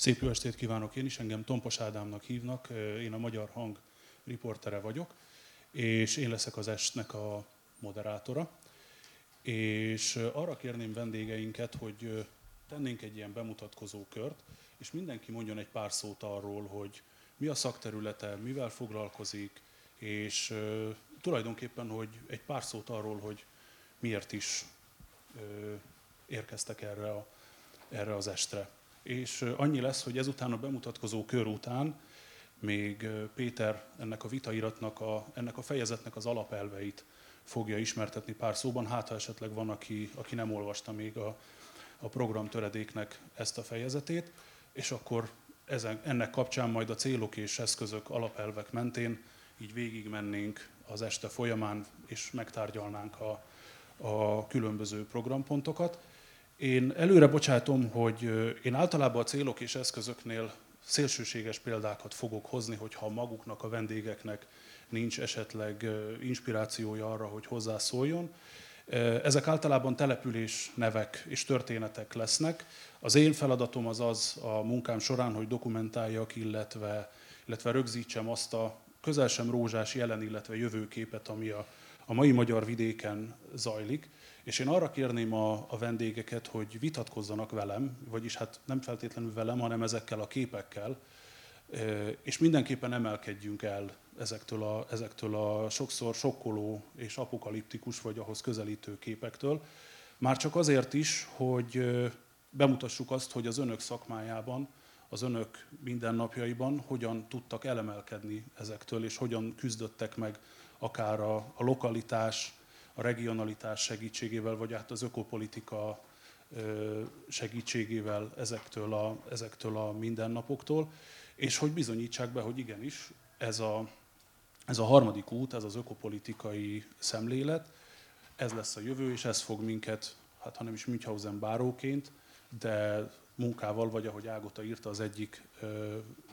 Szép jó estét kívánok én is, engem Tompos Ádámnak hívnak, én a Magyar Hang riportere vagyok, és én leszek az estnek a moderátora. És arra kérném vendégeinket, hogy tennénk egy ilyen bemutatkozó kört, és mindenki mondjon egy pár szót arról, hogy mi a szakterülete, mivel foglalkozik, és tulajdonképpen, hogy egy pár szót arról, hogy miért is érkeztek erre, a, erre az estre. És annyi lesz, hogy ezután a bemutatkozó kör után még Péter ennek a vitairatnak, a, ennek a fejezetnek az alapelveit fogja ismertetni pár szóban, hát ha esetleg van, aki, aki nem olvasta még a, a program töredéknek ezt a fejezetét, és akkor ezen, ennek kapcsán majd a célok és eszközök alapelvek mentén így végigmennénk az este folyamán, és megtárgyalnánk a, a különböző programpontokat. Én előre bocsátom, hogy én általában a célok és eszközöknél szélsőséges példákat fogok hozni, hogyha maguknak, a vendégeknek nincs esetleg inspirációja arra, hogy hozzászóljon. Ezek általában település nevek és történetek lesznek. Az én feladatom az az a munkám során, hogy dokumentáljak, illetve, illetve rögzítsem azt a közel sem rózsás jelen, illetve jövőképet, ami a, a mai magyar vidéken zajlik. És én arra kérném a, a vendégeket, hogy vitatkozzanak velem, vagyis hát nem feltétlenül velem, hanem ezekkel a képekkel, és mindenképpen emelkedjünk el ezektől a, ezektől a sokszor sokkoló és apokaliptikus vagy ahhoz közelítő képektől. Már csak azért is, hogy bemutassuk azt, hogy az önök szakmájában, az önök mindennapjaiban hogyan tudtak elemelkedni ezektől, és hogyan küzdöttek meg akár a, a lokalitás, a regionalitás segítségével, vagy hát az ökopolitika segítségével ezektől a, ezektől a mindennapoktól, és hogy bizonyítsák be, hogy igenis ez a, ez a harmadik út, ez az ökopolitikai szemlélet, ez lesz a jövő, és ez fog minket, hát ha nem is Münchhausen báróként, de munkával, vagy ahogy Ágota írta az egyik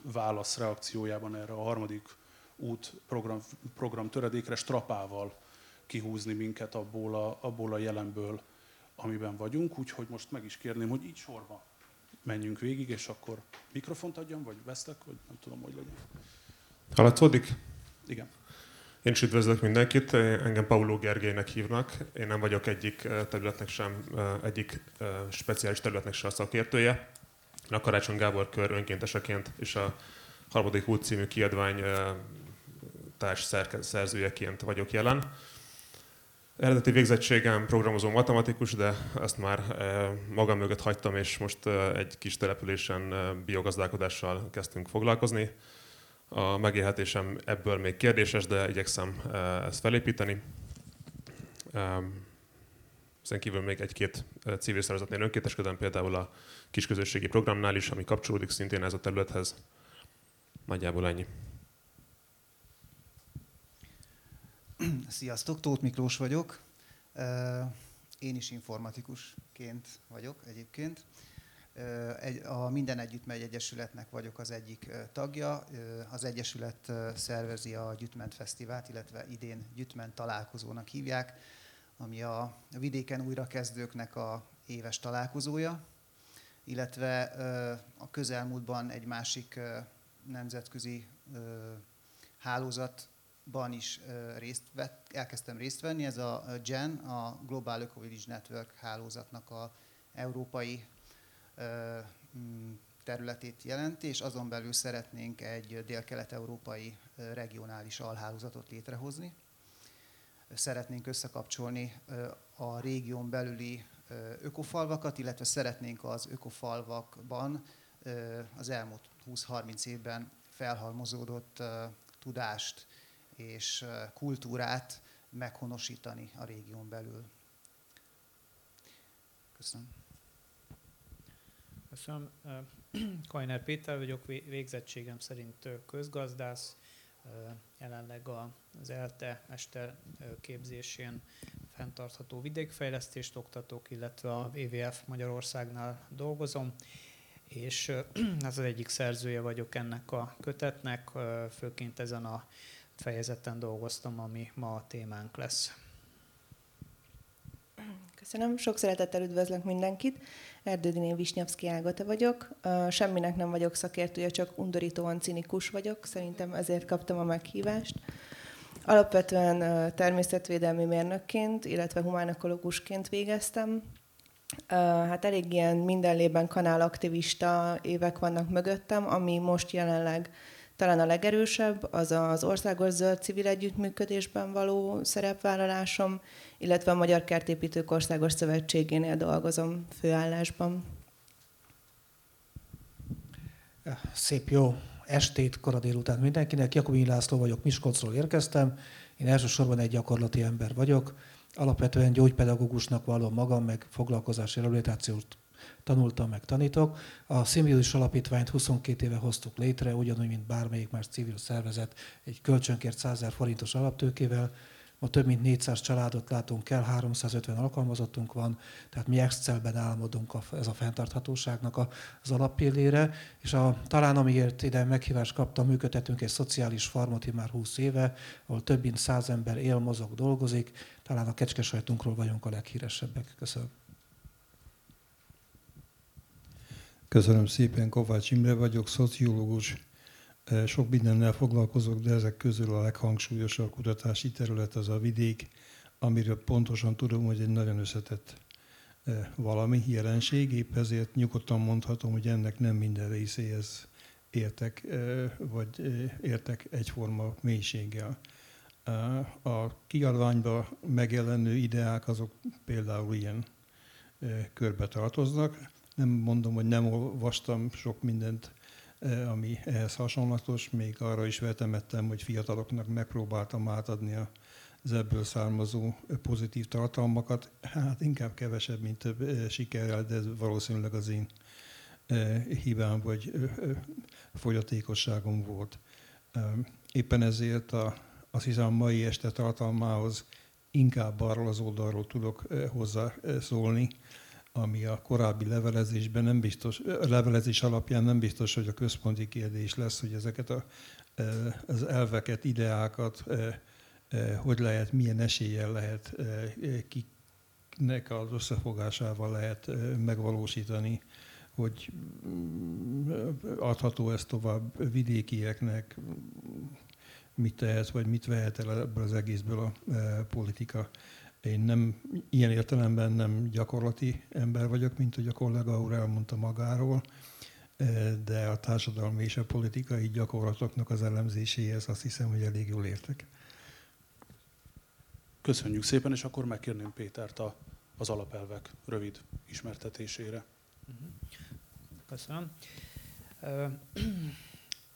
válasz reakciójában erre a harmadik út program, program töredékre, strapával kihúzni minket abból a, abból a jelenből, amiben vagyunk. Úgyhogy most meg is kérném, hogy így sorba menjünk végig, és akkor mikrofont adjam, vagy vesztek, vagy nem tudom, hogy legyen. Hallatszódik? Igen. Én is üdvözlök mindenkit, engem Pauló Gergelynek hívnak. Én nem vagyok egyik területnek sem, egyik speciális területnek sem a szakértője. Én a Karácsony Gábor kör önkénteseként és a harmadik út című kiadvány társ szerzőjeként vagyok jelen. Eredeti végzettségem programozó matematikus, de ezt már magam mögött hagytam, és most egy kis településen biogazdálkodással kezdtünk foglalkozni. A megélhetésem ebből még kérdéses, de igyekszem ezt felépíteni. Ezen kívül még egy-két civil szervezetnél önkéteskedem, például a kisközösségi programnál is, ami kapcsolódik szintén ez a területhez. Nagyjából ennyi. Sziasztok, Tóth Miklós vagyok. Én is informatikusként vagyok egyébként. A Minden Együtt Megy Egyesületnek vagyok az egyik tagja. Az Egyesület szervezi a Gyütment Fesztivált, illetve idén Gyütment találkozónak hívják, ami a vidéken újrakezdőknek a éves találkozója, illetve a közelmúltban egy másik nemzetközi hálózatban is részt vett, elkezdtem részt venni, ez a GEN, a Global Eco Network hálózatnak a európai mm, területét jelenti, és azon belül szeretnénk egy dél-kelet-európai regionális alhálózatot létrehozni. Szeretnénk összekapcsolni a régión belüli ökofalvakat, illetve szeretnénk az ökofalvakban az elmúlt 20-30 évben felhalmozódott tudást és kultúrát meghonosítani a régión belül. Köszönöm. Köszönöm. Kajner Péter vagyok, végzettségem szerint közgazdász, jelenleg az ELTE mester képzésén fenntartható vidékfejlesztést oktatok, illetve a WWF Magyarországnál dolgozom, és az egyik szerzője vagyok ennek a kötetnek, főként ezen a fejezeten dolgoztam, ami ma a témánk lesz. Köszönöm, sok szeretettel üdvözlök mindenkit. Erdődiné Visnyavszki Ágota vagyok. Semminek nem vagyok szakértője, csak undorítóan cinikus vagyok. Szerintem ezért kaptam a meghívást. Alapvetően természetvédelmi mérnökként, illetve humánekológusként végeztem. Hát elég ilyen mindenlében kanálaktivista évek vannak mögöttem, ami most jelenleg talán a legerősebb, az az Országos Zöld Civil Együttműködésben való szerepvállalásom, illetve a Magyar Kertépítők Országos Szövetségénél dolgozom főállásban. Szép jó estét, kora délután mindenkinek. Jakobin László vagyok, Miskolcról érkeztem. Én elsősorban egy gyakorlati ember vagyok. Alapvetően gyógypedagógusnak vallom magam, meg foglalkozási rehabilitációt tanultam, meg tanítok. A Szimbiózis Alapítványt 22 éve hoztuk létre, ugyanúgy, mint bármelyik más civil szervezet, egy kölcsönkért 100 forintos alaptőkével. Ma több mint 400 családot látunk el, 350 alkalmazottunk van, tehát mi Excelben álmodunk a, ez a fenntarthatóságnak az alappillére, és a, talán amiért ide meghívást kaptam, működtetünk egy szociális farmot már 20 éve, ahol több mint 100 ember él, mozog, dolgozik, talán a kecskesajtunkról vagyunk a leghíresebbek. Köszönöm. Köszönöm szépen, Kovács Imre vagyok, szociológus. Sok mindennel foglalkozok, de ezek közül a leghangsúlyosabb kutatási terület az a vidék, amiről pontosan tudom, hogy egy nagyon összetett valami jelenség, épp ezért nyugodtan mondhatom, hogy ennek nem minden részéhez értek, vagy értek egyforma mélységgel. A kiadványban megjelenő ideák azok például ilyen körbe tartoznak. Nem mondom, hogy nem olvastam sok mindent, ami ehhez hasonlatos, még arra is vetemettem, hogy fiataloknak megpróbáltam átadni az ebből származó pozitív tartalmakat. Hát inkább kevesebb, mint több sikerrel, de ez valószínűleg az én hibám vagy fogyatékosságom volt. Éppen ezért a, azt hiszem a mai este tartalmához inkább arról az oldalról tudok hozzászólni, ami a korábbi levelezésben nem biztos, levelezés alapján nem biztos, hogy a központi kérdés lesz, hogy ezeket a, az elveket, ideákat hogy lehet, milyen eséllyel lehet, kiknek az összefogásával lehet megvalósítani, hogy adható ez tovább vidékieknek, mit tehet, vagy mit vehet el ebből az egészből a politika. Én nem, ilyen értelemben nem gyakorlati ember vagyok, mint hogy a kollega úr elmondta magáról, de a társadalmi és a politikai gyakorlatoknak az elemzéséhez azt hiszem, hogy elég jól értek. Köszönjük szépen, és akkor megkérném Pétert a, az alapelvek rövid ismertetésére. Köszönöm.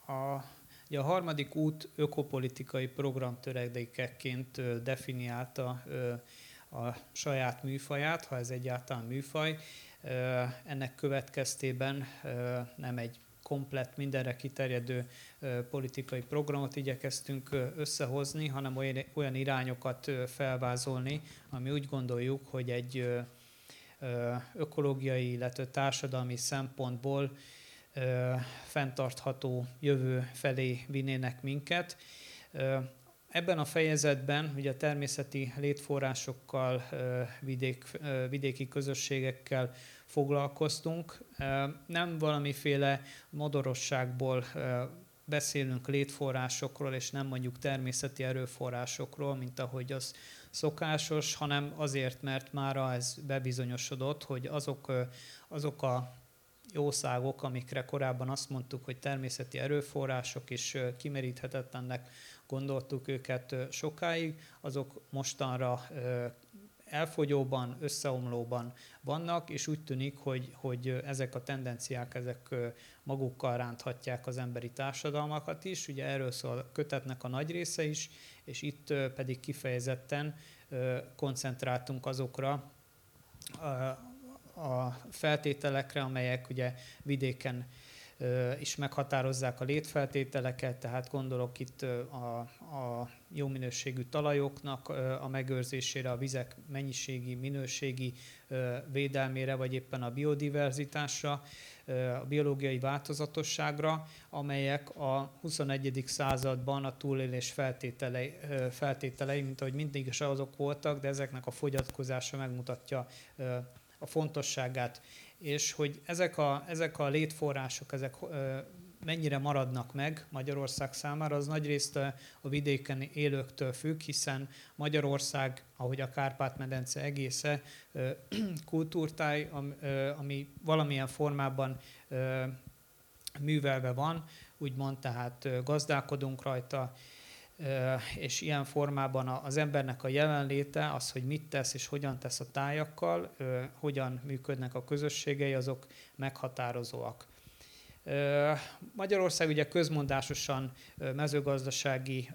A Ugye a harmadik út ökopolitikai programtöredékeként definiálta a saját műfaját, ha ez egyáltalán műfaj. Ennek következtében nem egy komplett, mindenre kiterjedő politikai programot igyekeztünk összehozni, hanem olyan irányokat felvázolni, ami úgy gondoljuk, hogy egy ökológiai, illetve társadalmi szempontból fenntartható jövő felé vinnének minket. Ebben a fejezetben ugye a természeti létforrásokkal, vidék, vidéki közösségekkel foglalkoztunk. Nem valamiféle modorosságból beszélünk létforrásokról, és nem mondjuk természeti erőforrásokról, mint ahogy az szokásos, hanem azért, mert már ez bebizonyosodott, hogy azok, azok a jószágok, amikre korábban azt mondtuk, hogy természeti erőforrások is kimeríthetetlennek gondoltuk őket sokáig, azok mostanra elfogyóban, összeomlóban vannak, és úgy tűnik, hogy, hogy ezek a tendenciák ezek magukkal ránthatják az emberi társadalmakat is. Ugye erről szól a kötetnek a nagy része is, és itt pedig kifejezetten koncentráltunk azokra a feltételekre, amelyek ugye vidéken is meghatározzák a létfeltételeket, tehát gondolok itt a, a jó minőségű talajoknak a megőrzésére, a vizek mennyiségi, minőségi védelmére, vagy éppen a biodiverzitásra, a biológiai változatosságra, amelyek a 21. században a túlélés feltételei, feltételei mint ahogy mindig is azok voltak, de ezeknek a fogyatkozása megmutatja a fontosságát és hogy ezek a, ezek a létforrások, ezek mennyire maradnak meg Magyarország számára, az nagyrészt a vidéken élőktől függ, hiszen Magyarország, ahogy a Kárpát-medence egésze, kultúrtáj, ami valamilyen formában művelve van, úgymond, tehát gazdálkodunk rajta, és ilyen formában az embernek a jelenléte, az, hogy mit tesz és hogyan tesz a tájakkal, hogyan működnek a közösségei, azok meghatározóak. Magyarország ugye közmondásosan mezőgazdasági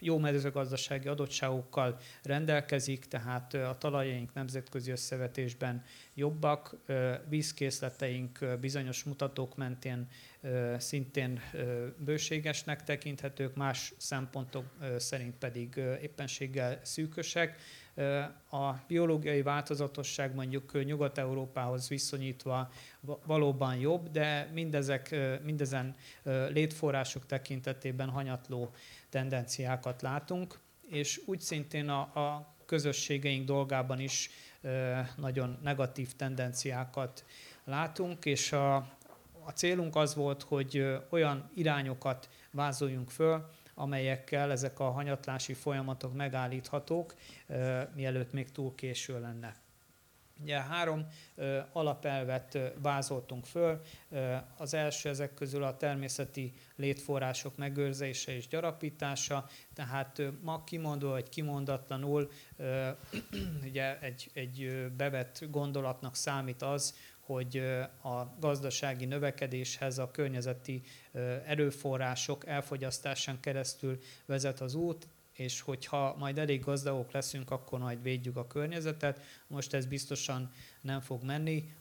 jó mezőgazdasági adottságokkal rendelkezik, tehát a talajaink nemzetközi összevetésben jobbak, vízkészleteink bizonyos mutatók mentén szintén bőségesnek tekinthetők, más szempontok szerint pedig éppenséggel szűkösek. A biológiai változatosság mondjuk Nyugat-Európához viszonyítva valóban jobb, de mindezek, mindezen létforrások tekintetében hanyatló tendenciákat látunk, és úgy szintén a, a közösségeink dolgában is nagyon negatív tendenciákat látunk, és a, a célunk az volt, hogy olyan irányokat vázoljunk föl, amelyekkel ezek a hanyatlási folyamatok megállíthatók, mielőtt még túl késő lenne. Ugye három ö, alapelvet ö, vázoltunk föl. Ö, az első ezek közül a természeti létforrások megőrzése és gyarapítása, tehát ö, ma kimondva vagy kimondatlanul ö, ugye egy, egy bevett gondolatnak számít az, hogy a gazdasági növekedéshez a környezeti erőforrások elfogyasztásán keresztül vezet az út, és hogyha majd elég gazdagok leszünk, akkor majd védjük a környezetet. Most ez biztosan nem fog menni.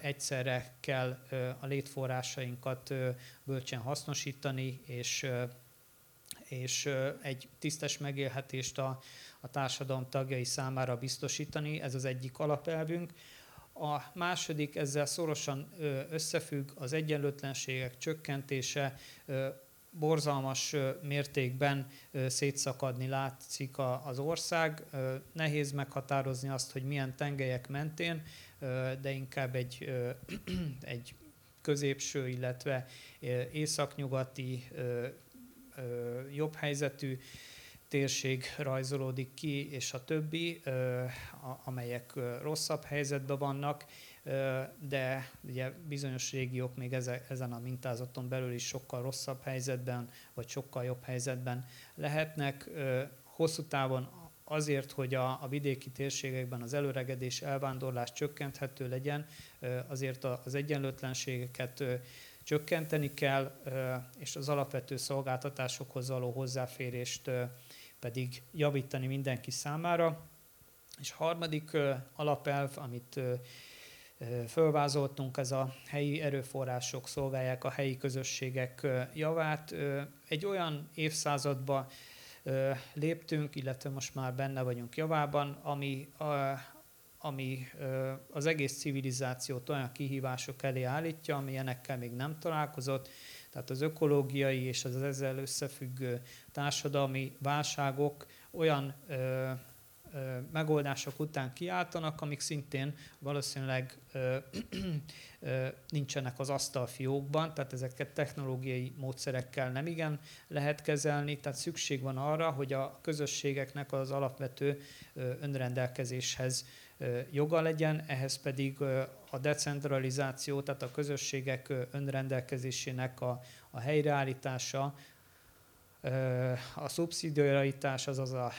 Egyszerre kell a létforrásainkat bölcsen hasznosítani, és, és egy tisztes megélhetést a, a társadalom tagjai számára biztosítani. Ez az egyik alapelvünk. A második ezzel szorosan összefügg az egyenlőtlenségek csökkentése, borzalmas mértékben szétszakadni látszik az ország. Nehéz meghatározni azt, hogy milyen tengelyek mentén, de inkább egy, egy középső, illetve északnyugati jobb helyzetű térség rajzolódik ki, és a többi, amelyek rosszabb helyzetben vannak, de ugye bizonyos régiók még ezen a mintázaton belül is sokkal rosszabb helyzetben, vagy sokkal jobb helyzetben lehetnek. Hosszú távon azért, hogy a, a vidéki térségekben az előregedés, elvándorlás csökkenthető legyen, azért az egyenlőtlenségeket csökkenteni kell, és az alapvető szolgáltatásokhoz való hozzáférést pedig javítani mindenki számára. És harmadik alapelv, amit fölvázoltunk, ez a helyi erőforrások szolgálják a helyi közösségek javát. Egy olyan évszázadba léptünk, illetve most már benne vagyunk javában, ami, ami az egész civilizációt olyan kihívások elé állítja, ami enekkel még nem találkozott, tehát az ökológiai és az ezzel összefüggő társadalmi válságok olyan ö, ö, megoldások után kiáltanak, amik szintén valószínűleg ö, ö, nincsenek az asztalfiókban, tehát ezeket technológiai módszerekkel nem igen lehet kezelni, tehát szükség van arra, hogy a közösségeknek az alapvető ö, önrendelkezéshez joga legyen, ehhez pedig a decentralizáció, tehát a közösségek önrendelkezésének a, a helyreállítása, a szubszidiaritás, azaz a,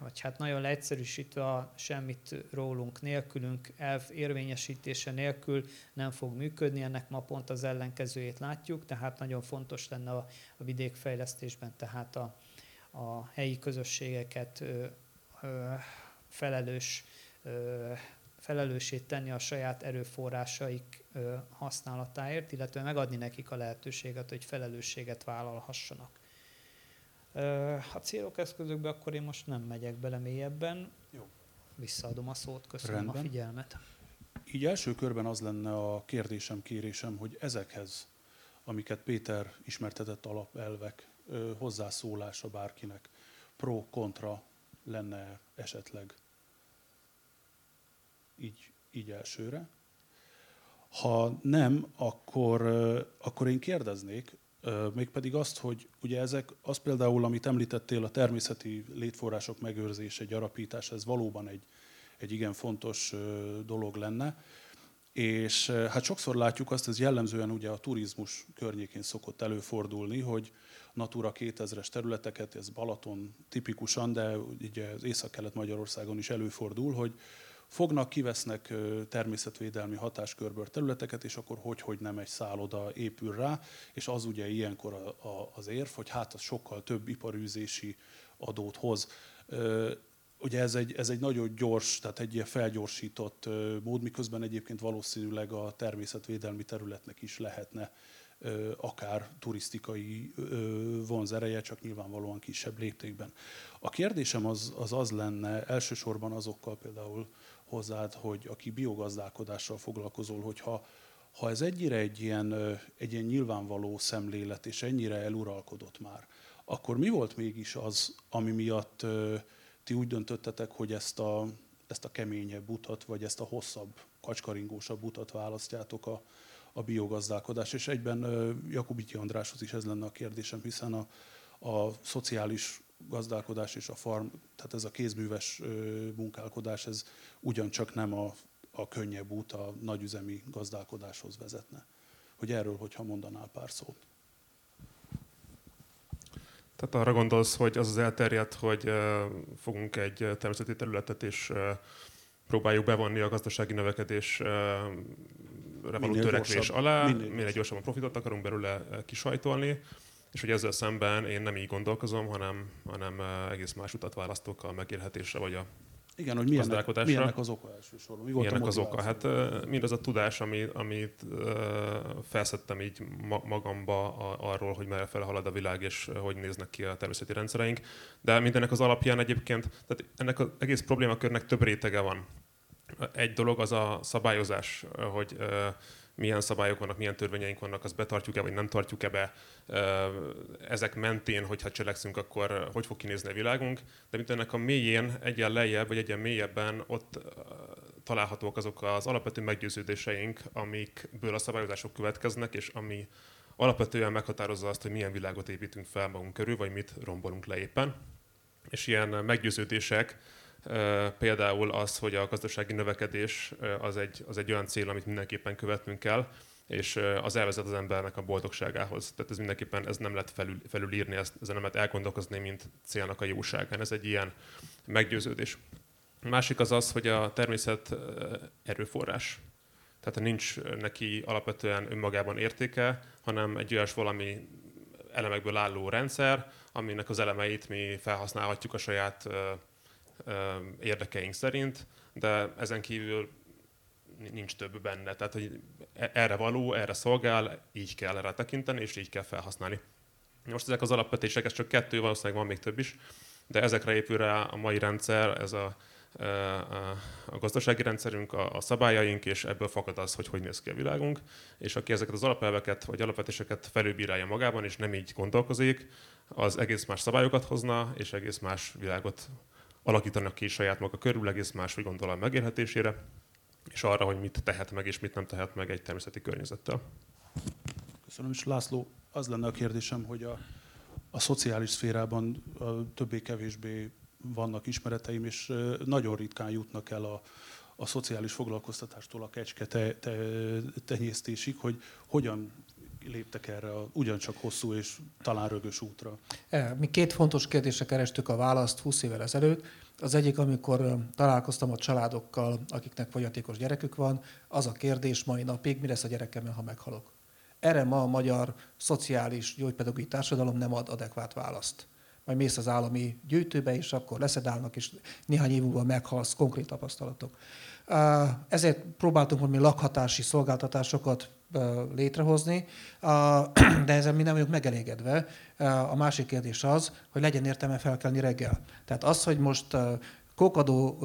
vagy hát nagyon leegyszerűsítve a semmit rólunk nélkülünk, elv érvényesítése nélkül nem fog működni, ennek ma pont az ellenkezőjét látjuk, tehát nagyon fontos lenne a, a vidékfejlesztésben, tehát a, a helyi közösségeket ö, ö, felelős felelőssét tenni a saját erőforrásaik használatáért, illetve megadni nekik a lehetőséget, hogy felelősséget vállalhassanak. A célok eszközökbe akkor én most nem megyek bele mélyebben. Jó. Visszaadom a szót, köszönöm Rendben. a figyelmet. Így első körben az lenne a kérdésem, kérésem, hogy ezekhez, amiket Péter ismertetett alapelvek, hozzászólása bárkinek, pro-kontra lenne esetleg így, így elsőre. Ha nem, akkor, akkor én kérdeznék, mégpedig azt, hogy ugye ezek, az például, amit említettél, a természeti létforrások megőrzése, gyarapítás, ez valóban egy, egy igen fontos dolog lenne. És hát sokszor látjuk azt, ez jellemzően ugye a turizmus környékén szokott előfordulni, hogy Natura 2000-es területeket, ez Balaton tipikusan, de ugye az Észak-Kelet-Magyarországon is előfordul, hogy fognak, kivesznek természetvédelmi hatáskörből területeket, és akkor hogy-hogy nem egy szálloda épül rá, és az ugye ilyenkor a, a, az érv, hogy hát az sokkal több iparűzési adót hoz. Ugye ez egy, ez egy nagyon gyors, tehát egy ilyen felgyorsított mód, miközben egyébként valószínűleg a természetvédelmi területnek is lehetne akár turisztikai vonzereje, csak nyilvánvalóan kisebb léptékben. A kérdésem az, az az lenne elsősorban azokkal például hozzád, hogy aki biogazdálkodással foglalkozol, hogyha ha ez egyre egy ilyen, egy ilyen nyilvánvaló szemlélet, és ennyire eluralkodott már, akkor mi volt mégis az, ami miatt ti úgy döntöttetek, hogy ezt a, ezt a keményebb utat, vagy ezt a hosszabb, kacskaringósabb utat választjátok a, a biogazdálkodás. És egyben Jakubiti Andráshoz is ez lenne a kérdésem, hiszen a, a szociális gazdálkodás és a farm, tehát ez a kézműves munkálkodás, ez ugyancsak nem a, a könnyebb út a nagyüzemi gazdálkodáshoz vezetne. Hogy erről, hogyha mondanál pár szót. Tehát arra gondolsz, hogy az az elterjedt, hogy fogunk egy természeti területet és próbáljuk bevonni a gazdasági növekedés való törekvés alá, minél, minél gyorsabban profitot akarunk belőle kisajtolni, és hogy ezzel szemben én nem így gondolkozom, hanem, hanem egész más utat választok a megélhetésre, vagy a igen, hogy milyennek, milyennek az oka elsősorban? Mi volt milyennek az oka? Hát mindaz a tudás, ami, amit felszettem így magamba arról, hogy merre fele halad a világ, és hogy néznek ki a természeti rendszereink. De mindennek az alapján egyébként, tehát ennek az egész problémakörnek több rétege van. Egy dolog az a szabályozás, hogy milyen szabályok vannak, milyen törvényeink vannak, azt betartjuk-e, vagy nem tartjuk-e be. Ezek mentén, hogyha cselekszünk, akkor hogy fog kinézni a világunk. De mint ennek a mélyén, egyen lejjebb, vagy egyen mélyebben ott találhatók azok az alapvető meggyőződéseink, amikből a szabályozások következnek, és ami alapvetően meghatározza azt, hogy milyen világot építünk fel magunk körül, vagy mit rombolunk le éppen. És ilyen meggyőződések Például az, hogy a gazdasági növekedés az egy, az egy olyan cél, amit mindenképpen követnünk kell, és az elvezet az embernek a boldogságához. Tehát ez mindenképpen ez nem lehet felül, felülírni, ezt, ezen nem lehet elgondolkozni, mint célnak a jóságán. Ez egy ilyen meggyőződés. A másik az az, hogy a természet erőforrás. Tehát nincs neki alapvetően önmagában értéke, hanem egy olyas valami elemekből álló rendszer, aminek az elemeit mi felhasználhatjuk a saját érdekeink szerint, de ezen kívül nincs több benne. Tehát, hogy e-, erre való, erre szolgál, így kell erre tekinteni, és így kell felhasználni. Most ezek az alapvetések, ez csak kettő, valószínűleg van még több is, de ezekre épül rá a mai rendszer, ez a, a, a gazdasági rendszerünk, a, a szabályaink, és ebből fakad az, hogy hogy néz ki a világunk. És aki ezeket az alapelveket vagy alapvetéseket felülbírálja magában, és nem így gondolkozik, az egész más szabályokat hozna, és egész más világot alakítanak ki saját maga körül, egész máshogy gondol a megélhetésére, és arra, hogy mit tehet meg és mit nem tehet meg egy természeti környezettel. Köszönöm, és László, az lenne a kérdésem, hogy a, a szociális szférában többé-kevésbé vannak ismereteim, és nagyon ritkán jutnak el a, a szociális foglalkoztatástól a kecske te, te, tenyésztésig, hogy hogyan léptek erre a ugyancsak hosszú és talán rögös útra? E, mi két fontos kérdésre kerestük a választ 20 évvel ezelőtt. Az egyik, amikor találkoztam a családokkal, akiknek fogyatékos gyerekük van, az a kérdés mai napig, mi lesz a gyerekemmel, ha meghalok. Erre ma a magyar szociális gyógypedagógiai társadalom nem ad adekvát választ. majd mész az állami gyűjtőbe, és akkor leszedálnak, és néhány év múlva meghalsz, konkrét tapasztalatok. Ezért próbáltunk mi lakhatási szolgáltatásokat létrehozni, de ezen mi nem vagyunk megelégedve. A másik kérdés az, hogy legyen értelme felkelni reggel. Tehát az, hogy most kokadó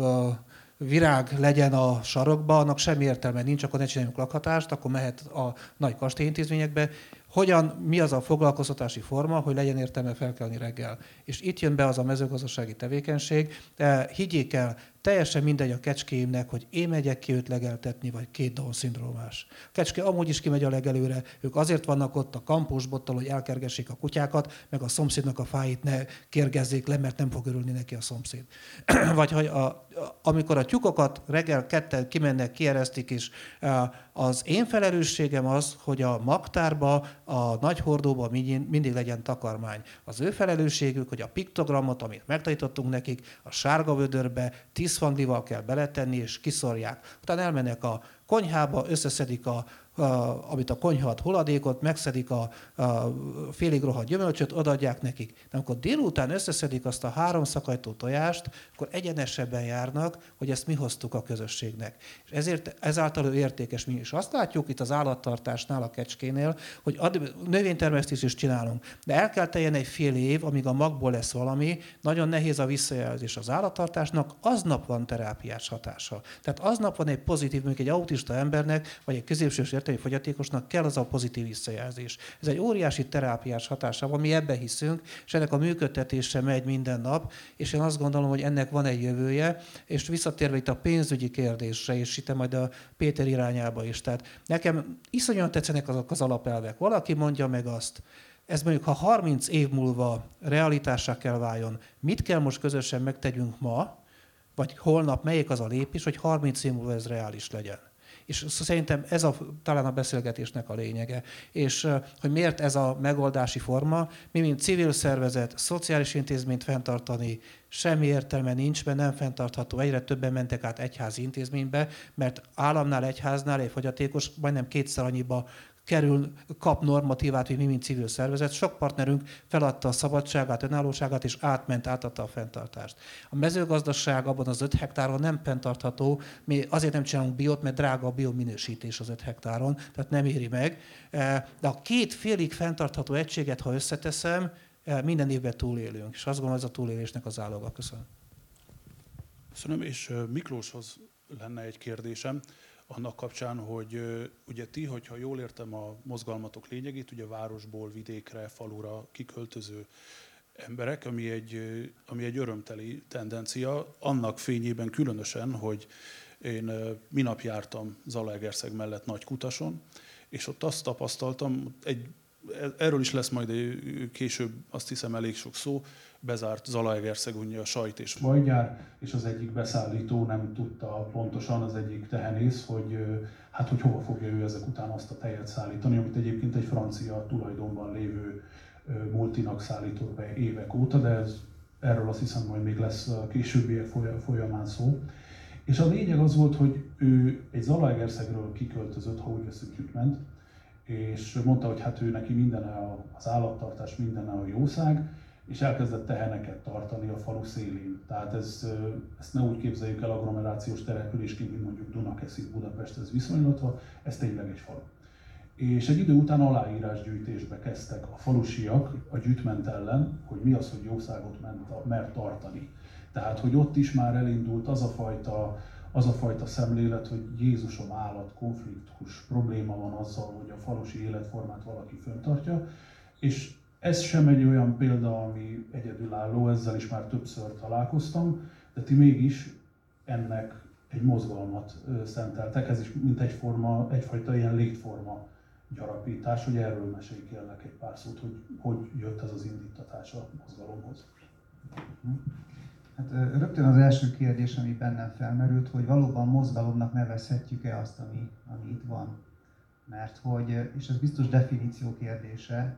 virág legyen a sarokba, annak semmi értelme nincs, akkor ne csináljunk lakhatást, akkor mehet a nagy kastélyintézményekbe. Hogyan, mi az a foglalkoztatási forma, hogy legyen értelme felkelni reggel. És itt jön be az a mezőgazdasági tevékenység. De higgyék el, Teljesen mindegy a kecskéimnek, hogy én megyek ki őt legeltetni, vagy két Down szindrómás. A kecske amúgy is kimegy a legelőre, ők azért vannak ott a kampósbottal, hogy elkergessék a kutyákat, meg a szomszédnak a fáit ne kérgezzék le, mert nem fog örülni neki a szomszéd. vagy hogy a, amikor a tyúkokat reggel ketten kimennek, kieresztik, és az én felelősségem az, hogy a magtárba, a nagy hordóba mindig, legyen takarmány. Az ő felelősségük, hogy a piktogramot, amit megtanítottunk nekik, a sárga vödörbe, tízfanglival kell beletenni, és kiszorják. Utána elmennek a konyhába, összeszedik a amit a konyha ad hulladékot, megszedik a, a félig rohadt gyümölcsöt, odaadják nekik. De amikor délután összeszedik azt a három szakajtó tojást, akkor egyenesebben járnak, hogy ezt mi hoztuk a közösségnek. És ezért ezáltal ő értékes mi is. Azt látjuk itt az állattartásnál, a kecskénél, hogy növénytermesztést is csinálunk. De el kell teljen egy fél év, amíg a magból lesz valami, nagyon nehéz a visszajelzés az állattartásnak, aznap van terápiás hatása. Tehát aznap van egy pozitív, mondjuk egy autista embernek, vagy egy középsős értelmi fogyatékosnak kell az a pozitív visszajelzés. Ez egy óriási terápiás hatása van, mi ebbe hiszünk, és ennek a működtetése megy minden nap, és én azt gondolom, hogy ennek van egy jövője, és visszatérve itt a pénzügyi kérdésre, és itt majd a Péter irányába is. Tehát nekem iszonyan tetszenek azok az alapelvek. Valaki mondja meg azt, ez mondjuk, ha 30 év múlva realitásra kell váljon, mit kell most közösen megtegyünk ma, vagy holnap melyik az a lépés, hogy 30 év múlva ez reális legyen. És szerintem ez a, talán a beszélgetésnek a lényege. És hogy miért ez a megoldási forma, mi, mint civil szervezet, szociális intézményt fenntartani, semmi értelme nincs, mert nem fenntartható. Egyre többen mentek át egyházi intézménybe, mert államnál, egyháznál egy fogyatékos majdnem kétszer annyiba kerül, kap normatívát, hogy mi, mint civil szervezet. Sok partnerünk feladta a szabadságát, önállóságát, és átment, átadta a fenntartást. A mezőgazdaság abban az 5 hektáron nem fenntartható, mi azért nem csinálunk biot, mert drága a biominősítés az 5 hektáron, tehát nem éri meg. E, de a két félig fenntartható egységet, ha összeteszem, e, minden évben túlélünk. És azt gondolom, ez a túlélésnek az áloga. Köszönöm. Köszönöm, és Miklóshoz lenne egy kérdésem annak kapcsán, hogy ugye ti, hogyha jól értem a mozgalmatok lényegét, ugye városból vidékre, falura kiköltöző emberek, ami egy, ami egy örömteli tendencia, annak fényében különösen, hogy én minap jártam Zalaegerszeg mellett Nagy Kutason, és ott azt tapasztaltam, egy, erről is lesz majd később azt hiszem elég sok szó, bezárt Zalaegerszeg a sajt és vajgyár, és az egyik beszállító nem tudta pontosan, az egyik tehenész, hogy hát hogy hova fogja ő ezek után azt a tejet szállítani, amit egyébként egy francia tulajdonban lévő multinak szállított be évek óta, de ez, erről azt hiszem, hogy még lesz a későbbiek folyamán szó. És a lényeg az volt, hogy ő egy Zalaegerszegről kiköltözött, ha úgy veszük, ment, és mondta, hogy hát ő neki minden az állattartás, minden a jószág, és elkezdett teheneket tartani a falu szélén. Tehát ez, ezt ne úgy képzeljük el agglomerációs településként, mint mondjuk Dunakeszi, Budapesthez viszonylatva, ez tényleg egy falu. És egy idő után aláírásgyűjtésbe kezdtek a falusiak a gyűjtment ellen, hogy mi az, hogy jószágot ment, mert tartani. Tehát, hogy ott is már elindult az a fajta, az a fajta szemlélet, hogy Jézusom állat, konfliktus, probléma van azzal, hogy a falusi életformát valaki föntartja, és ez sem egy olyan példa, ami egyedülálló, ezzel is már többször találkoztam, de ti mégis ennek egy mozgalmat szenteltek, ez is mint egyforma, egyfajta ilyen létforma gyarapítás, hogy erről mesélj kérlek egy pár szót, hogy hogy jött ez az indítatás a mozgalomhoz. Hát rögtön az első kérdés, ami bennem felmerült, hogy valóban mozgalomnak nevezhetjük-e azt, ami, ami itt van. Mert hogy, és ez biztos definíció kérdése,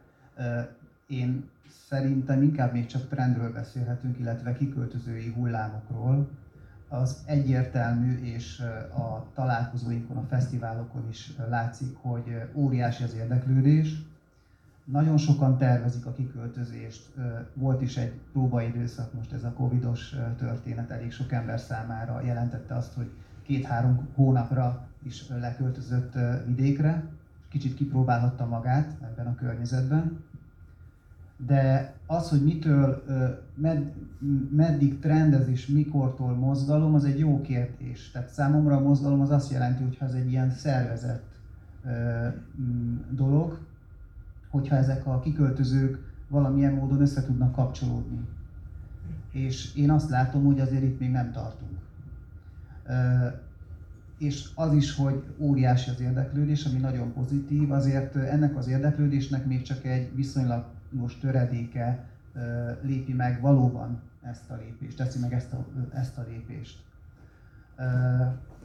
én szerintem inkább még csak trendről beszélhetünk, illetve kiköltözői hullámokról. Az egyértelmű, és a találkozóinkon, a fesztiválokon is látszik, hogy óriási az érdeklődés. Nagyon sokan tervezik a kiköltözést. Volt is egy próbaidőszak, most ez a covidos történet elég sok ember számára jelentette azt, hogy két-három hónapra is leköltözött vidékre, kicsit kipróbálhatta magát ebben a környezetben. De az, hogy mitől, med, meddig trendez és mikortól mozgalom, az egy jó kérdés. Tehát számomra a mozgalom az azt jelenti, hogy ez egy ilyen szervezett dolog, hogyha ezek a kiköltözők valamilyen módon össze tudnak kapcsolódni. És én azt látom, hogy azért itt még nem tartunk. És az is, hogy óriási az érdeklődés, ami nagyon pozitív, azért ennek az érdeklődésnek még csak egy viszonylagos töredéke lépi meg valóban ezt a lépést, teszi meg ezt a, ezt a lépést.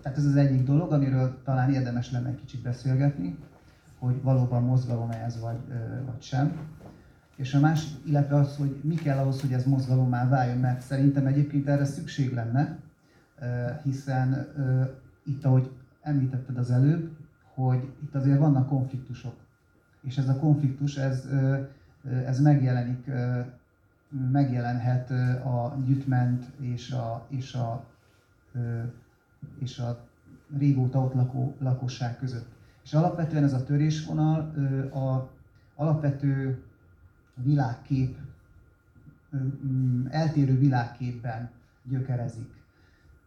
Tehát ez az egyik dolog, amiről talán érdemes lenne egy kicsit beszélgetni hogy valóban mozgalom ez vagy, vagy sem. És a másik, illetve az, hogy mi kell ahhoz, hogy ez mozgalommá váljon, mert szerintem egyébként erre szükség lenne, hiszen itt, ahogy említetted az előbb, hogy itt azért vannak konfliktusok. És ez a konfliktus, ez, ez megjelenik, megjelenhet a gyütment és a, és a, és a régóta ott lakó lakosság között. És alapvetően ez a törésvonal a alapvető világkép, mm, eltérő világképben gyökerezik.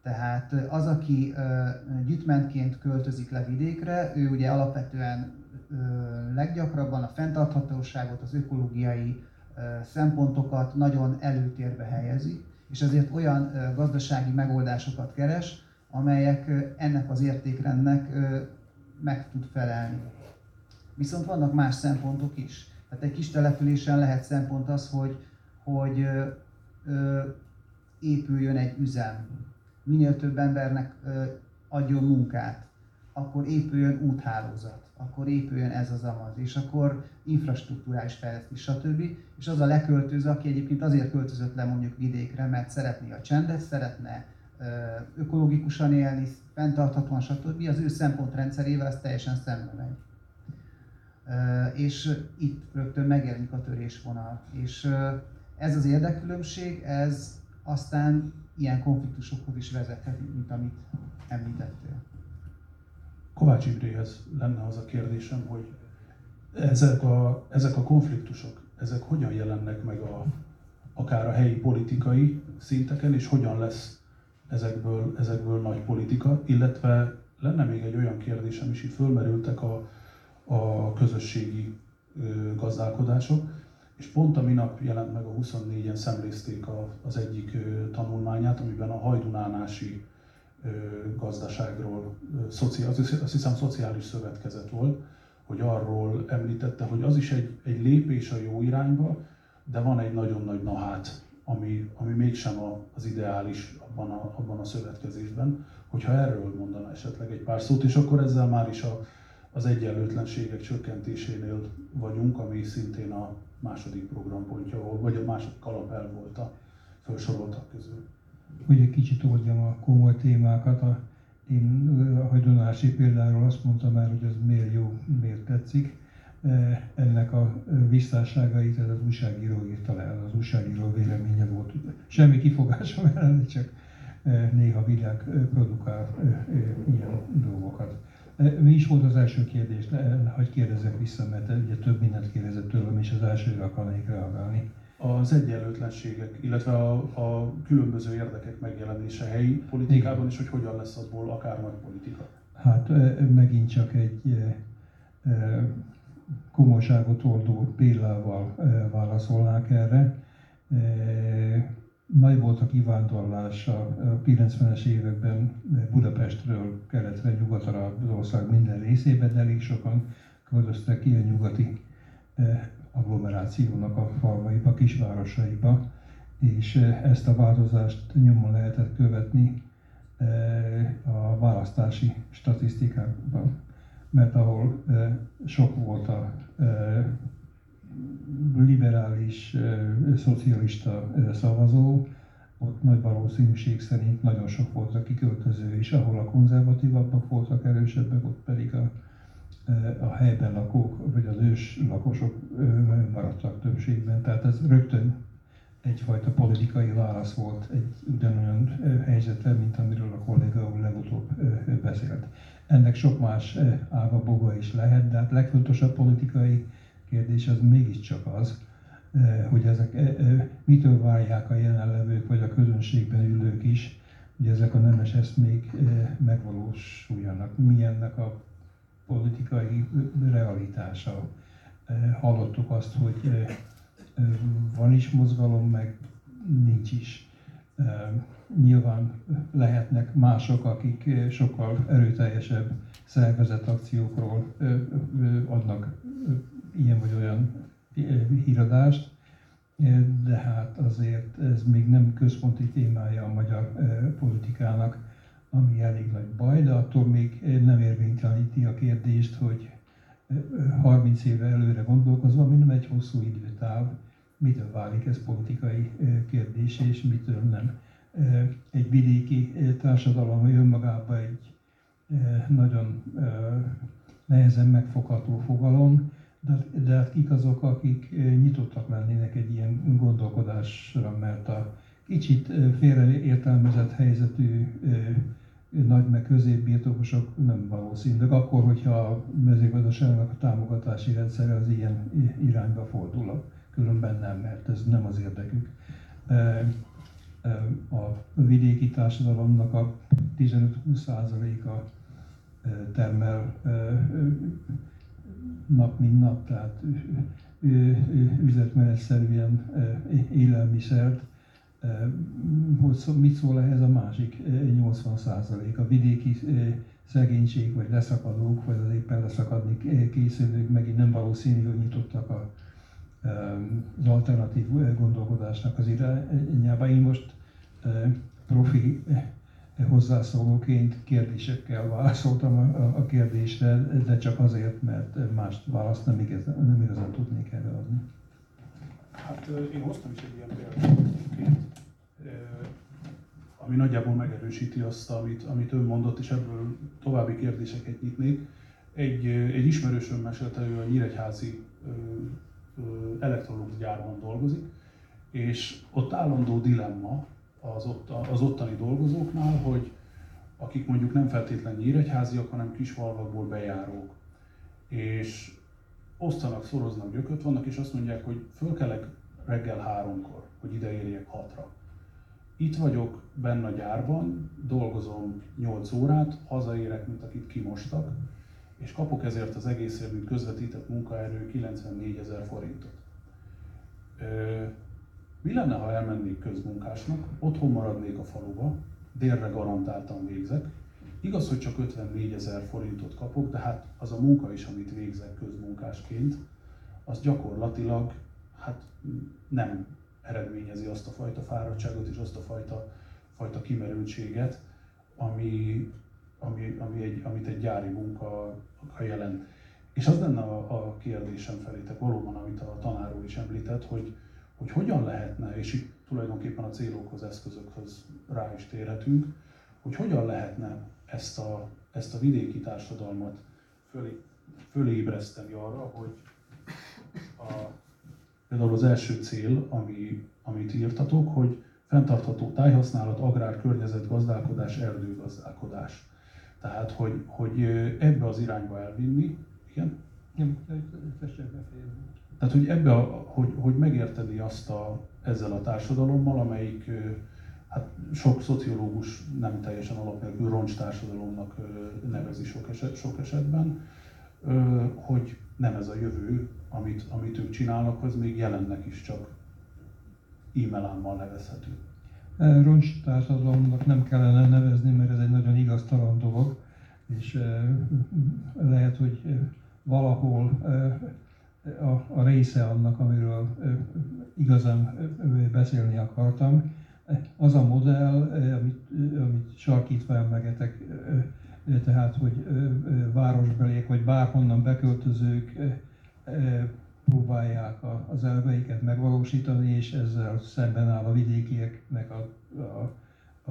Tehát az, aki gyütmentként költözik le vidékre, ő ugye alapvetően leggyakrabban a fenntarthatóságot, az ökológiai szempontokat nagyon előtérbe helyezi, és ezért olyan gazdasági megoldásokat keres, amelyek ennek az értékrendnek meg tud felelni. Viszont vannak más szempontok is. Tehát egy kis településen lehet szempont az, hogy, hogy ö, ö, épüljön egy üzem. Minél több embernek ö, adjon munkát, akkor épüljön úthálózat, akkor épüljön ez az amaz, és akkor infrastruktúrális fejlesztés, stb. És az a leköltöző, aki egyébként azért költözött le mondjuk vidékre, mert szeretné a csendet, szeretne ökológikusan élni, fenntarthatóan, stb. Az ő szempontrendszerével ez teljesen szembe megy. És itt rögtön megjelenik a törésvonal. És ez az érdekkülönbség, ez aztán ilyen konfliktusokhoz is vezethet, mint amit említettél. Kovács Imréhez lenne az a kérdésem, hogy ezek a, ezek a konfliktusok, ezek hogyan jelennek meg a, akár a helyi politikai szinteken, és hogyan lesz ezekből, ezekből nagy politika, illetve lenne még egy olyan kérdésem is, itt fölmerültek a, a közösségi gazdálkodások, és pont a minap jelent meg a 24-en szemlézték a, az egyik tanulmányát, amiben a hajdunánási gazdaságról, azt hiszem szociális szövetkezet volt, hogy arról említette, hogy az is egy, egy lépés a jó irányba, de van egy nagyon nagy nahát ami, ami mégsem az ideális abban a, abban a szövetkezésben, hogyha erről mondana esetleg egy pár szót, és akkor ezzel már is a, az egyenlőtlenségek csökkentésénél vagyunk, ami szintén a második programpontja volt, vagy a második alapelv volt a felsoroltak közül. Hogy egy kicsit oldjam a komoly témákat, a, én a hagyonási példáról azt mondtam már, hogy ez miért jó, miért tetszik. Eh, ennek a eh, visszásságait ez az újságíró írta le, az újságíró véleménye volt. Semmi kifogásom ellen, csak eh, néha világ produkál ilyen dolgokat. Mi is volt az első kérdés? Hogy kérdezzek vissza, mert ugye több mindent kérdezett tőlem, és az elsőre akarnék reagálni. Az egyenlőtlenségek, illetve a, a különböző érdekek megjelenése helyi politikában, Igen. és hogy hogyan lesz azból akár nagy politika. Hát megint csak egy komolyságot oldó példával válaszolnák erre. Nagy volt a kivándorlás a 90-es években Budapestről keletre, nyugatra az ország minden részébe, de elég sokan költöztek ki a nyugati agglomerációnak a falvaiba, kisvárosaiba, és ezt a változást nyomon lehetett követni a választási statisztikákban. Mert ahol sok volt a liberális, szocialista szavazó, ott nagy valószínűség szerint nagyon sok volt a kiköltöző, és ahol a konzervatívabbak voltak erősebbek, ott pedig a a helyben lakók, vagy az ős lakosok maradtak többségben. Tehát ez rögtön egyfajta politikai válasz volt egy ugyanolyan helyzetre, mint amiről a kolléga úr legutóbb beszélt. Ennek sok más ága boga is lehet, de hát legfontosabb politikai kérdés az mégiscsak az, hogy ezek mitől várják a jelenlevők vagy a közönségben ülők is, hogy ezek a nemes eszmék megvalósuljanak. Mi ennek a politikai realitása? Hallottuk azt, hogy van is mozgalom, meg nincs is. Nyilván lehetnek mások, akik sokkal erőteljesebb szervezett akciókról adnak ilyen vagy olyan híradást, de hát azért ez még nem központi témája a magyar politikának, ami elég nagy baj, de attól még nem érvényteleníti a kérdést, hogy 30 éve előre gondolkozva, mi nem egy hosszú időtáv, mitől válik ez politikai kérdés, és mitől nem. Egy vidéki társadalom, hogy önmagában egy nagyon nehezen megfogható fogalom, de, de hát kik azok, akik nyitottak lennének egy ilyen gondolkodásra, mert a kicsit félreértelmezett helyzetű nagy meg középbirtokosok nem valószínűleg, akkor, hogyha a mezőgazdaságnak a támogatási rendszere az ilyen irányba fordul, különben nem, mert ez nem az érdekük. A vidéki társadalomnak a 15-20%-a termel nap mint nap, tehát üzletmenetszerűen élelmiszert, hogy mit szól ehhez a másik 80 százalék. A vidéki szegénység, vagy leszakadók, vagy az éppen leszakadni készülők megint nem valószínű, hogy nyitottak a, az alternatív gondolkodásnak az irányába. Én most profi hozzászólóként kérdésekkel válaszoltam a, a kérdésre, de csak azért, mert más választ nem igazán, nem igazán tudnék erre adni. Hát én hoztam is egy ilyen példát, ami nagyjából megerősíti azt, amit, amit ön mondott, és ebből további kérdéseket nyitnék. Egy, egy ismerősöm mesélte, ő a Nyíregyházi elektrolux gyárban dolgozik, és ott állandó dilemma az, ott, az ottani dolgozóknál, hogy akik mondjuk nem feltétlenül nyíregyháziak, hanem kisfalvakból bejárók. És osztanak, szoroznak gyököt vannak, és azt mondják, hogy fölkelek reggel háromkor, hogy ide érjek hatra. Itt vagyok benne a gyárban, dolgozom 8 órát, hazaérek, mint akit kimostak, és kapok ezért az egészért, mint közvetített munkaerő 94 ezer forintot. Mi lenne, ha elmennék közmunkásnak, otthon maradnék a faluba, délre garantáltan végzek. Igaz, hogy csak 54 ezer forintot kapok, de hát az a munka is, amit végzek közmunkásként, az gyakorlatilag hát nem eredményezi azt a fajta fáradtságot és azt a fajta, fajta kimerültséget, ami, ami, ami egy, amit egy gyári munka jelent. És az lenne a, a kérdésem felétek valóban, amit a tanár úr is említett, hogy, hogy hogyan lehetne, és itt tulajdonképpen a célokhoz, eszközökhöz rá is térhetünk, hogy hogyan lehetne ezt a, ezt a vidéki társadalmat fölé, fölébreszteni arra, hogy a, például az első cél, ami, amit írtatok, hogy fenntartható tájhasználat, agrár, környezet, gazdálkodás, erdőgazdálkodás. Tehát, hogy, hogy ebbe az irányba elvinni, igen? Nem, tehát, hogy ebbe, a, hogy, hogy megérteni azt a, ezzel a társadalommal, amelyik hát sok szociológus nem teljesen alapnélkül roncs társadalomnak nevezi sok, eset, sok esetben, hogy nem ez a jövő, amit, amit ők csinálnak, az még jelennek is csak e-mailámmal nevezhető. Roncs társadalomnak nem kellene nevezni, mert ez egy nagyon igaztalan dolog, és lehet, hogy valahol a, a része annak, amiről igazán beszélni akartam. Az a modell, amit, amit sarkítva emlegetek, tehát, hogy városbeliek vagy bárhonnan beköltözők próbálják az elveiket megvalósítani, és ezzel szemben áll a vidékieknek a,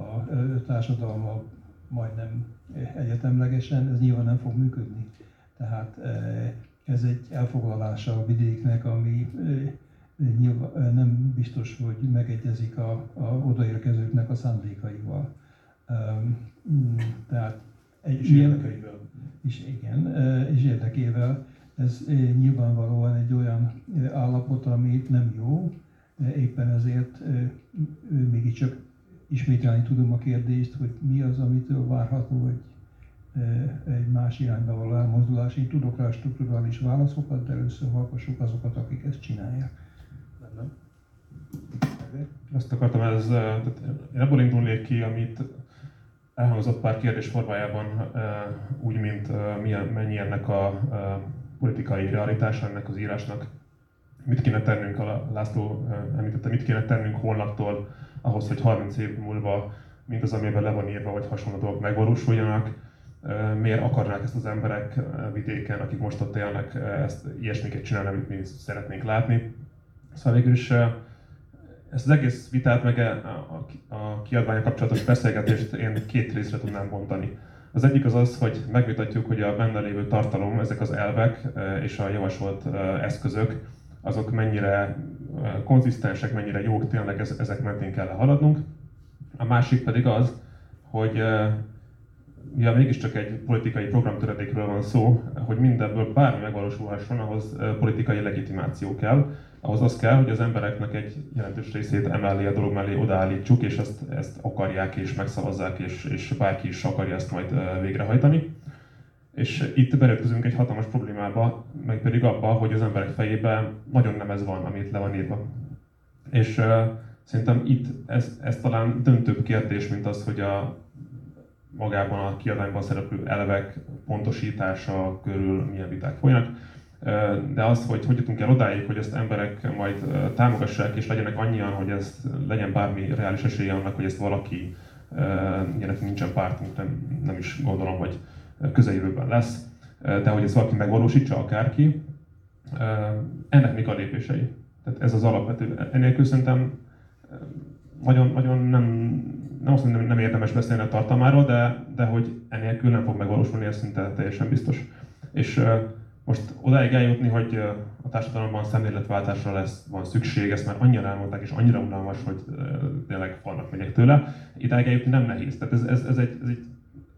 a, a társadalma majdnem egyetemlegesen, ez nyilván nem fog működni. Tehát ez egy elfoglalása a vidéknek, ami nyilván nem biztos, hogy megegyezik a, a odaérkezőknek a szándékaival. Mm, tehát egy és ilyen, érdekeivel. És igen, és érdekével. Ez nyilvánvalóan egy olyan állapot, ami nem jó, éppen ezért mégiscsak ismételni tudom a kérdést, hogy mi az, amitől várható egy, egy más irányba való elmozdulás. Én tudok rá strukturális válaszokat, de először hallgassuk azokat, akik ezt csinálják. Azt akartam, ez, tehát én abból indulnék ki, amit elhangzott pár kérdés formájában, úgy, mint milyen, mennyi ennek a politikai realitása ennek az írásnak. Mit kéne tennünk, a László említette, mit kéne tennünk holnaptól ahhoz, hogy 30 év múlva az amiben le van írva, vagy hasonló dolgok megvalósuljanak. Miért akarnák ezt az emberek vidéken, akik most ott élnek, ezt ilyesmiket csinálni, amit mi szeretnénk látni. Szóval végül is ezt az egész vitát, meg a, a kiadványa kapcsolatos beszélgetést én két részre tudnám bontani. Az egyik az az, hogy megvitatjuk, hogy a benne lévő tartalom, ezek az elvek és a javasolt eszközök, azok mennyire konzisztensek, mennyire jók, tényleg ezek mentén kell haladnunk. A másik pedig az, hogy mivel mégiscsak egy politikai programtöredékről van szó, hogy mindenből bármi megvalósulhasson, ahhoz politikai legitimáció kell ahhoz az kell, hogy az embereknek egy jelentős részét emellé a dolog mellé odaállítsuk, és ezt, ezt akarják és megszavazzák, és, és bárki is akarja ezt majd végrehajtani. És itt belőttözünk egy hatalmas problémába, meg pedig abba, hogy az emberek fejében nagyon nem ez van, amit le van írva. És uh, szerintem itt ez, ez talán döntőbb kérdés, mint az, hogy a magában a kiadványban szereplő elvek pontosítása körül milyen viták folynak de az, hogy hogy jutunk el odáig, hogy ezt emberek majd támogassák, és legyenek annyian, hogy ez legyen bármi reális esélye annak, hogy ezt valaki, ilyenek nincsen pártunk, nem, nem is gondolom, hogy közeljövőben lesz, de hogy ezt valaki megvalósítsa, akárki, ennek még a lépései. Tehát ez az alapvető. Enélkül szerintem nagyon, nagyon nem, nem azt mondom, nem érdemes beszélni a tartalmáról, de, de hogy enélkül nem fog megvalósulni, ez szinte teljesen biztos. És most odáig eljutni, hogy a társadalomban szemléletváltásra lesz, van szükség, ezt már annyira elmondták, és annyira unalmas, hogy tényleg falnak megyek tőle. Idáig eljutni nem nehéz. Tehát ez, ez, ez, egy, ez egy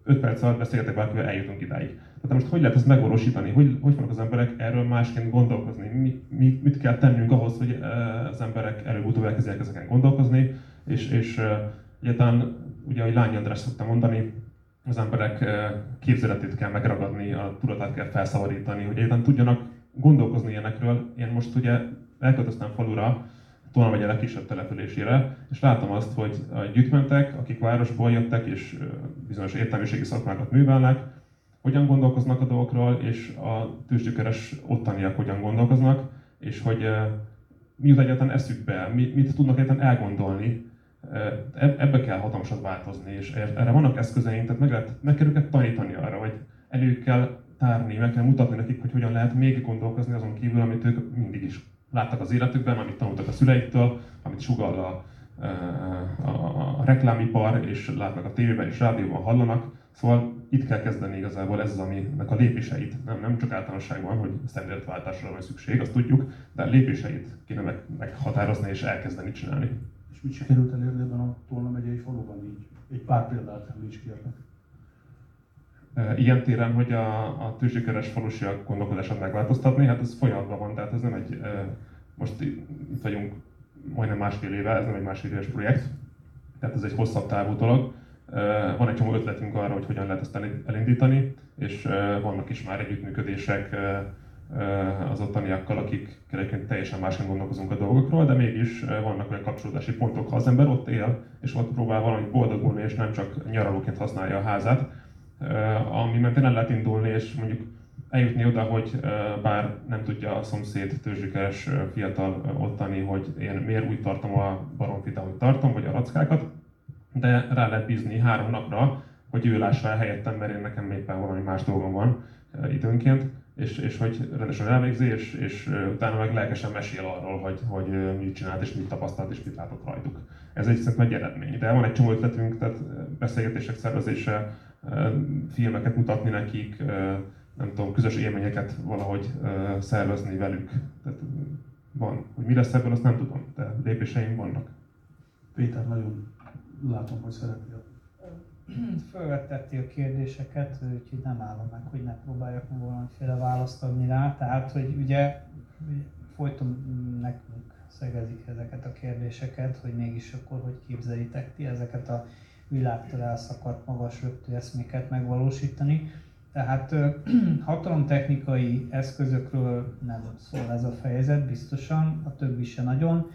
5 perc alatt beszélgetek valakivel, eljutunk idáig. Tehát most hogy lehet ezt megvalósítani? Hogy, hogy fognak az emberek erről másként gondolkozni? Mi, mi, mit kell tennünk ahhoz, hogy az emberek előbb-utóbb elkezdjenek ezeken gondolkozni? És, és egyáltalán, ugye, ahogy Lány András szokta mondani, az emberek képzeletét kell megragadni, a tudatát kell felszabadítani, hogy egyáltalán tudjanak gondolkozni ilyenekről. Én most ugye elköltöztem falura, Tolna megye legkisebb településére, és látom azt, hogy a gyűjtmentek, akik városból jöttek és bizonyos értelmiségi szakmákat művelnek, hogyan gondolkoznak a dolgokról, és a tőzsgyökeres ottaniak hogyan gondolkoznak, és hogy mi jut egyáltalán eszükbe, mit tudnak egyáltalán elgondolni, ebbe kell hatalmasat változni, és erre vannak eszközeink, tehát meg, lehet, meg kell őket tanítani arra, hogy elő kell tárni, meg kell mutatni nekik, hogy hogyan lehet még gondolkozni azon kívül, amit ők mindig is láttak az életükben, amit tanultak a szüleiktől, amit sugall a, a, a, a reklámipar, és látnak a tévében és rádióban hallanak. Szóval itt kell kezdeni igazából ez az, aminek a lépéseit, nem, nem csak általánosságban, hogy szemléletváltásra van szükség, azt tudjuk, de lépéseit kéne meg, meghatározni és elkezdeni csinálni mit sikerült elérni ebben a Tolna megyei faluban így? Egy pár példát említs kérlek. Ilyen téren, hogy a, a tőzsikeres falusiak gondolkodását megváltoztatni, hát ez folyamatban van, tehát ez nem egy, most itt vagyunk majdnem másfél éve, ez nem egy másfél éves projekt, tehát ez egy hosszabb távú dolog. Van egy csomó ötletünk arra, hogy hogyan lehet ezt elindítani, és vannak is már együttműködések az ottaniakkal, akik egyébként teljesen másként gondolkozunk a dolgokról, de mégis vannak olyan kapcsolódási pontok, ha az ember ott él, és ott próbál valami boldogulni, és nem csak nyaralóként használja a házát, ami mentén el lehet indulni, és mondjuk eljutni oda, hogy bár nem tudja a szomszéd tőzsikeres fiatal ottani, hogy én miért úgy tartom a baromfit, ahogy tartom, vagy a rackákat, de rá lehet bízni három napra, hogy ő lássa el helyettem, mert én nekem éppen valami más dolgom van időnként, és, és hogy rendesen elvégzi, és, és utána meg lelkesen mesél arról, hogy, hogy mit csinált, és mit tapasztalt, és mit látott rajtuk. Ez egy szerintem egy eredmény. De van egy csomó ötletünk, tehát beszélgetések szervezése, filmeket mutatni nekik, nem tudom, közös élményeket valahogy szervezni velük. Tehát van, hogy mi lesz ebből, azt nem tudom, de lépéseim vannak. Péter, nagyon látom, hogy szeretnél. Fölvetettél kérdéseket, úgyhogy nem állom meg, hogy ne próbáljak meg valamiféle választ adni rá. Tehát, hogy ugye folyton nekünk szegezik ezeket a kérdéseket, hogy mégis akkor hogy képzelitek ti ezeket a világtól elszakadt magas röptű eszméket megvalósítani. Tehát hatalomtechnikai eszközökről nem szól ez a fejezet, biztosan, a többi se nagyon,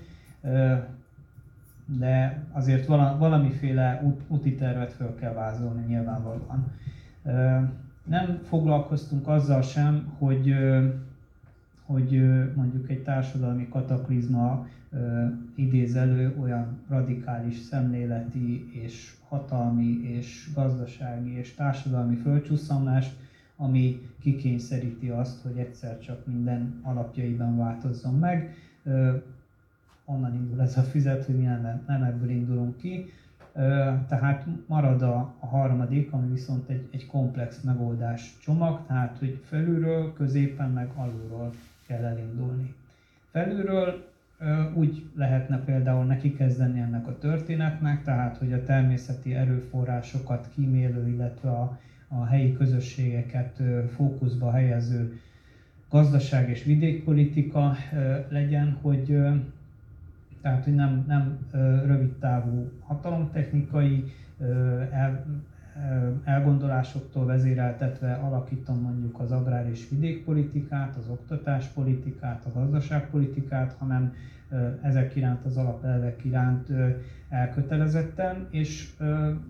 de azért valamiféle úti tervet föl kell vázolni nyilvánvalóan. Nem foglalkoztunk azzal sem, hogy hogy mondjuk egy társadalmi kataklizma idéz elő olyan radikális szemléleti és hatalmi és gazdasági és társadalmi földcsúszamlást, ami kikényszeríti azt, hogy egyszer csak minden alapjaiban változzon meg. Onnan indul ez a füzet, hogy mi nem, nem ebből indulunk ki. Tehát marad a, a harmadik, ami viszont egy, egy komplex megoldás csomag, tehát hogy felülről, középen, meg alulról kell elindulni. Felülről úgy lehetne például neki kezdeni ennek a történetnek, tehát hogy a természeti erőforrásokat kímélő, illetve a, a helyi közösségeket fókuszba helyező gazdaság és vidékpolitika legyen, hogy tehát hogy nem, nem rövid távú hatalomtechnikai el, elgondolásoktól vezéreltetve alakítom mondjuk az agrár és vidékpolitikát, az oktatáspolitikát, a gazdaságpolitikát, hanem ezek iránt, az alapelvek iránt elkötelezetten, és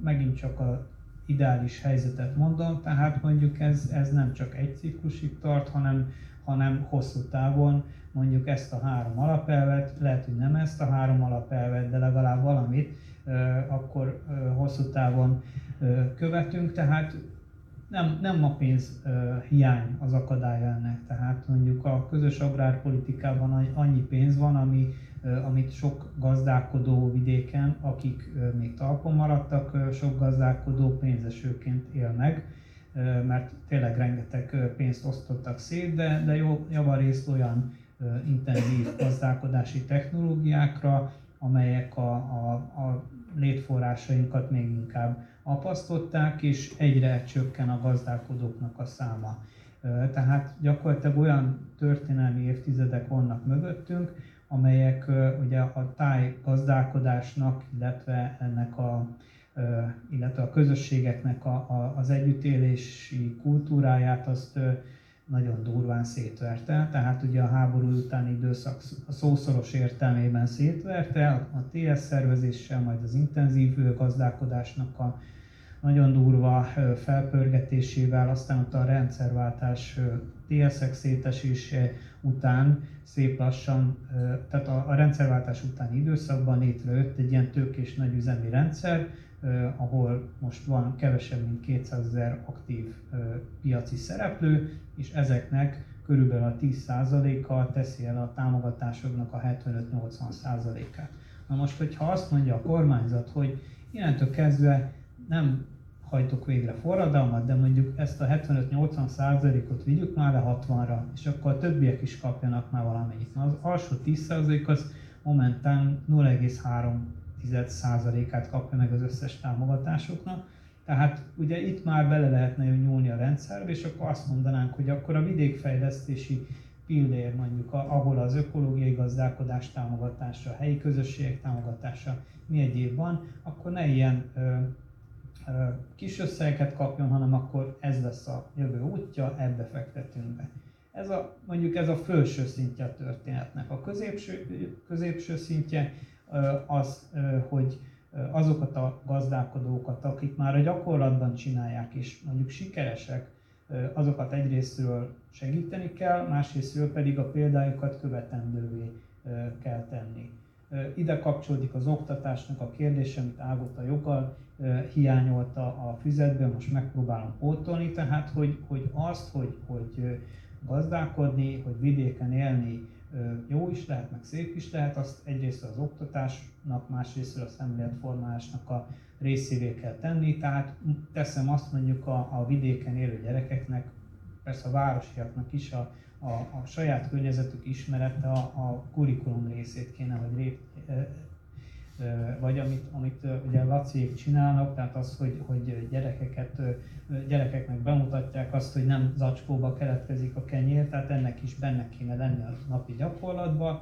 megint csak a ideális helyzetet mondom, tehát mondjuk ez, ez nem csak egy ciklusig tart, hanem, hanem hosszú távon mondjuk ezt a három alapelvet, lehet, hogy nem ezt a három alapelvet, de legalább valamit, akkor hosszú távon követünk, tehát nem, nem a pénz hiány az akadálya ennek. Tehát mondjuk a közös agrárpolitikában annyi pénz van, ami, amit sok gazdálkodó vidéken, akik még talpon maradtak, sok gazdálkodó pénzesőként él meg, mert tényleg rengeteg pénzt osztottak szét, de, de jó, javarészt olyan intenzív gazdálkodási technológiákra, amelyek a, a, a létforrásainkat még inkább apasztották, és egyre csökken a gazdálkodóknak a száma. Tehát gyakorlatilag olyan történelmi évtizedek vannak mögöttünk, amelyek ugye a táj gazdálkodásnak, illetve ennek a, illetve a közösségeknek a, a, az együttélési kultúráját azt nagyon durván szétverte, tehát ugye a háború utáni időszak szószoros értelmében szétverte, a TS szervezéssel, majd az intenzív gazdálkodásnak a nagyon durva felpörgetésével, aztán ott a rendszerváltás TSX szétesése után szép lassan, tehát a, a rendszerváltás utáni időszakban létrejött egy ilyen tőkés nagyüzemi rendszer, ahol most van kevesebb, mint 200 ezer aktív piaci szereplő, és ezeknek körülbelül a 10%-a teszi el a támogatásoknak a 75-80%-át. Na most, hogyha azt mondja a kormányzat, hogy innentől kezdve nem hajtok végre forradalmat, de mondjuk ezt a 75-80%-ot vigyük már le 60-ra, és akkor a többiek is kapjanak már valamennyit. Na, az alsó 10% az momentán 0,3%-át kapja meg az összes támogatásoknak, tehát ugye itt már bele lehetne nyúlni a rendszerbe, és akkor azt mondanánk, hogy akkor a vidékfejlesztési pillér mondjuk, ahol az ökológiai gazdálkodás támogatása, a helyi közösségek támogatása, mi egyéb van, akkor ne ilyen ö, ö, kis összegeket kapjon, hanem akkor ez lesz a jövő útja, ebbe fektetünk be. Ez a, mondjuk ez a felső szintje a történetnek. A középső, középső szintje az, hogy azokat a gazdálkodókat, akik már a gyakorlatban csinálják és mondjuk sikeresek, azokat egyrésztről segíteni kell, másrésztről pedig a példájukat követendővé kell tenni. Ide kapcsolódik az oktatásnak a kérdése, amit Ágota joggal hiányolta a füzetben, most megpróbálom pótolni, tehát hogy, hogy azt, hogy, hogy gazdálkodni, hogy vidéken élni jó is lehet, meg szép is lehet, azt egyrészt az oktatásnak, másrészt a szemléletformálásnak a részévé kell tenni, tehát teszem azt mondjuk a, a vidéken élő gyerekeknek persze a városiaknak is a, a, a saját környezetük ismerete a, a kurikulum részét kéne, hogy vagy amit, amit ugye Laciék csinálnak, tehát az, hogy, hogy gyerekeket, gyerekeknek bemutatják azt, hogy nem zacskóba keletkezik a kenyér, tehát ennek is benne kéne lenni a napi gyakorlatban.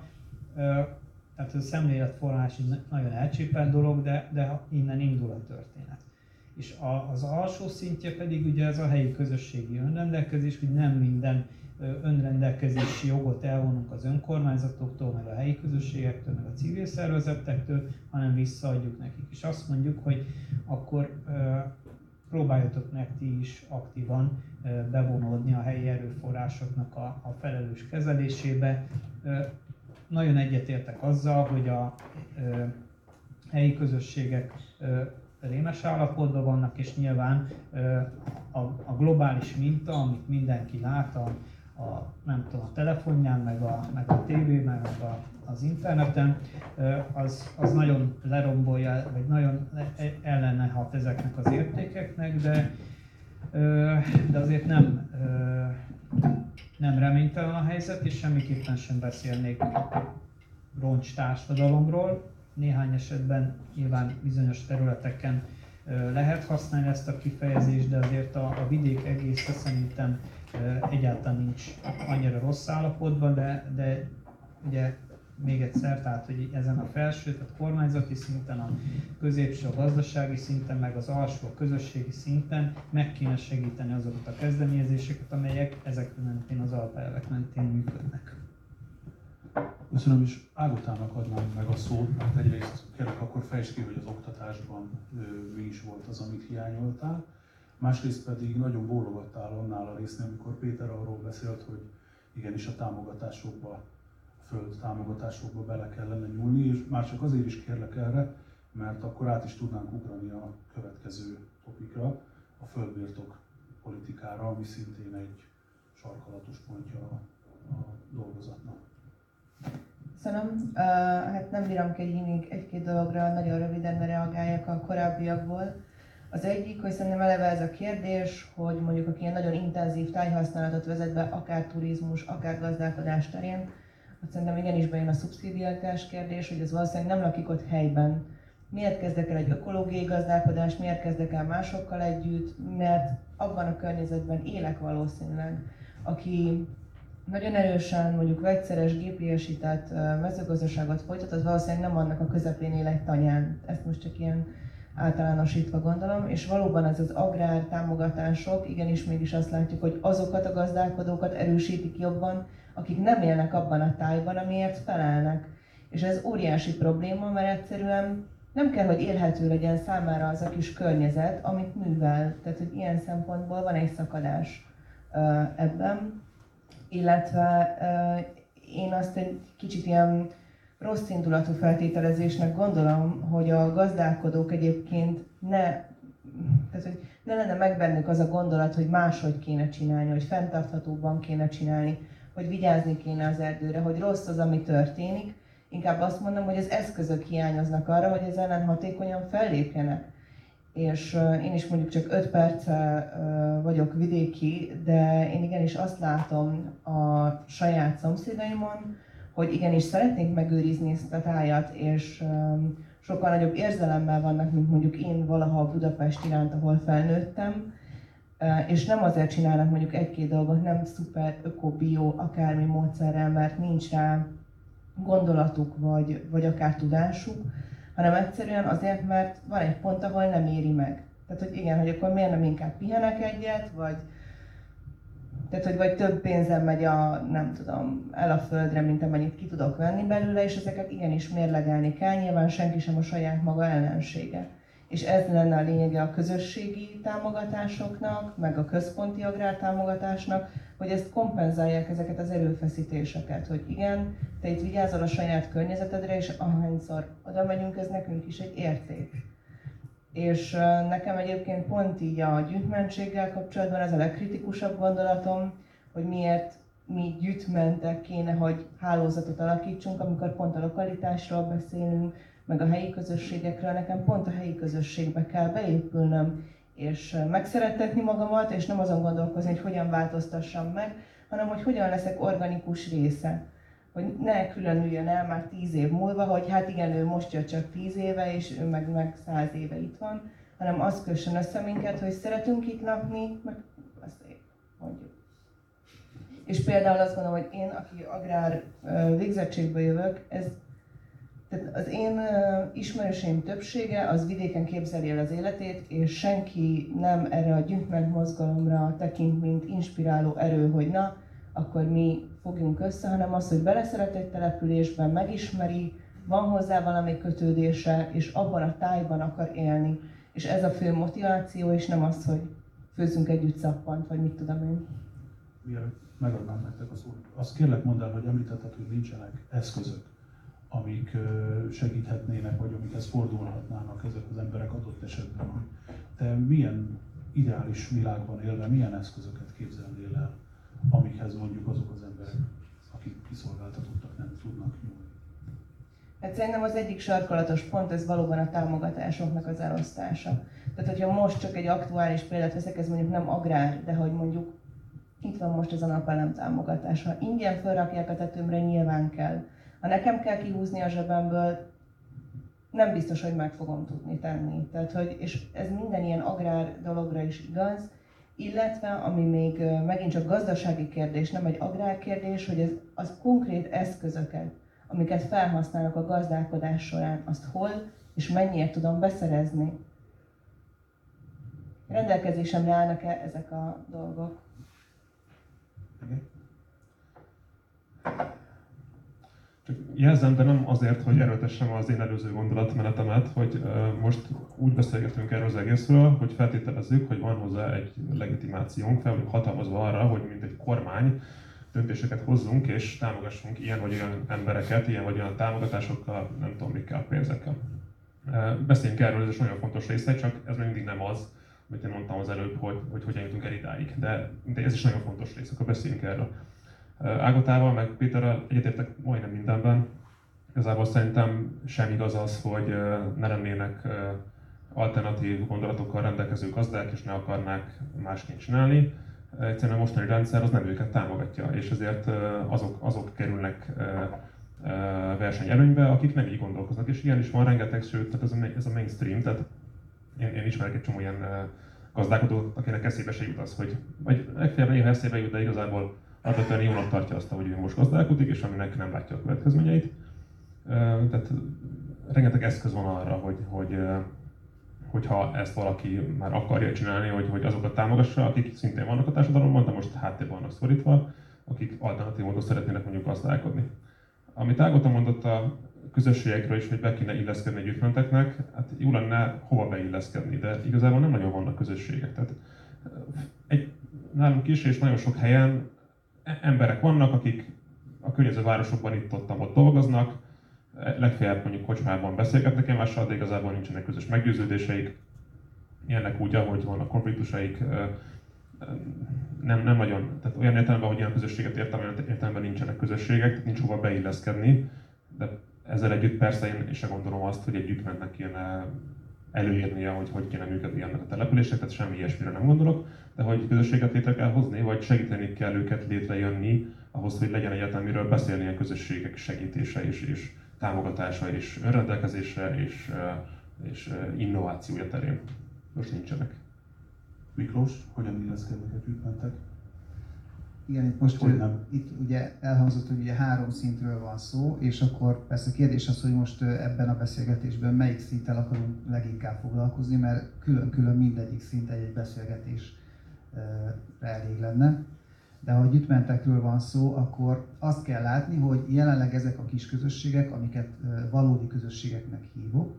Tehát a szemléletformás nagyon elcsépelt dolog, de, de innen indul a történet. És az alsó szintje pedig ugye ez a helyi közösségi önrendelkezés, hogy nem minden önrendelkezési jogot elvonunk az önkormányzatoktól, meg a helyi közösségektől, meg a civil szervezetektől, hanem visszaadjuk nekik. És azt mondjuk, hogy akkor próbáljatok meg is aktívan bevonódni a helyi erőforrásoknak a, a felelős kezelésébe. Nagyon egyetértek azzal, hogy a helyi közösségek rémes állapotban vannak, és nyilván a, a globális minta, amit mindenki lát, a, a, nem tudom, a telefonján, meg a, meg a tévében, meg a, az interneten, az, az nagyon lerombolja, vagy nagyon ellene hat ezeknek az értékeknek, de, de azért nem, nem reménytelen a helyzet, és semmiképpen sem beszélnék roncs társadalomról. Néhány esetben nyilván bizonyos területeken lehet használni ezt a kifejezést, de azért a, a vidék egész szerintem egyáltalán nincs annyira rossz állapotban, de, de ugye még egyszer, tehát hogy ezen a felső, tehát kormányzati szinten, a középső, a gazdasági szinten, meg az alsó, a közösségi szinten meg kéne segíteni azokat a kezdeményezéseket, amelyek ezek mentén, az alapelvek mentén működnek. Köszönöm, és Ágotának adnám meg a szót, mert egyrészt kérlek akkor fejtsd ki, hogy az oktatásban mi is volt az, amit hiányoltál, másrészt pedig nagyon bólogattál annál a résznél, amikor Péter arról beszélt, hogy igenis a támogatásokba, a föld támogatásokba bele kellene nyúlni, és már csak azért is kérlek erre, mert akkor át is tudnánk ugrani a következő topikra, a földbirtok politikára, ami szintén egy sarkalatos pontja a, a dolgozatnak. Köszönöm. Uh, hát nem bírom ki, egy-két dologra nagyon röviden reagáljak a korábbiakból. Az egyik, hogy szerintem eleve ez a kérdés, hogy mondjuk aki ilyen nagyon intenzív tájhasználatot vezet be, akár turizmus, akár gazdálkodás terén, hogy szerintem igenis bejön a szubszidiáltás kérdés, hogy ez valószínűleg nem lakik ott helyben. Miért kezdek el egy ökológiai gazdálkodást, miért kezdek el másokkal együtt, mert abban a környezetben élek valószínűleg, aki nagyon erősen mondjuk vegyszeres, gépiesített mezőgazdaságot folytat, az valószínűleg nem annak a közepén él egy tanyán. Ezt most csak ilyen általánosítva gondolom, és valóban ez az agrár támogatások, igenis mégis azt látjuk, hogy azokat a gazdálkodókat erősítik jobban, akik nem élnek abban a tájban, amiért felelnek. És ez óriási probléma, mert egyszerűen nem kell, hogy élhető legyen számára az a kis környezet, amit művel. Tehát, hogy ilyen szempontból van egy szakadás ebben. Illetve én azt egy kicsit ilyen rossz indulatú feltételezésnek gondolom, hogy a gazdálkodók egyébként ne, tehát, hogy ne lenne meg bennük az a gondolat, hogy máshogy kéne csinálni, hogy fenntarthatóbban kéne csinálni, hogy vigyázni kéne az erdőre, hogy rossz az, ami történik. Inkább azt mondom, hogy az eszközök hiányoznak arra, hogy ez ellen hatékonyan fellépjenek. És én is mondjuk csak 5 perce vagyok vidéki, de én igenis azt látom a saját szomszédaimon, hogy igenis szeretnénk megőrizni ezt a tájat, és um, sokkal nagyobb érzelemmel vannak, mint mondjuk én valaha a Budapest iránt, ahol felnőttem, uh, és nem azért csinálnak mondjuk egy-két dolgot, nem szuper öko-bio akármi módszerrel, mert nincs rá gondolatuk, vagy, vagy akár tudásuk, hanem egyszerűen azért, mert van egy pont, ahol nem éri meg. Tehát, hogy igen, hogy akkor miért nem inkább pihenek egyet, vagy, tehát, hogy vagy több pénzem megy a, nem tudom, el a földre, mint amennyit ki tudok venni belőle, és ezeket igenis mérlegelni kell, nyilván senki sem a saját maga ellensége. És ez lenne a lényege a közösségi támogatásoknak, meg a központi agrártámogatásnak, hogy ezt kompenzálják ezeket az erőfeszítéseket, hogy igen, te itt vigyázol a saját környezetedre, és ahányszor oda megyünk, ez nekünk is egy érték. És nekem egyébként pont így a gyűjtmentséggel kapcsolatban ez a legkritikusabb gondolatom, hogy miért mi gyűjtmentek kéne, hogy hálózatot alakítsunk, amikor pont a lokalitásról beszélünk, meg a helyi közösségekről, nekem pont a helyi közösségbe kell beépülnöm, és megszerettetni magamat, és nem azon gondolkozni, hogy hogyan változtassam meg, hanem hogy hogyan leszek organikus része. Hogy ne különüljön el már tíz év múlva, hogy hát igen, ő most jött csak tíz éve, és ő meg, meg száz éve itt van, hanem az kössön össze minket, hogy szeretünk itt lakni, meg szép, mondjuk. És például azt gondolom, hogy én, aki agrár végzettségből jövök, ez tehát az én ismerőseim többsége az vidéken képzeli el az életét, és senki nem erre a gyűjtment mozgalomra tekint, mint inspiráló erő, hogy na, akkor mi fogjunk össze, hanem az, hogy beleszeret egy településben, megismeri, van hozzá valami kötődése, és abban a tájban akar élni. És ez a fő motiváció, és nem az, hogy főzzünk együtt szappant, vagy mit tudom én. Mielőtt megadnám nektek a szót, azt kérlek mondd el, hogy említetted, hogy nincsenek eszközök amik segíthetnének, vagy amikhez fordulhatnának ezek az emberek adott esetben. Te milyen ideális világban élve, milyen eszközöket képzelnél el, amikhez mondjuk azok az emberek, akik kiszolgáltatottak nem tudnak nyúlni? Hát szerintem az egyik sarkalatos pont, ez valóban a támogatásoknak az elosztása. Tehát, hogyha most csak egy aktuális példát veszek, ez mondjuk nem agrár, de hogy mondjuk itt van most ez a napelem támogatása. Ingyen felrakják a tetőmre, nyilván kell. Ha nekem kell kihúzni a zsebemből, nem biztos, hogy meg fogom tudni tenni. Tehát, hogy, és ez minden ilyen agrár dologra is igaz, illetve ami még megint csak gazdasági kérdés, nem egy agrár kérdés, hogy ez, az konkrét eszközöket, amiket felhasználok a gazdálkodás során, azt hol és mennyiért tudom beszerezni. Rendelkezésemre állnak-e ezek a dolgok? Okay. Csak jelzem, de nem azért, hogy erőtessem az én előző gondolatmenetemet, hogy most úgy beszélgetünk erről az egészről, hogy feltételezzük, hogy van hozzá egy legitimációnk, fel vagyunk hatalmazva arra, hogy mint egy kormány döntéseket hozzunk és támogassunk ilyen vagy olyan embereket, ilyen vagy olyan támogatásokkal, nem tudom mikkel, pénzekkel. Beszéljünk erről, ez is nagyon fontos része, csak ez még mindig nem az, amit én mondtam az előbb, hogy, hogy hogyan jutunk el idáig. De, de ez is nagyon fontos rész, akkor beszéljünk erről. Ágotával, meg Péterrel egyetértek majdnem mindenben. Igazából szerintem sem igaz az, hogy ne lennének alternatív gondolatokkal rendelkező gazdák, és ne akarnák másként csinálni. Egyszerűen a mostani rendszer az nem őket támogatja, és ezért azok, azok kerülnek versenyelőnybe, akik nem így gondolkoznak, és ilyen is van rengeteg, sőt, tehát ez a, ez a mainstream, tehát én, én ismerek egy csomó ilyen gazdálkodót, akinek eszébe se jut az, hogy, vagy legfeljebb néha eszébe jut, de igazából alapvetően jónak tartja azt, hogy most gazdálkodik, és aminek nem látja a következményeit. Tehát rengeteg eszköz van arra, hogy, hogy hogyha ezt valaki már akarja csinálni, hogy, hogy azokat támogassa, akik szintén vannak a társadalomban, de most háttérben vannak szorítva, akik alternatív módon szeretnének mondjuk gazdálkodni. Amit Ágota mondott a közösségekről is, hogy be kéne illeszkedni együttmenteknek, hát jó lenne hova beilleszkedni, de igazából nem nagyon vannak közösségek. Tehát egy, nálunk is és nagyon sok helyen emberek vannak, akik a környező városokban itt ott, ott dolgoznak, legfeljebb mondjuk kocsmában beszélgetnek egymással, de igazából nincsenek közös meggyőződéseik, ilyenek úgy, ahogy vannak konfliktusaik, nem, nem nagyon, tehát olyan értelemben, hogy ilyen közösséget értem, olyan értelemben nincsenek közösségek, tehát nincs hova beilleszkedni, de ezzel együtt persze én is gondolom azt, hogy együtt mennek kéne előírnia, hogy hogy kéne működni ennek a települések, tehát semmi ilyesmire nem gondolok, de hogy közösséget létre kell hozni, vagy segíteni kell őket létrejönni ahhoz, hogy legyen egyáltalán miről beszélni a közösségek segítése és, és támogatása és önrendelkezése és, és innovációja terén. Most nincsenek. Miklós, hogyan illeszkednek a? Igen, itt most hogy nem? itt ugye elhangzott, hogy ugye három szintről van szó, és akkor persze a kérdés az, hogy most ebben a beszélgetésben melyik szinttel akarunk leginkább foglalkozni, mert külön-külön mindegyik szint egy-egy beszélgetés elég lenne. De ha gyütmentekről van szó, akkor azt kell látni, hogy jelenleg ezek a kis közösségek, amiket valódi közösségeknek hívok,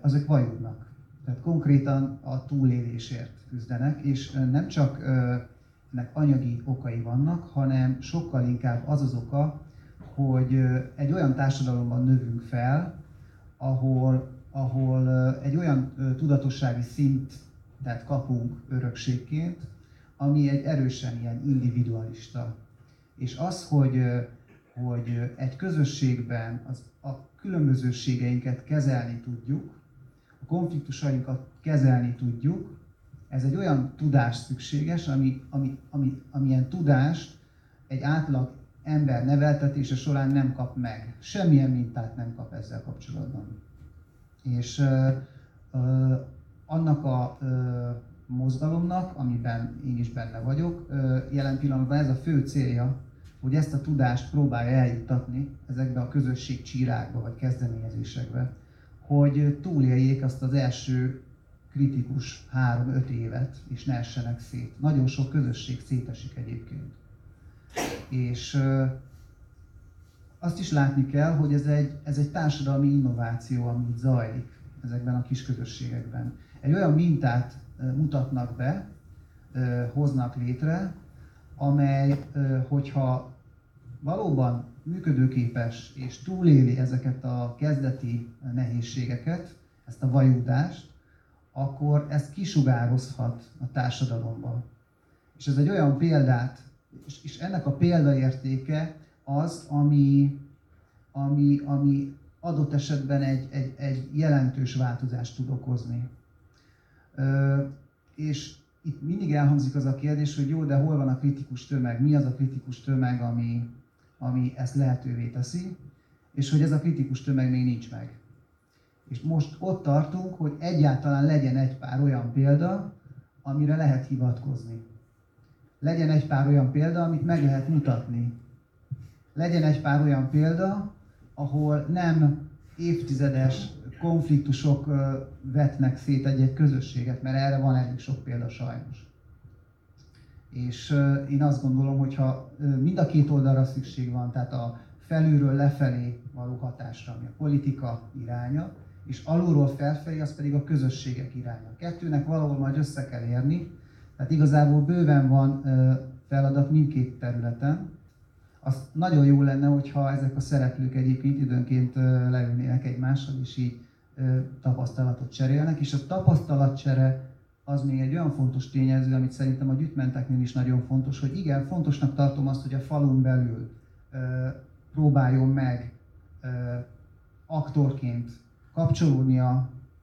azok vajudnak. Tehát konkrétan a túlélésért küzdenek, és nem csak ennek anyagi okai vannak, hanem sokkal inkább az az oka, hogy egy olyan társadalomban növünk fel, ahol, ahol egy olyan tudatossági szintet kapunk örökségként, ami egy erősen ilyen individualista. És az, hogy, hogy egy közösségben az, a különbözőségeinket kezelni tudjuk, a konfliktusainkat kezelni tudjuk, ez egy olyan tudás szükséges, ami, ami, ami, amilyen tudást egy átlag ember neveltetése során nem kap meg. Semmilyen mintát nem kap ezzel kapcsolatban. És ö, ö, annak a ö, mozgalomnak, amiben én is benne vagyok, ö, jelen pillanatban ez a fő célja, hogy ezt a tudást próbálja eljuttatni ezekbe a közösség csírákba vagy kezdeményezésekbe, hogy túléljék azt az első kritikus három-öt évet, és ne essenek szét. Nagyon sok közösség szétesik egyébként. És azt is látni kell, hogy ez egy, ez egy társadalmi innováció, ami zajlik ezekben a kis közösségekben. Egy olyan mintát mutatnak be, hoznak létre, amely, hogyha valóban működőképes és túléli ezeket a kezdeti nehézségeket, ezt a vajúdást, akkor ez kisugározhat a társadalomba. És ez egy olyan példát, és, és ennek a példaértéke az, ami, ami, ami adott esetben egy, egy, egy jelentős változást tud okozni. Ö, és itt mindig elhangzik az a kérdés, hogy jó, de hol van a kritikus tömeg, mi az a kritikus tömeg, ami, ami ezt lehetővé teszi, és hogy ez a kritikus tömeg még nincs meg. És most ott tartunk, hogy egyáltalán legyen egy pár olyan példa, amire lehet hivatkozni. Legyen egy pár olyan példa, amit meg lehet mutatni. Legyen egy pár olyan példa, ahol nem évtizedes konfliktusok vetnek szét egy-egy közösséget, mert erre van elég sok példa sajnos. És én azt gondolom, hogy ha mind a két oldalra szükség van, tehát a felülről lefelé való hatásra, ami a politika iránya, és alulról felfelé, az pedig a közösségek iránya. Kettőnek valahol majd össze kell érni, tehát igazából bőven van feladat mindkét területen. Az nagyon jó lenne, hogyha ezek a szereplők egyébként időnként leülnének egymással, és így tapasztalatot cserélnek, és a tapasztalatcsere az még egy olyan fontos tényező, amit szerintem a gyütmenteknél is nagyon fontos, hogy igen, fontosnak tartom azt, hogy a falun belül próbáljon meg aktorként kapcsolódni a,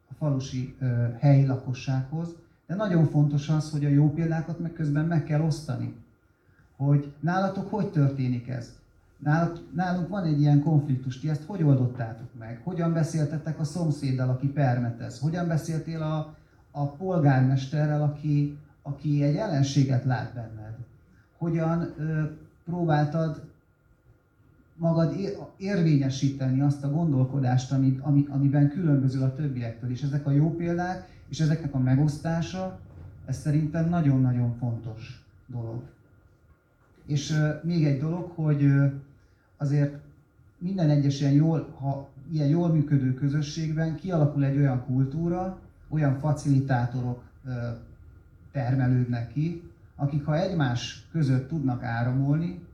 a falusi ö, helyi lakossághoz, de nagyon fontos az, hogy a jó példákat meg közben meg kell osztani. Hogy nálatok hogy történik ez? Nálunk, nálunk van egy ilyen konfliktus, ti ezt hogy oldottátok meg? Hogyan beszéltetek a szomszéddal, aki permetez? Hogyan beszéltél a, a polgármesterrel, aki, aki egy ellenséget lát benned? Hogyan ö, próbáltad magad érvényesíteni azt a gondolkodást, amit, ami, amiben különböző a többiektől. És ezek a jó példák, és ezeknek a megosztása, ez szerintem nagyon-nagyon fontos dolog. És még egy dolog, hogy azért minden egyes ilyen jól, ha ilyen jól működő közösségben kialakul egy olyan kultúra, olyan facilitátorok termelődnek ki, akik ha egymás között tudnak áramolni,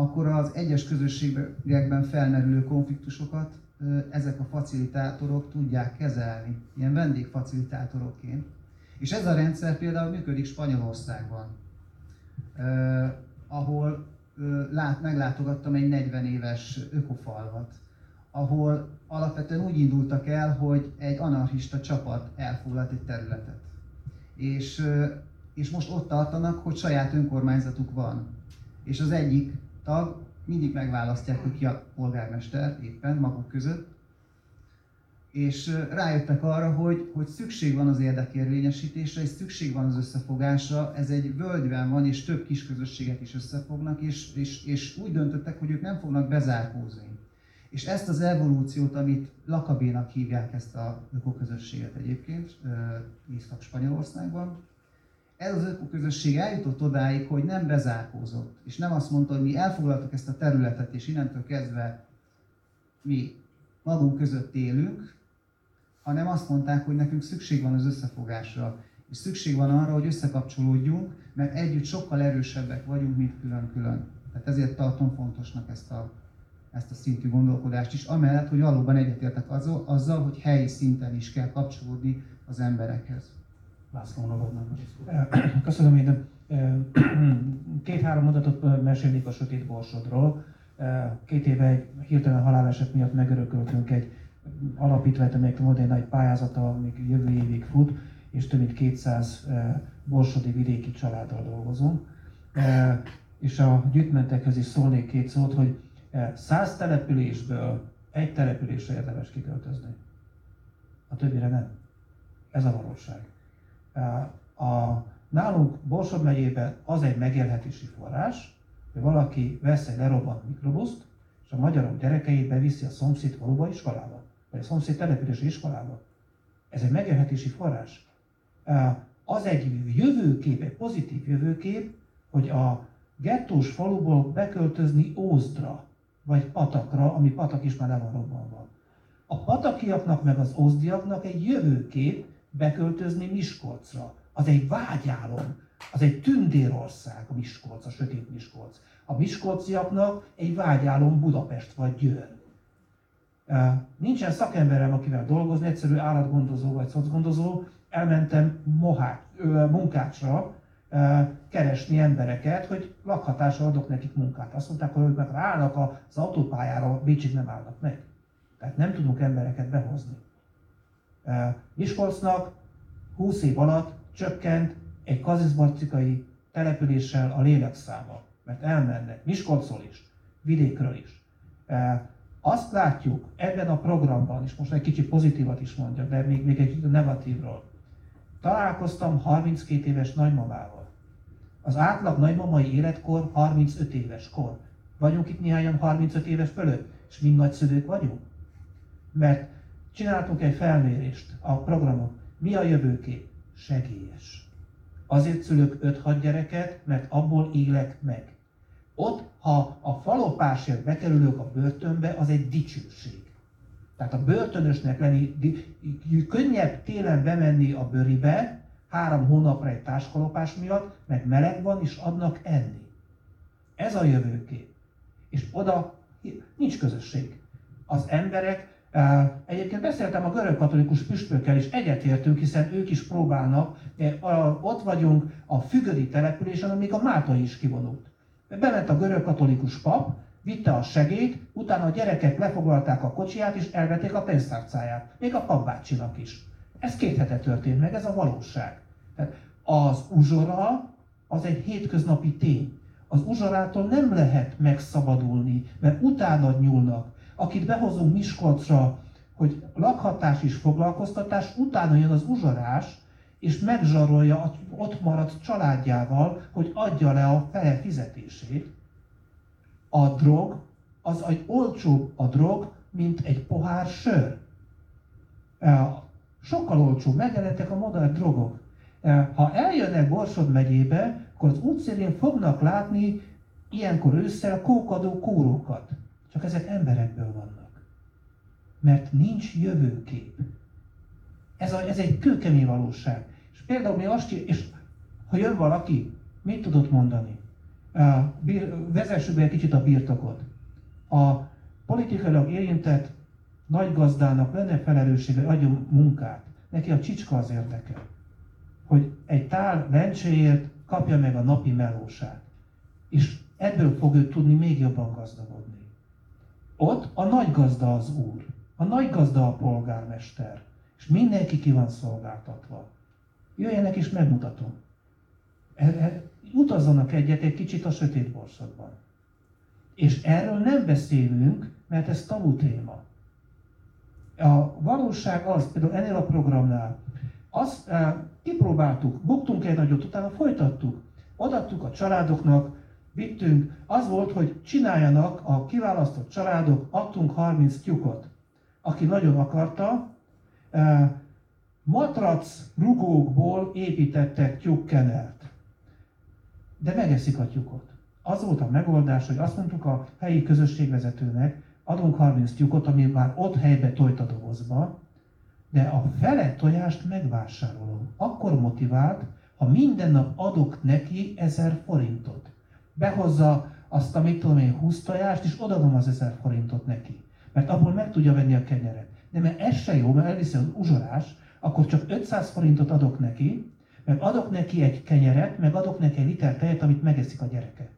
akkor az egyes közösségekben felmerülő konfliktusokat ezek a facilitátorok tudják kezelni, ilyen vendégfacilitátorokként. És ez a rendszer például működik Spanyolországban, eh, ahol eh, lát, meglátogattam egy 40 éves ökofalvat, ahol alapvetően úgy indultak el, hogy egy anarchista csapat elfoglalt egy területet. És, és most ott tartanak, hogy saját önkormányzatuk van. És az egyik tag, mindig megválasztják, hogy ki a polgármester éppen maguk között, és rájöttek arra, hogy, hogy szükség van az érdekérvényesítésre, és szükség van az összefogásra. Ez egy völgyben van, és több kis közösségek is összefognak, és, és, és úgy döntöttek, hogy ők nem fognak bezárkózni. És ezt az evolúciót, amit Lakabénak hívják ezt a ökoközösséget egyébként, Észak-Spanyolországban, ez az ökoközösség eljutott odáig, hogy nem bezárkózott, és nem azt mondta, hogy mi elfoglaltuk ezt a területet, és innentől kezdve mi magunk között élünk, hanem azt mondták, hogy nekünk szükség van az összefogásra, és szükség van arra, hogy összekapcsolódjunk, mert együtt sokkal erősebbek vagyunk, mint külön-külön. Tehát ezért tartom fontosnak ezt a, ezt a szintű gondolkodást is, amellett, hogy valóban egyetértek azzal, azzal, hogy helyi szinten is kell kapcsolódni az emberekhez. Lászlónak adnám Köszönöm, én két-három mondatot mesélnék a sötét borsodról. Két éve egy hirtelen haláleset miatt megörököltünk egy alapítványt, amelyek modern egy pályázata, amik jövő évig fut, és több mint 200 borsodi vidéki családdal dolgozunk. És a gyűjtmentekhez is szólnék két szót, hogy 100 településből egy településre érdemes kiköltözni. A többire nem. Ez a valóság. A, nálunk Borsod megyében az egy megélhetési forrás, hogy valaki vesz egy lerobbant mikrobuszt, és a magyarok gyerekeit beviszi a szomszéd faluba iskolába, vagy a szomszéd települési iskolába. Ez egy megélhetési forrás. Az egy jövőkép, egy pozitív jövőkép, hogy a gettós faluból beköltözni Ózdra, vagy Patakra, ami Patak is már le van robbanva. A patakiaknak meg az ózdiaknak egy jövőkép beköltözni Miskolcra. Az egy vágyálom, az egy tündérország a Miskolc, a sötét Miskolc. A miskolciaknak egy vágyálom Budapest vagy Győr. Nincsen szakemberem, akivel dolgozni, egyszerű állatgondozó vagy szocgondozó, elmentem mohát, munkácsra keresni embereket, hogy lakhatásra adok nekik munkát. Azt mondták, hogy ők meg ráállnak az autópályára, Bécsig nem állnak meg. Tehát nem tudunk embereket behozni. Miskolcnak 20 év alatt csökkent egy kazizbarcikai településsel a lélekszáma, mert elmennek Miskolcról is, vidékről is. Azt látjuk ebben a programban, és most egy kicsit pozitívat is mondjak, de még, még egy negatívról. Találkoztam 32 éves nagymamával. Az átlag nagymamai életkor 35 éves kor. Vagyunk itt néhányan 35 éves fölött, és mind nagyszülők vagyunk. Mert csináltunk egy felmérést a programon. Mi a jövőkép? Segélyes. Azért szülök 5-6 gyereket, mert abból élek meg. Ott, ha a falopásért bekerülök a börtönbe, az egy dicsőség. Tehát a börtönösnek lenni, könnyebb télen bemenni a bőribe, három hónapra egy társkalopás miatt, meg meleg van, és adnak enni. Ez a jövőkép. És oda nincs közösség. Az emberek Egyébként beszéltem a görög katolikus püspökkel is, egyetértünk, hiszen ők is próbálnak, ott vagyunk a fügödi településen, amíg a Málta is kivonult. Bement a görög katolikus pap, vitte a segélyt, utána a gyerekek lefoglalták a kocsiját és elvették a pénztárcáját. Még a papbácsinak is. Ez két hete történt meg, ez a valóság. Tehát az uzsora az egy hétköznapi tény. Az uzsorától nem lehet megszabadulni, mert utána nyúlnak akit behozunk Miskolcra, hogy lakhatás és foglalkoztatás, utána jön az uzsorás, és megzsarolja ott maradt családjával, hogy adja le a fele fizetését. A drog, az egy olcsóbb a drog, mint egy pohár sör. Sokkal olcsóbb, megjelentek a modern drogok. Ha eljönnek Borsod megyébe, akkor az útszélén fognak látni ilyenkor ősszel kókadó kórókat. Csak ezek emberekből vannak. Mert nincs jövőkép. Ez, a, ez egy kőkemény valóság. És például mi azt, és ha jön valaki, mit tudott mondani? Vezessük be egy kicsit a birtokot. A politikailag érintett nagy gazdának lenne felelőssége, adjon munkát. Neki a csicska az érdeke. Hogy egy tál lencséért kapja meg a napi melósát. És ebből fog ő tudni még jobban gazdagodni. Ott a nagy gazda az úr, a nagy gazda a polgármester, és mindenki ki van szolgáltatva. Jöjjenek és megmutatom. E, e, utazzanak egyet egy kicsit a sötét borszakban. És erről nem beszélünk, mert ez tabu téma. A valóság az, például ennél a programnál, azt e, kipróbáltuk, buktunk egy nagyot, utána folytattuk. Odaadtuk a családoknak, vittünk, az volt, hogy csináljanak a kiválasztott családok, adtunk 30 tyukot. Aki nagyon akarta, eh, matrac rugókból építettek tyúkkenelt. De megeszik a tyukot. Az volt a megoldás, hogy azt mondtuk a helyi közösségvezetőnek, adunk 30 tyúkot, ami már ott helybe tojt a dobozba, de a fele tojást megvásárolom. Akkor motivált, ha minden nap adok neki 1000 forintot behozza azt a, mit tudom én, 20 tojást, és odadom az 1000 forintot neki. Mert abból meg tudja venni a kenyeret. De mert ez se jó, mert elviszi az uzsorás, akkor csak 500 forintot adok neki, meg adok neki egy kenyeret, meg adok neki egy liter tejet, amit megeszik a gyereke.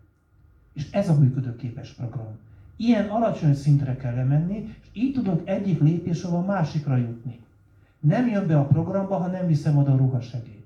És ez a működőképes program. Ilyen alacsony szintre kell lemenni, és így tudunk egyik lépésről a másikra jutni. nem jön be a programba, ha nem viszem oda a ruhasegélyt.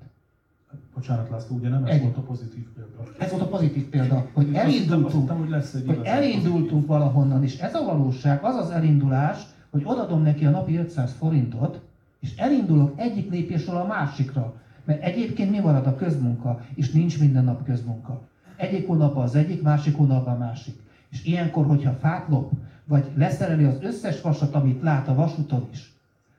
Bocsánat László, ugye nem ez Egy. volt a pozitív példa. Ez volt a pozitív példa, hogy Azt hittem- azt elindultunk, hittem, hogy lesz egy hogy elindultunk valahonnan, és ez a valóság, az az elindulás, hogy odadom neki a napi 500 forintot, és elindulok egyik lépésről a másikra. Mert egyébként mi marad a közmunka, és nincs minden nap közmunka. Egyik hónapban az egyik, másik hónapban a másik. És ilyenkor, hogyha fát lop, vagy leszereli az összes vasat, amit lát a vasúton is,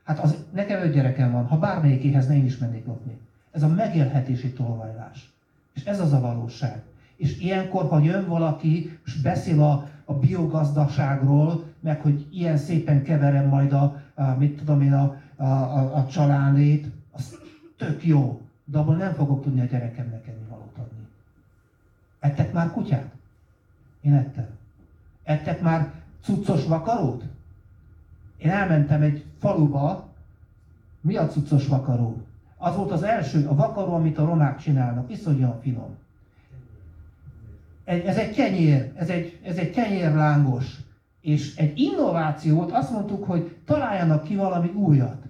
hát az, nekem öt gyerekem van, ha bármelyikéhez ne én is mennék lopni. Ez a megélhetési tolvajlás. És ez az a valóság. És ilyenkor, ha jön valaki, és beszél a, a biogazdaságról, meg hogy ilyen szépen keverem majd a, a mit tudom én, a, a, a, a csalánét, az tök jó, de abból nem fogok tudni a gyerekemnek enni valót adni. Ettek már kutyát? Én ettem. Ettek már cuccos vakarót? Én elmentem egy faluba, mi a cuccos vakaró? Az volt az első, a vakaró, amit a romák csinálnak, iszonyúan finom. Ez egy kenyér, ez egy, ez egy kenyérlángos. És egy innováció volt, azt mondtuk, hogy találjanak ki valami újat.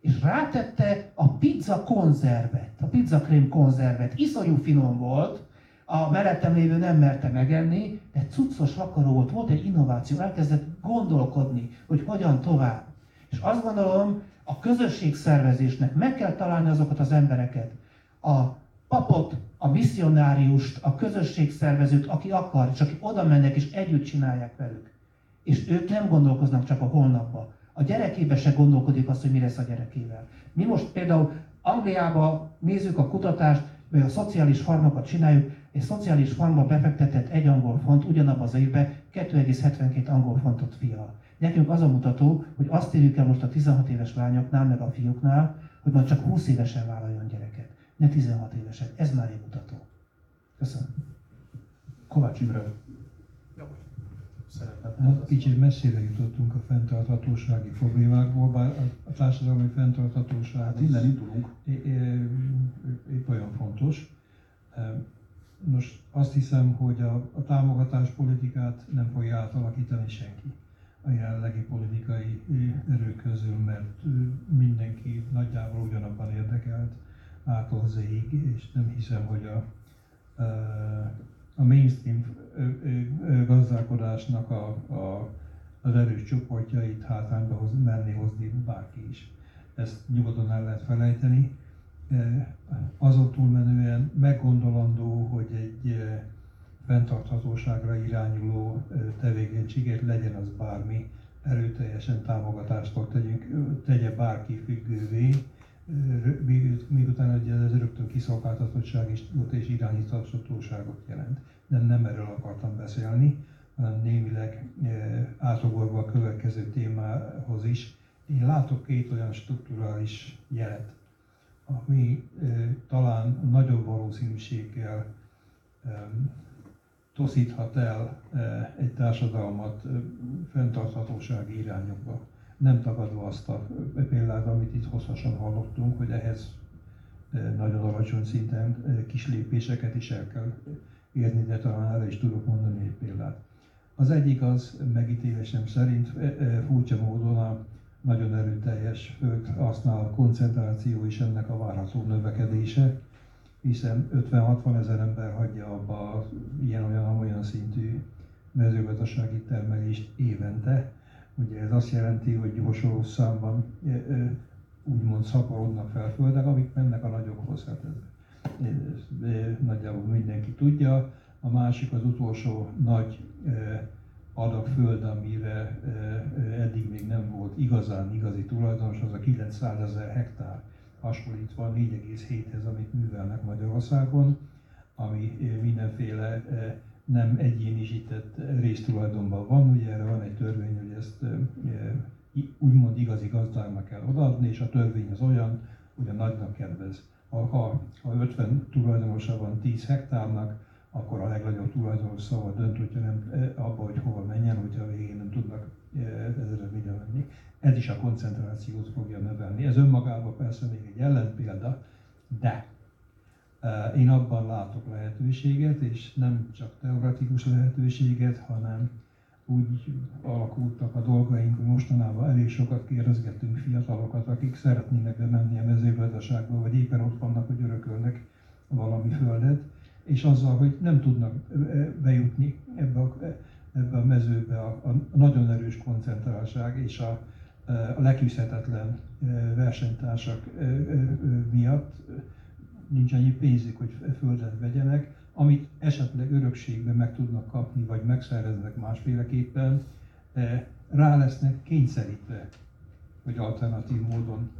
És rátette a pizza konzervet, a pizza krém konzervet. Iszonyú finom volt, a mellettem lévő nem merte megenni, de cuccos vakaró volt, volt egy innováció, elkezdett gondolkodni, hogy hogyan tovább. És azt gondolom, a közösségszervezésnek meg kell találni azokat az embereket, a papot, a misszionáriust, a közösségszervezőt, aki akar, és aki oda mennek és együtt csinálják velük. És ők nem gondolkoznak csak a holnapba. A gyerekébe se gondolkodik azt, hogy mi lesz a gyerekével. Mi most például Angliában nézzük a kutatást, vagy a szociális farmokat csináljuk, egy szociális farmba befektetett egy angol font ugyanabban az évben 2,72 angol fontot fial. Nekünk az a mutató, hogy azt érjük el most a 16 éves lányoknál, meg a fiúknál, hogy majd csak 20 évesen vállaljon gyereket, ne 16 évesen. Ez már egy mutató. Köszönöm. Kovács Imre. Hát kicsit messzire jutottunk a fenntarthatósági problémákból, bár a- társadalmi fenntarthatóság Hát innen indulunk. épp olyan fontos. Nos, azt hiszem, hogy a, a támogatás politikát nem fogja átalakítani senki a jelenlegi politikai erők közül, mert mindenki nagyjából ugyanabban érdekelt ától zéig, és nem hiszem, hogy a, a mainstream gazdálkodásnak a, a, az erős csoportjait hátrányba hoz, menni hozni bárki is. Ezt nyugodtan el lehet felejteni. Azon túlmenően meggondolandó, hogy egy fenntarthatóságra irányuló tevékenységet legyen az bármi, erőteljesen támogatástól tegyünk, tegye bárki függővé, miután ugye ez rögtön kiszolgáltatottság és, és irányíthatóságot jelent. De nem erről akartam beszélni, hanem némileg átugorva a következő témához is. Én látok két olyan strukturális jelet, ami talán nagyobb valószínűséggel e, toszíthat el e, egy társadalmat e, fenntarthatósági irányokba nem tagadva azt a példát, amit itt hosszasan hallottunk, hogy ehhez eh, nagyon alacsony szinten kis lépéseket is el kell érni, de talán erre is tudok mondani egy példát. Az egyik az megítélésem szerint furcsa módon a nagyon erőteljes földhasznál koncentráció is ennek a várható növekedése, hiszen 50-60 ezer ember hagyja abba a ilyen-olyan-olyan szintű mezőgazdasági termelést évente, Ugye ez azt jelenti, hogy gyorsuló számban úgymond szaporodnak fel földek, amik mennek a nagyokhoz. Hát ez, ez, ez nagyjából mindenki tudja. A másik az utolsó nagy adag föld, amire eddig még nem volt igazán igazi tulajdonos, az a 900 ezer hektár hasonlítva 4,7-hez, amit művelnek Magyarországon, ami mindenféle nem egyénisített résztulajdonban van, ugye erre van egy törvény, hogy ezt úgymond igazi gazdának kell odaadni, és a törvény az olyan, hogy a nagynak kedvez. Ha, ha, ha 50 tulajdonosa van 10 hektárnak, akkor a legnagyobb tulajdonos szava dönt, hogyha nem abba, hogy hova menjen, hogyha a végén nem tudnak ezre menni. Ez is a koncentrációt fogja növelni. Ez önmagában persze még egy ellenpélda, de én abban látok lehetőséget, és nem csak teoretikus lehetőséget, hanem úgy alakultak a dolgaink, hogy mostanában elég sokat kérdezgetünk fiatalokat, akik szeretnének bemenni a mezőgazdaságba, vagy éppen ott vannak, hogy örökölnek valami földet, és azzal, hogy nem tudnak bejutni ebbe a, ebbe a mezőbe a, a nagyon erős koncentráltság és a, a leküzdhetetlen versenytársak miatt nincs annyi pénzük, hogy földet vegyenek, amit esetleg örökségben meg tudnak kapni, vagy megszereznek másféleképpen, rá lesznek kényszerítve, hogy alternatív módon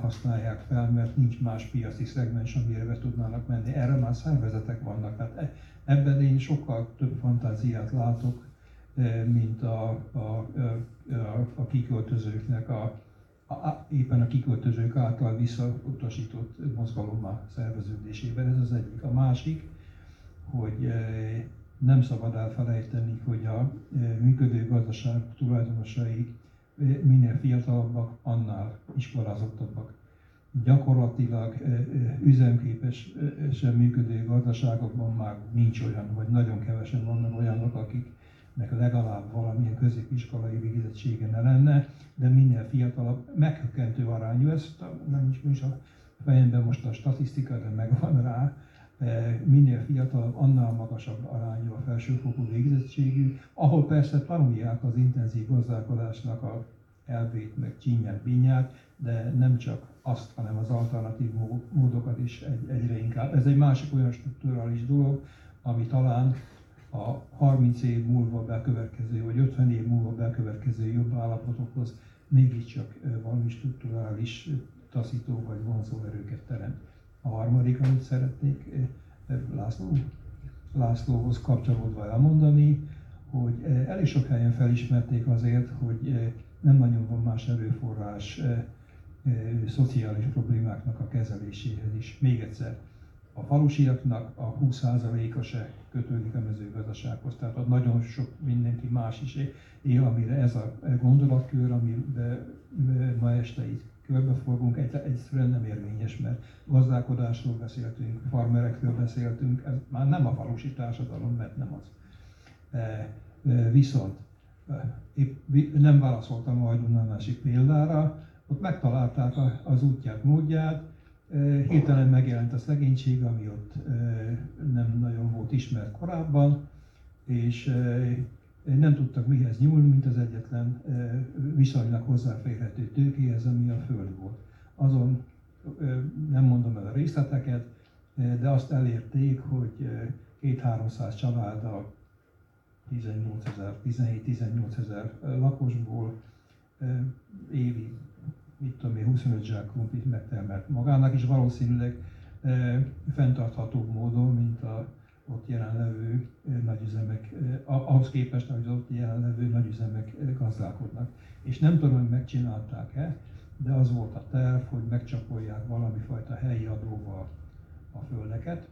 használják fel, mert nincs más piaci szegmens, amire be tudnának menni. Erre már szervezetek vannak. Hát e, ebben én sokkal több fantáziát látok, mint a, a, a, a kiköltözőknek a, a, éppen a kiköltözők által visszautasított mozgalommal szerveződésében. Ez az egyik. A másik, hogy nem szabad elfelejteni, hogy a működő gazdaság tulajdonosai minél fiatalabbak, annál iskolázottabbak. Gyakorlatilag üzemképesen működő gazdaságokban már nincs olyan, vagy nagyon kevesen vannak olyanok, akiknek legalább valamilyen középiskolai végzettsége ne lenne, de minél fiatalabb, meghökkentő arányú, ez nem is a fejemben most a statisztika, de megvan rá, minél fiatalabb, annál magasabb arányú a felsőfokú végzettségű, ahol persze tanulják az intenzív gazdálkodásnak a elvét, meg csínyát, bínyát, de nem csak azt, hanem az alternatív módokat is egy, egyre inkább. Ez egy másik olyan strukturális dolog, ami talán a 30 év múlva bekövetkező, vagy 50 év múlva bekövetkező jobb állapotokhoz mégiscsak valami strukturális taszító vagy vonzó erőket teremt. A harmadik, amit szeretnék László, Lászlóhoz kapcsolódva elmondani, hogy elég sok helyen felismerték azért, hogy nem nagyon van más erőforrás szociális problémáknak a kezeléséhez is. Még egyszer, a falusiaknak a 20%-a se kötődik a mezőgazdasághoz, tehát ott nagyon sok mindenki más is él, amire ez a gondolatkör, amiben ma este itt körbeforgunk, egy, egyszerűen nem érvényes, mert gazdálkodásról beszéltünk, farmerekről beszéltünk, ez már nem a falusi társadalom, mert nem az. E, e, viszont e, épp nem válaszoltam a hagyományosi példára, ott megtalálták az útját, módját, hirtelen megjelent a szegénység, ami ott nem nagyon volt ismert korábban, és nem tudtak mihez nyúlni, mint az egyetlen viszonylag hozzáférhető tőkéhez, ami a Föld volt. Azon nem mondom el a részleteket, de azt elérték, hogy 2-300 családdal 18 ezer, 17-18 ezer lakosból évi, mit tudom én, 25 zsák krumplit megtermelt magának, és valószínűleg fenntarthatóbb módon, mint a ott jelenlevő nagyüzemek, ahhoz képest, hogy ott jelenlevő nagyüzemek gazdálkodnak. És nem tudom, hogy megcsinálták-e, de az volt a terv, hogy megcsapolják valami fajta helyi adóval a földeket,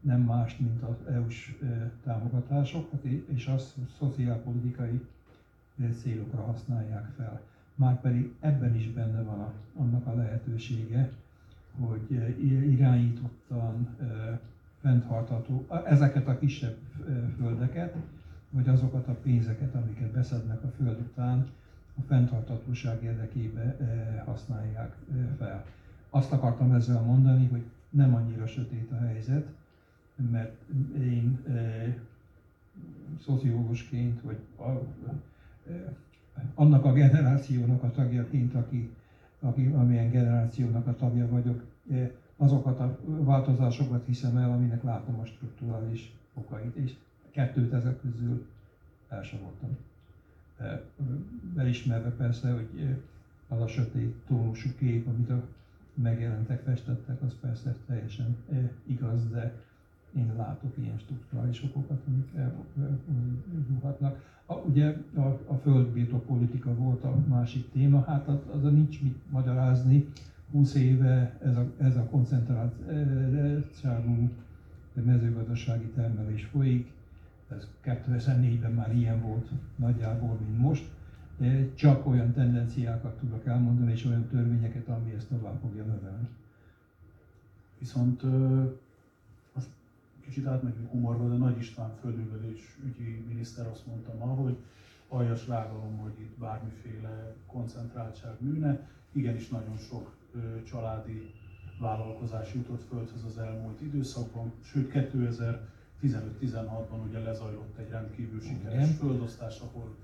nem más, mint az EU-s támogatásokat, és azt szociálpolitikai célokra használják fel. Márpedig ebben is benne van a, annak a lehetősége, hogy irányítottan fenntartható, ezeket a kisebb földeket, vagy azokat a pénzeket, amiket beszednek a föld után, a fenntarthatóság érdekébe használják fel. Azt akartam ezzel mondani, hogy nem annyira sötét a helyzet, mert én szociológusként, vagy annak a generációnak a tagjaként, aki, aki amilyen generációnak a tagja vagyok, e, azokat a változásokat hiszem el, aminek látom a strukturális okait, és kettőt ezek közül el sem voltam. Elismerve persze, hogy az a sötét tónusú kép, amit a megjelentek, festettek, az persze teljesen igaz, de én látok ilyen strukturális okokat, amik elbúhatnak. A, ugye a, a földbirtokpolitika volt a másik téma, hát az, az a nincs mit magyarázni, 20 éve ez a, ez a koncentráltságú mezőgazdasági termelés folyik. Ez 2004-ben már ilyen volt nagyjából, mint most. Csak olyan tendenciákat tudok elmondani, és olyan törvényeket, ami ezt tovább fogja növelni. Viszont most kicsit átmegyünk humorba, de Nagy István földművelés ügyi miniszter azt mondta ma, hogy aljas rágalom, hogy itt bármiféle koncentráltság nőne. Igenis nagyon sok családi vállalkozás jutott földhöz az elmúlt időszakban, sőt 2015-16-ban ugye lezajlott egy rendkívül sikeres földosztás, ahol,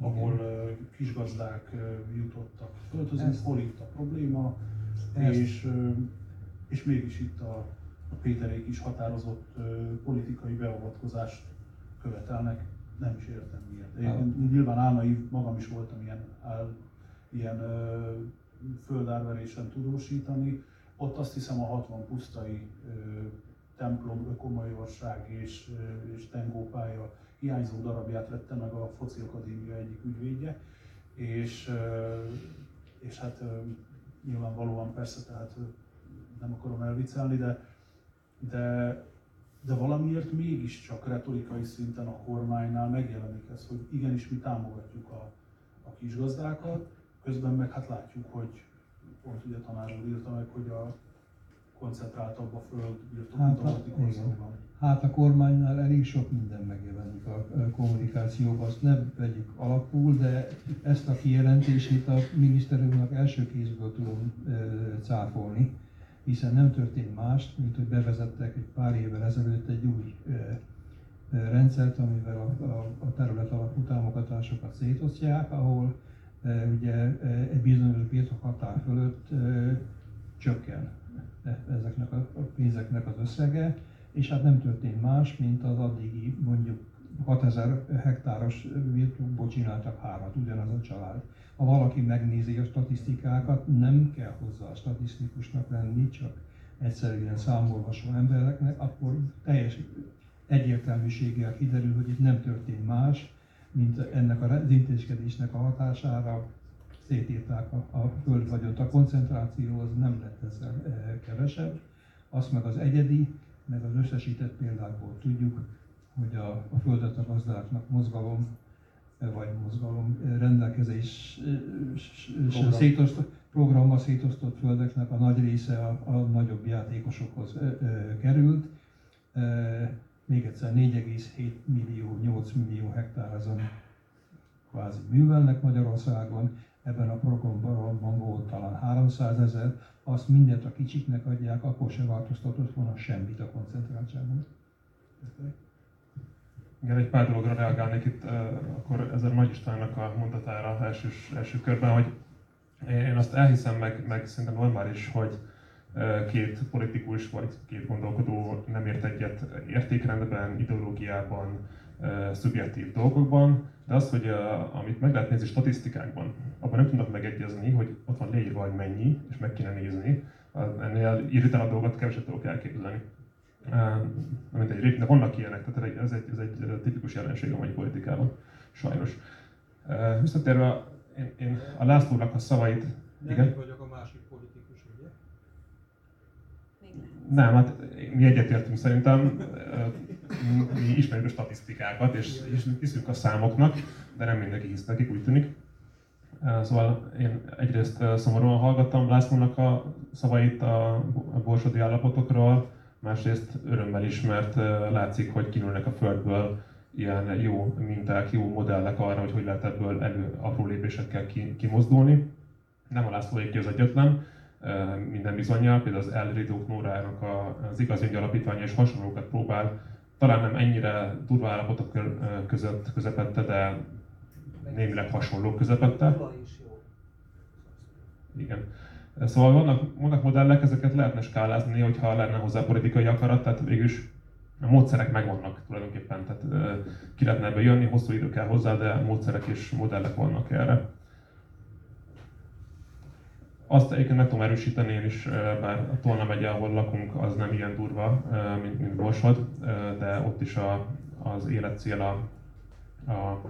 ahol kisgazdák jutottak földhöz, ez hol itt a probléma, és, és mégis itt a, a Péterék is határozott politikai beavatkozást követelnek, nem is értem miért. Én nyilván álmai magam is voltam ilyen, áll, ilyen földárverésen tudósítani, ott azt hiszem a 60 pusztai ö, templom, ökomajorság és, ö, és tengópálya hiányzó darabját vette meg a Foci Akadémia egyik ügyvédje, és, ö, és hát ö, nyilvánvalóan persze, tehát ö, nem akarom elviccelni, de, de, de valamiért mégiscsak retorikai szinten a kormánynál megjelenik ez, hogy igenis mi támogatjuk a, a kisgazdákat, közben meg hát látjuk, hogy pont ugye tanár úr írta meg, hogy a koncentráltabb a föld birtok, hát, a Hát a kormánynál elég sok minden megjelenik a kommunikációban, azt nem vegyük alapul, de ezt a kijelentését a miniszterünknek első kézből tudom cáfolni, hiszen nem történt más, mint hogy bevezettek egy pár évvel ezelőtt egy új rendszert, amivel a, a, a terület alapú támogatásokat szétosztják, ahol ugye egy bizonyos birtokhatár fölött csökken e, ezeknek a pénzeknek az összege, és hát nem történt más, mint az addigi mondjuk 6000 hektáros birtokból csináltak hárat, ugyanaz a család. Ha valaki megnézi a statisztikákat, nem kell hozzá statisztikusnak lenni, csak egyszerűen számolvasó embereknek, akkor teljes egyértelműséggel kiderül, hogy itt nem történt más, mint ennek az intézkedésnek a hatására szétírták a, a földvagyont. A koncentráció az nem lett ezzel e, kevesebb. Azt meg az egyedi, meg az összesített példákból tudjuk, hogy a, a földet a gazdáknak mozgalom, vagy mozgalom e, rendelkezés Program. szétosztott, programma szétosztott földeknek a nagy része a, a nagyobb játékosokhoz került még egyszer 4,7 millió, 8 millió hektár azon kvázi művelnek Magyarországon, ebben a programban volt talán 300 ezer, azt mindent a kicsiknek adják, akkor se változtatott volna semmit a koncentráltságban. Igen, egy pár dologra reagálnék itt, akkor ezen Nagy Istvánnak a mondatára első, első körben, hogy én azt elhiszem, meg, meg szerintem normális, hogy két politikus vagy két gondolkodó nem ért egyet értékrendben, ideológiában, szubjektív dolgokban, de az, hogy amit meg lehet nézni statisztikákban, abban nem tudnak megegyezni, hogy ott van leírva, hogy mennyi, és meg kéne nézni. Ennél irritáló dolgot keveset tudok elképzelni. Mint egy de vannak ilyenek, tehát ez egy, ez egy tipikus jelenség a mai politikában, sajnos. Visszatérve én, én a Lászlónak a szavait... Nem igen? vagyok a másik nem, hát mi egyetértünk szerintem, mi ismerjük a statisztikákat, és, és hiszünk a számoknak, de nem mindenki hisz nekik, úgy tűnik. Szóval én egyrészt szomorúan hallgattam Lászlónak a szavait a borsodi állapotokról, másrészt örömmel is, mert látszik, hogy kinőnek a földből ilyen jó minták, jó modellek arra, hogy hogy lehet ebből elő apró lépésekkel kimozdulni. Nem a László az egyetlen, minden bizonyal, például az El Ridók Nórának az igazi alapítványa és hasonlókat próbál, talán nem ennyire durva állapotok között közepette, de némileg hasonló közepette. Igen. Szóval vannak, vannak modellek, ezeket lehetne skálázni, hogyha lenne hozzá politikai akarat, tehát végülis a módszerek megvannak tulajdonképpen, tehát ki lehetne ebbe jönni, hosszú idő kell hozzá, de módszerek és modellek vannak erre. Azt egyébként meg tudom erősíteni én is, bár a Tolna megye, ahol lakunk, az nem ilyen durva, mint, mint Borsod, de ott is a, az életcél, a, a,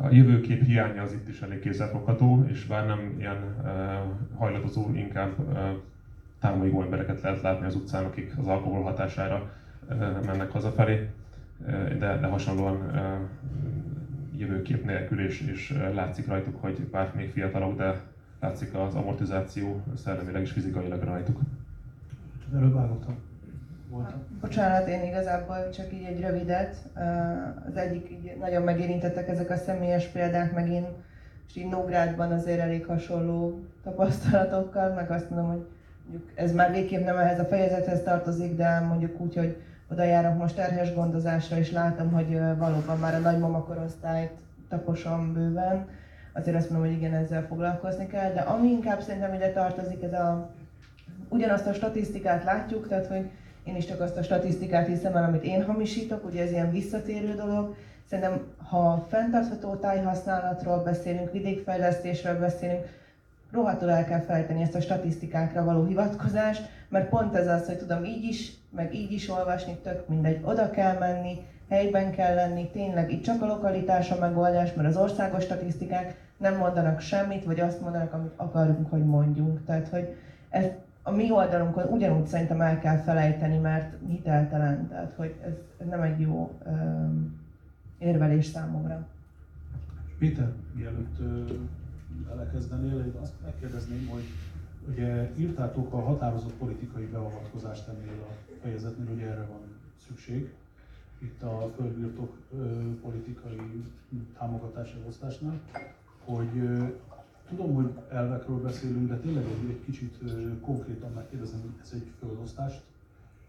a jövőkép hiánya az itt is elég kézzelfogható, és bár nem ilyen hajlatozó, inkább támogató embereket lehet látni az utcán, akik az alkohol hatására mennek hazafelé, de, de hasonlóan jövőkép nélkül, és, és látszik rajtuk, hogy bár még fiatalok, de látszik az amortizáció szellemileg és fizikailag rajtuk. Előbb állottam. Volt. Bocsánat, én igazából csak így egy rövidet. Az egyik így nagyon megérintettek ezek a személyes példák, meg én és így Nógrádban azért elég hasonló tapasztalatokkal, meg azt mondom, hogy mondjuk ez már végképp nem ehhez a fejezethez tartozik, de mondjuk úgy, hogy oda járok most terhes gondozásra, és látom, hogy valóban már a nagymama korosztályt taposom bőven, azért azt mondom, hogy igen, ezzel foglalkozni kell, de ami inkább szerintem ide tartozik, ez a, ugyanazt a statisztikát látjuk, tehát hogy én is csak azt a statisztikát hiszem el, amit én hamisítok, ugye ez ilyen visszatérő dolog. Szerintem, ha fenntartható tájhasználatról beszélünk, vidékfejlesztésről beszélünk, rohadtul el kell fejteni ezt a statisztikákra való hivatkozást, mert pont ez az, hogy tudom így is, meg így is olvasni, tök mindegy, oda kell menni, helyben kell lenni, tényleg itt csak a lokalitás a megoldás, mert az országos statisztikák nem mondanak semmit, vagy azt mondanak, amit akarunk, hogy mondjunk. Tehát, hogy ez a mi oldalunkon ugyanúgy szerintem el kell felejteni, mert hiteltelen, tehát hogy ez, nem egy jó um, érvelés számomra. Péter, mielőtt belekezdenél, én azt megkérdezném, hogy ugye írtátok a határozott politikai beavatkozást ennél a fejezetnél, hogy erre van szükség itt a földbirtok politikai támogatási osztásnál, hogy tudom, hogy elvekről beszélünk, de tényleg egy, egy kicsit konkrétan megkérdezem, hogy ez egy földosztást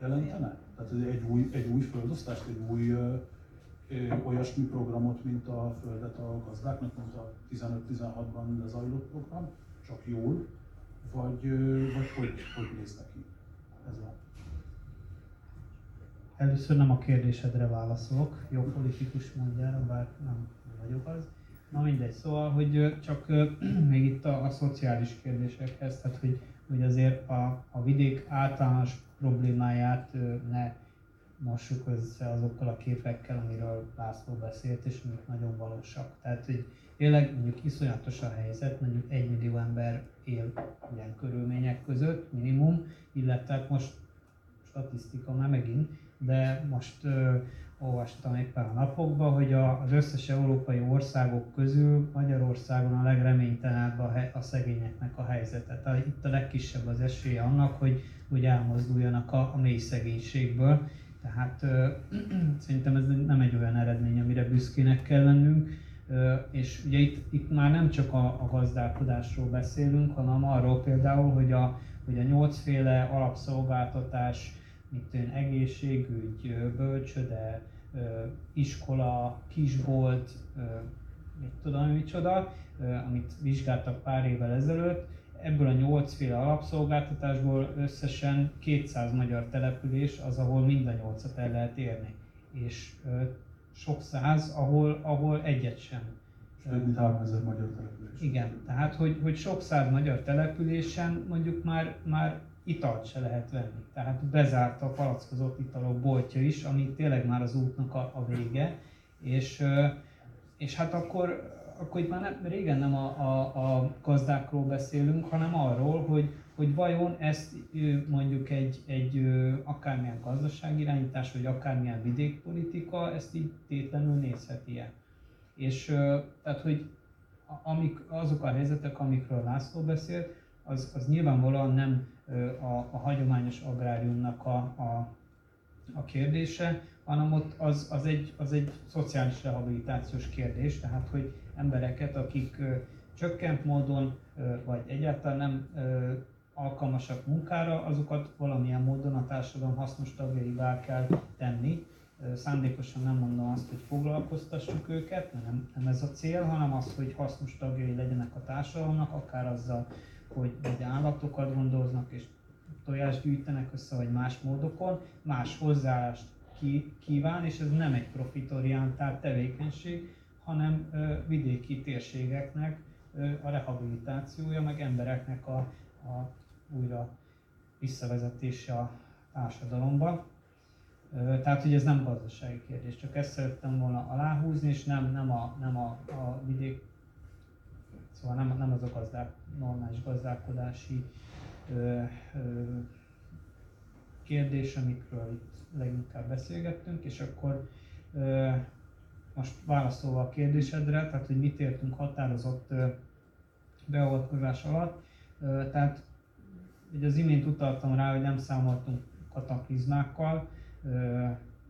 jelentene? Tehát egy új, egy új földosztást, egy új ö, ö, olyasmi programot, mint a Földet a gazdáknak, mint a 15-16-ban lezajlott program, csak jól, vagy, ö, vagy hogy, hogy néz neki ez a Először nem a kérdésedre válaszolok, jó politikus mondjára, bár nem vagyok az. Na mindegy, szóval, hogy csak még itt a, a szociális kérdésekhez, tehát hogy, hogy azért a, a vidék általános problémáját ne mossuk össze azokkal a képekkel, amiről László beszélt, és amik nagyon valósak. Tehát, hogy tényleg mondjuk iszonyatos a helyzet, mondjuk egy millió ember él ilyen körülmények között, minimum, illetve most statisztika már megint, de most olvastam éppen a napokban, hogy a, az összes európai országok közül Magyarországon a legreménytelenebb a, a szegényeknek a helyzete. Tehát itt a legkisebb az esélye annak, hogy, hogy elmozduljanak a, a mély szegénységből. Tehát ö, szerintem ez nem egy olyan eredmény, amire büszkének kell lennünk. Ö, és ugye itt, itt már nem csak a, a gazdálkodásról beszélünk, hanem arról például, hogy a, hogy a nyolcféle alapszolgáltatás, mint olyan egészségügy, bölcsöde, iskola, kisbolt, mit tudom, micsoda, amit vizsgáltak pár évvel ezelőtt. Ebből a nyolcféle alapszolgáltatásból összesen 200 magyar település az, ahol mind a nyolcat el lehet érni. És sok száz, ahol, ahol egyet sem. Több mint 3000 magyar település. Igen, tehát hogy, hogy sok száz magyar településen mondjuk már, már italt se lehet venni. Tehát bezárt a palackozott italok boltja is, ami tényleg már az útnak a, a vége, és, és hát akkor, akkor itt már nem, régen nem a, a, a gazdákról beszélünk, hanem arról, hogy, hogy vajon ezt mondjuk egy, egy akármilyen gazdaságirányítás, vagy akármilyen vidékpolitika ezt így tétlenül nézheti-e. És tehát, hogy amik, azok a helyzetek, amikről László beszélt, az, az nyilvánvalóan nem a, a hagyományos agráriumnak a, a, a kérdése, hanem ott az, az, egy, az egy szociális rehabilitációs kérdés, tehát hogy embereket, akik csökkent módon, vagy egyáltalán nem alkalmasak munkára, azokat valamilyen módon a társadalom hasznos tagjaivá kell tenni. Szándékosan nem mondom azt, hogy foglalkoztassuk őket, mert nem, nem ez a cél, hanem az, hogy hasznos tagjai legyenek a társadalomnak, akár azzal, hogy vagy állatokat gondoznak és tojást gyűjtenek össze, vagy más módokon, más hozzáállást ki, kíván, és ez nem egy profitorientált tevékenység, hanem ö, vidéki térségeknek ö, a rehabilitációja, meg embereknek a, a újra visszavezetése a társadalomba. Ö, tehát, hogy ez nem gazdasági kérdés, csak ezt szerettem volna aláhúzni, és nem, nem, a, nem a, a vidék Szóval nem, nem az a gazdák, normális gazdálkodási ö, ö, kérdés, amikről itt leginkább beszélgettünk, és akkor ö, most válaszolva a kérdésedre, tehát hogy mit értünk határozott ö, beavatkozás alatt, ö, tehát ugye az imént utaltam rá, hogy nem számoltunk kataklizmákkal,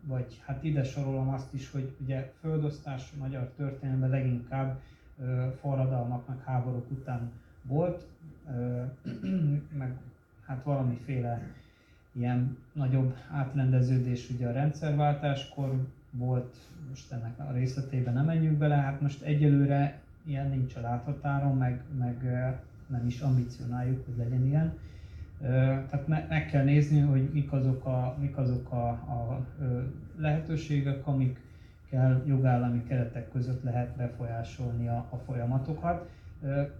vagy hát ide sorolom azt is, hogy ugye földosztás magyar történelemben leginkább forradalmak, meg háborúk után volt, meg hát valamiféle ilyen nagyobb átrendeződés ugye a rendszerváltáskor volt, most ennek a részletében nem menjünk bele, hát most egyelőre ilyen nincs a láthatáron, meg, meg nem is ambicionáljuk, hogy legyen ilyen. Tehát meg kell nézni, hogy mik azok a, mik azok a, a lehetőségek, amikkel jogállami keretek között lehet befolyásolni a, a folyamatokat.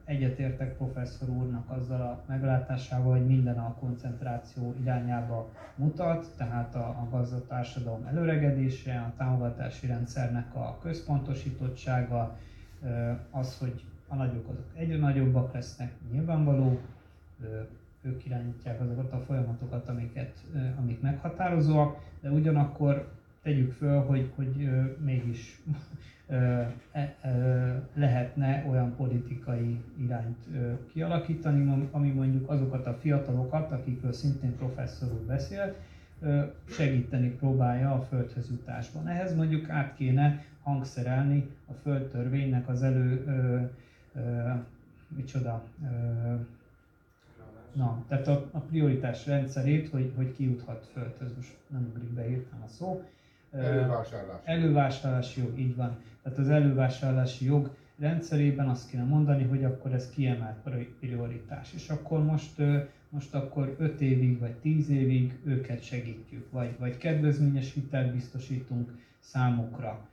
Egyetértek professzor úrnak azzal a meglátásával, hogy minden a koncentráció irányába mutat, tehát a, a gazdatársadalom előregedése, a támogatási rendszernek a központosítottsága, az, hogy a nagyok azok egyre nagyobbak lesznek, nyilvánvaló, ők irányítják azokat a folyamatokat, amiket, amik meghatározóak, de ugyanakkor tegyük föl, hogy, hogy mégis e, lehetne olyan politikai irányt kialakítani, ami mondjuk azokat a fiatalokat, akikről szintén professzor úr beszélt, segíteni próbálja a földhöz jutásban. Ehhez mondjuk át kéne hangszerelni a földtörvénynek az elő, ö, ö, micsoda, ö, na, tehát a, a prioritás rendszerét, hogy, hogy ki juthat földhöz, most nem ugrik be a szó. Elővásárlási. Elővásárlási jog, így van. Tehát az elővásárlási jog rendszerében azt kéne mondani, hogy akkor ez kiemelt prioritás. És akkor most, most akkor 5 évig vagy 10 évig őket segítjük, vagy, vagy kedvezményes hitelt biztosítunk számukra.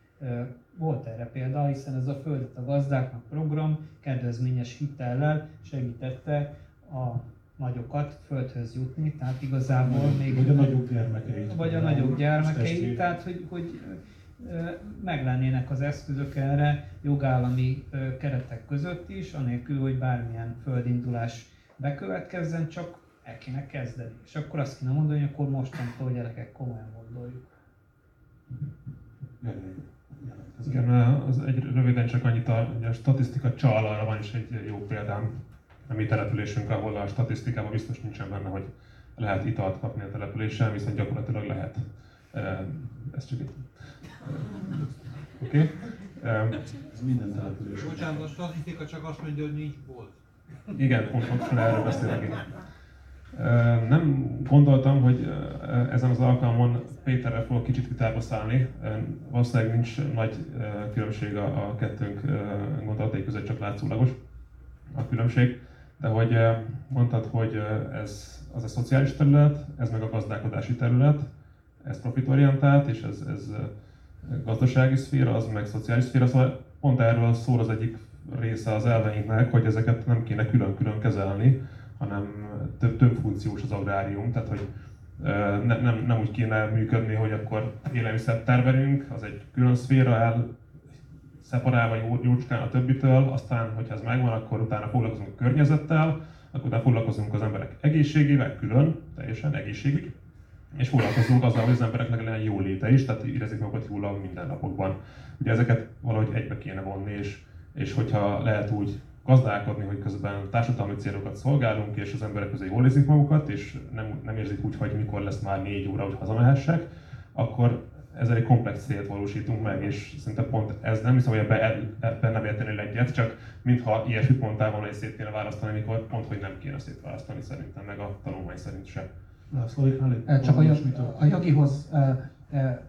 Volt erre példa, hiszen ez a Földet a gazdáknak program kedvezményes hitellel segítette a nagyokat földhöz jutni, tehát igazából még... Vagy a nagyobb gyermekeit. Vagy a nagyobb gyermekeit, tehát hogy, hogy meglennének az eszközök erre jogállami keretek között is, anélkül, hogy bármilyen földindulás bekövetkezzen, csak el kéne kezdeni. És akkor azt kéne mondani, hogy akkor mostantól gyerekek komolyan gondoljuk. Igen, az egy, röviden csak annyit, a, a statisztika csal, arra van is egy jó példám. A mi településünk, ahol a statisztikában biztos nincsen benne, hogy lehet italt kapni a településen, viszont gyakorlatilag lehet. Ez csak egy Oké? Okay. Ez minden település. Bocsánat, a statisztika csak azt mondja, hogy nincs bolt. Igen, pont, pontosan erről beszélek én. Nem gondoltam, hogy ezen az alkalmon Péterrel fogok kicsit vitába szállni. Valószínűleg nincs nagy különbség a, kettőnk gondolatai között, csak látszólagos a különbség. De hogy mondtad, hogy ez az a szociális terület, ez meg a gazdálkodási terület, ez profitorientált, és ez, ez gazdasági szféra, az meg szociális szféra, szóval pont erről szól az egyik része az elveinknek, hogy ezeket nem kéne külön-külön kezelni, hanem több, több funkciós az agrárium, tehát hogy ne, nem, nem úgy kéne működni, hogy akkor élelmiszert tervelünk, az egy külön szféra el szeparálva jócskán a többitől, aztán, hogyha ez megvan, akkor utána foglalkozunk a környezettel, akkor utána foglalkozunk az emberek egészségével, külön, teljesen egészségügy, és foglalkozunk azzal, hogy az embereknek legyen jó léte is, tehát érezik magukat jól a mindennapokban. Ugye ezeket valahogy egybe kéne vonni, és, és hogyha lehet úgy gazdálkodni, hogy közben társadalmi célokat szolgálunk, és az emberek közé jól érzik magukat, és nem, nem érzik úgy, hogy mikor lesz már négy óra, hogy hazamehessek, akkor ezzel egy komplex célt valósítunk meg, és szerintem pont ez nem hiszem, hogy ebben, ebben nem érteni egyet, csak mintha ilyesmit mondtál volna, hogy szét kéne választani, mikor pont, hogy nem kéne szétválasztani szerintem, meg a tanulmány szerint se. Csak a, a jogihoz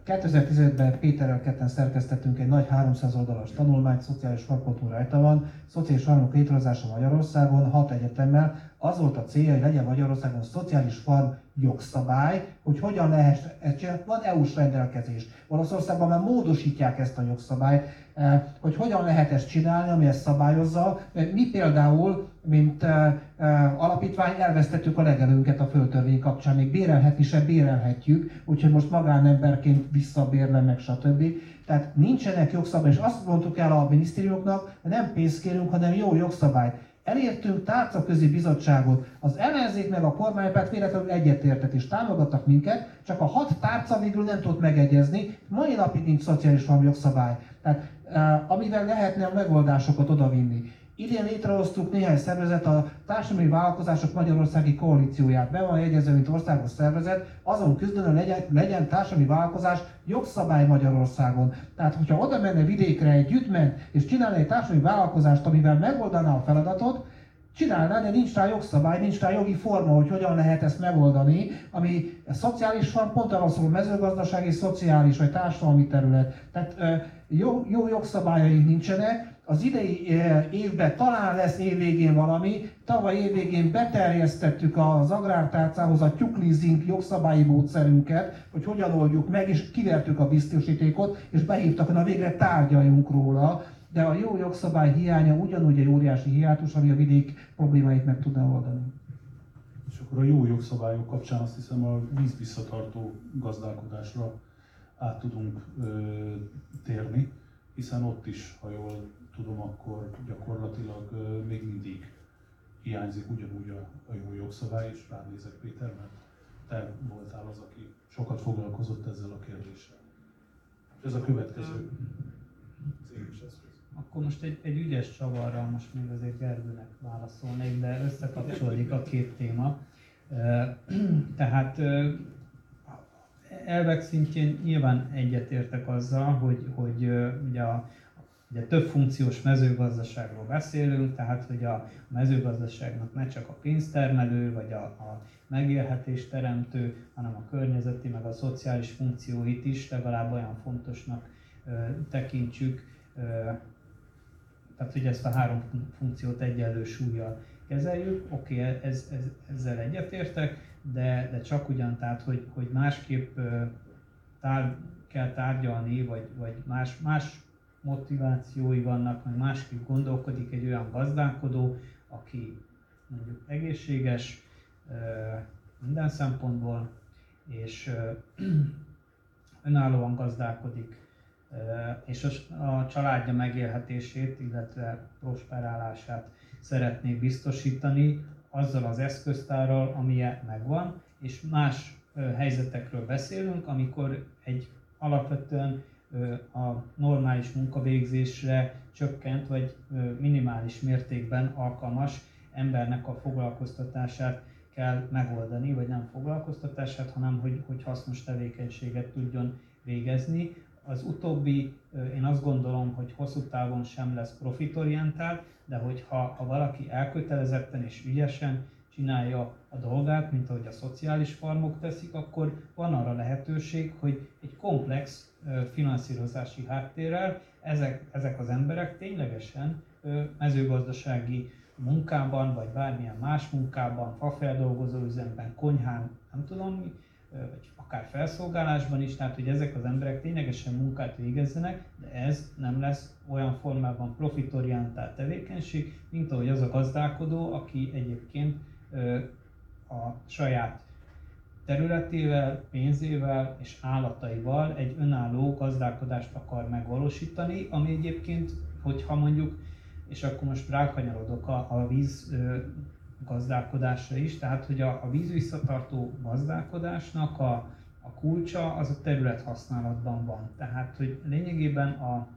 2015-ben Péterrel ketten szerkesztettünk egy nagy 300 oldalas tanulmányt, szociális farpontú rajta van, szociális farmok létrehozása Magyarországon, hat egyetemmel. Az volt a célja, hogy legyen Magyarországon szociális farm jogszabály, hogy hogyan lehet ezt csinálni. Van EU-s rendelkezés. Olaszországban már módosítják ezt a jogszabályt, hogy hogyan lehet ezt csinálni, ami ezt szabályozza. Mi például, mint alapítvány elvesztettük a legelőnket a földtörvény kapcsán, még bérelhetni se bérelhetjük, úgyhogy most magánemberként visszabérlem meg, stb. Tehát nincsenek jogszabály, és azt mondtuk el a minisztériumoknak, hogy nem pénzt kérünk, hanem jó jogszabályt. Elértünk tárcaközi bizottságot, az ellenzék meg a kormánypárt véletlenül egyetértett és támogattak minket, csak a hat tárca végül nem tudott megegyezni, mai napig nincs szociális jogszabály. Tehát amivel lehetne a megoldásokat odavinni. Idén létrehoztuk néhány szervezet a Társadalmi Vállalkozások Magyarországi Koalícióját. Be van jegyezve, mint országos szervezet, azon küzdön, legyen, legyen társadalmi vállalkozás jogszabály Magyarországon. Tehát, hogyha oda menne vidékre egy gyűjtment, és csinálna egy társadalmi vállalkozást, amivel megoldaná a feladatot, csinálná, de nincs rá jogszabály, nincs rá jogi forma, hogy hogyan lehet ezt megoldani, ami szociális van, pont arról szól, mezőgazdasági, szociális vagy társadalmi terület. Tehát jó, jó jogszabályaink nincsenek, az idei évben talán lesz évvégén valami, tavaly évvégén beterjesztettük az agrártárcához a tyúkleasing jogszabályi módszerünket, hogy hogyan oldjuk meg, és kivertük a biztosítékot, és behívtak, na végre tárgyaljunk róla de a jó jogszabály hiánya ugyanúgy egy óriási hiátus, ami a vidék problémáit meg tudna oldani. És akkor a jó jogszabályok kapcsán azt hiszem a vízvisszatartó gazdálkodásra át tudunk ö, térni, hiszen ott is, ha jól tudom, akkor gyakorlatilag még mindig hiányzik ugyanúgy a, a jó jogszabály, és ránézek Péter, mert te voltál az, aki sokat foglalkozott ezzel a kérdéssel. Ez a következő céges eszköz. Akkor most egy, egy ügyes csavarral most még azért Gergőnek válaszolnék, de összekapcsolódik a két téma. Tehát elvek szintjén nyilván egyetértek azzal, hogy, hogy ugye a, Ugye több funkciós mezőgazdaságról beszélünk, tehát hogy a mezőgazdaságnak ne csak a pénztermelő, vagy a, a megélhetés teremtő, hanem a környezeti, meg a szociális funkcióit is legalább olyan fontosnak ö, tekintsük, ö, tehát hogy ezt a három funkciót egyenlő súlyjal kezeljük. Oké, okay, ez, ez, ezzel egyetértek, de, de csak ugyan, tehát hogy, hogy másképp tár, kell tárgyalni, vagy, vagy más, más motivációi vannak, vagy másképp gondolkodik egy olyan gazdálkodó, aki mondjuk egészséges minden szempontból, és önállóan gazdálkodik, és a családja megélhetését, illetve prosperálását szeretné biztosítani azzal az eszköztárral, ami megvan, és más helyzetekről beszélünk, amikor egy alapvetően a normális munkavégzésre csökkent vagy minimális mértékben alkalmas embernek a foglalkoztatását kell megoldani, vagy nem foglalkoztatását, hanem hogy, hogy hasznos tevékenységet tudjon végezni. Az utóbbi, én azt gondolom, hogy hosszú távon sem lesz profitorientált, de hogyha ha valaki elkötelezetten és ügyesen csinálja a dolgát, mint ahogy a szociális farmok teszik, akkor van arra lehetőség, hogy egy komplex finanszírozási háttérrel ezek, ezek az emberek ténylegesen mezőgazdasági munkában, vagy bármilyen más munkában, fafeldolgozó üzemben, konyhán, nem tudom mi, vagy akár felszolgálásban is, tehát hogy ezek az emberek ténylegesen munkát végezzenek, de ez nem lesz olyan formában profitorientált tevékenység, mint ahogy az a gazdálkodó, aki egyébként a saját területével, pénzével és állataival egy önálló gazdálkodást akar megvalósítani, ami egyébként, hogyha mondjuk, és akkor most rákanyarodok a, a víz ö, gazdálkodásra is, tehát hogy a, a víz visszatartó gazdálkodásnak a, a kulcsa az a terület használatban van. Tehát, hogy lényegében a,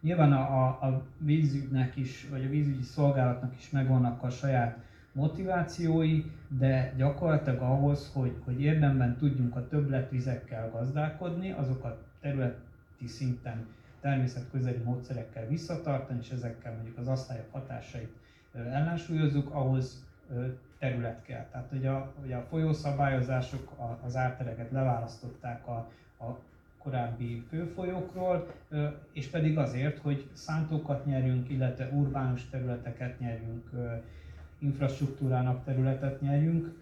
nyilván a, a, a vízügynek is, vagy a vízügyi szolgálatnak is megvannak a saját motivációi, de gyakorlatilag ahhoz, hogy, hogy érdemben tudjunk a többletvizekkel gazdálkodni, azokat területi szinten természetközeli módszerekkel visszatartani, és ezekkel mondjuk az asztályok hatásait ellensúlyozzuk, ahhoz terület kell. Tehát hogy a, hogy a folyószabályozások az ártereket leválasztották a, a korábbi főfolyókról, és pedig azért, hogy szántókat nyerjünk, illetve urbánus területeket nyerjünk, infrastruktúrának területet nyerjünk,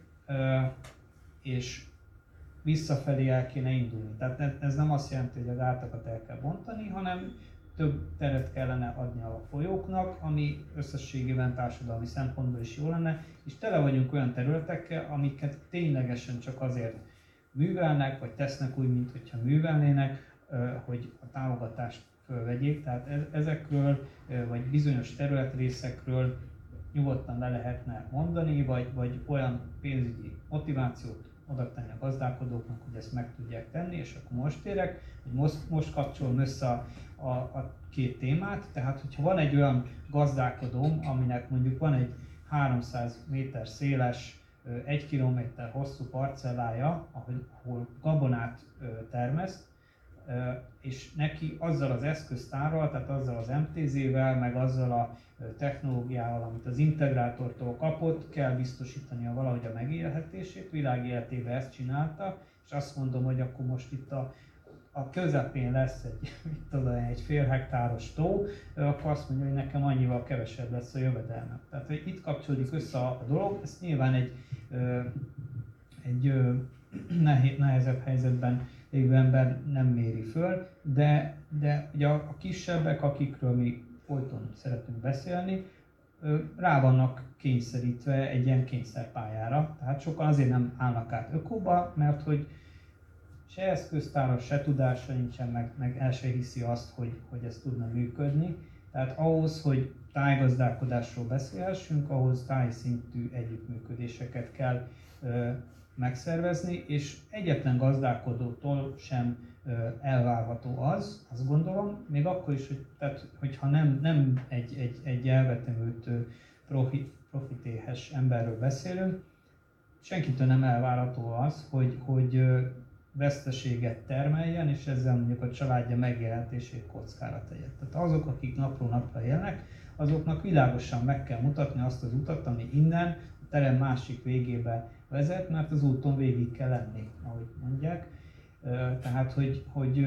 és visszafelé el kéne indulni. Tehát ez nem azt jelenti, hogy a gátakat el kell bontani, hanem több teret kellene adni a folyóknak, ami összességében társadalmi szempontból is jó lenne, és tele vagyunk olyan területekkel, amiket ténylegesen csak azért művelnek, vagy tesznek úgy, mint hogyha művelnének, hogy a támogatást fölvegyék. Tehát e-, ezekről, vagy bizonyos területrészekről nyugodtan le lehetne mondani, vagy, vagy olyan pénzügyi motivációt oda a gazdálkodóknak, hogy ezt meg tudják tenni, és akkor most érek, hogy most, most kapcsolom össze a, a, a két témát, tehát hogyha van egy olyan gazdálkodóm, aminek mondjuk van egy 300 méter széles, egy kilométer hosszú parcellája, ahol gabonát termeszt, és neki azzal az eszköztárral, tehát azzal az MTZ-vel, meg azzal a technológiával, amit az integrátortól kapott, kell biztosítania valahogy a megélhetését, világéletében ezt csinálta, és azt mondom, hogy akkor most itt a, a közepén lesz egy, mit tudom, egy fél hektáros tó, akkor azt mondja, hogy nekem annyival kevesebb lesz a jövedelmem. Tehát hogy itt kapcsolódik össze a dolog, ezt nyilván egy, egy nehezebb helyzetben lévő ember nem méri föl, de, de ugye a, kisebbek, akikről mi folyton szeretünk beszélni, rá vannak kényszerítve egy ilyen kényszerpályára. Tehát sokan azért nem állnak át ökóba, mert hogy se eszköztára, se tudása nincsen, meg, meg el se hiszi azt, hogy, hogy ez tudna működni. Tehát ahhoz, hogy tájgazdálkodásról beszélhessünk, ahhoz tájszintű együttműködéseket kell megszervezni, és egyetlen gazdálkodótól sem elvárható az, azt gondolom, még akkor is, hogy, tehát, hogyha nem, nem egy, egy, egy elvetemült profit, profitéhes emberről beszélünk, senkitől nem elvárható az, hogy, hogy veszteséget termeljen, és ezzel mondjuk a családja megélhetését kockára tegye. Tehát azok, akik napról napra élnek, azoknak világosan meg kell mutatni azt az utat, ami innen terem másik végébe vezet, mert az úton végig kell lenni, ahogy mondják. Tehát, hogy, hogy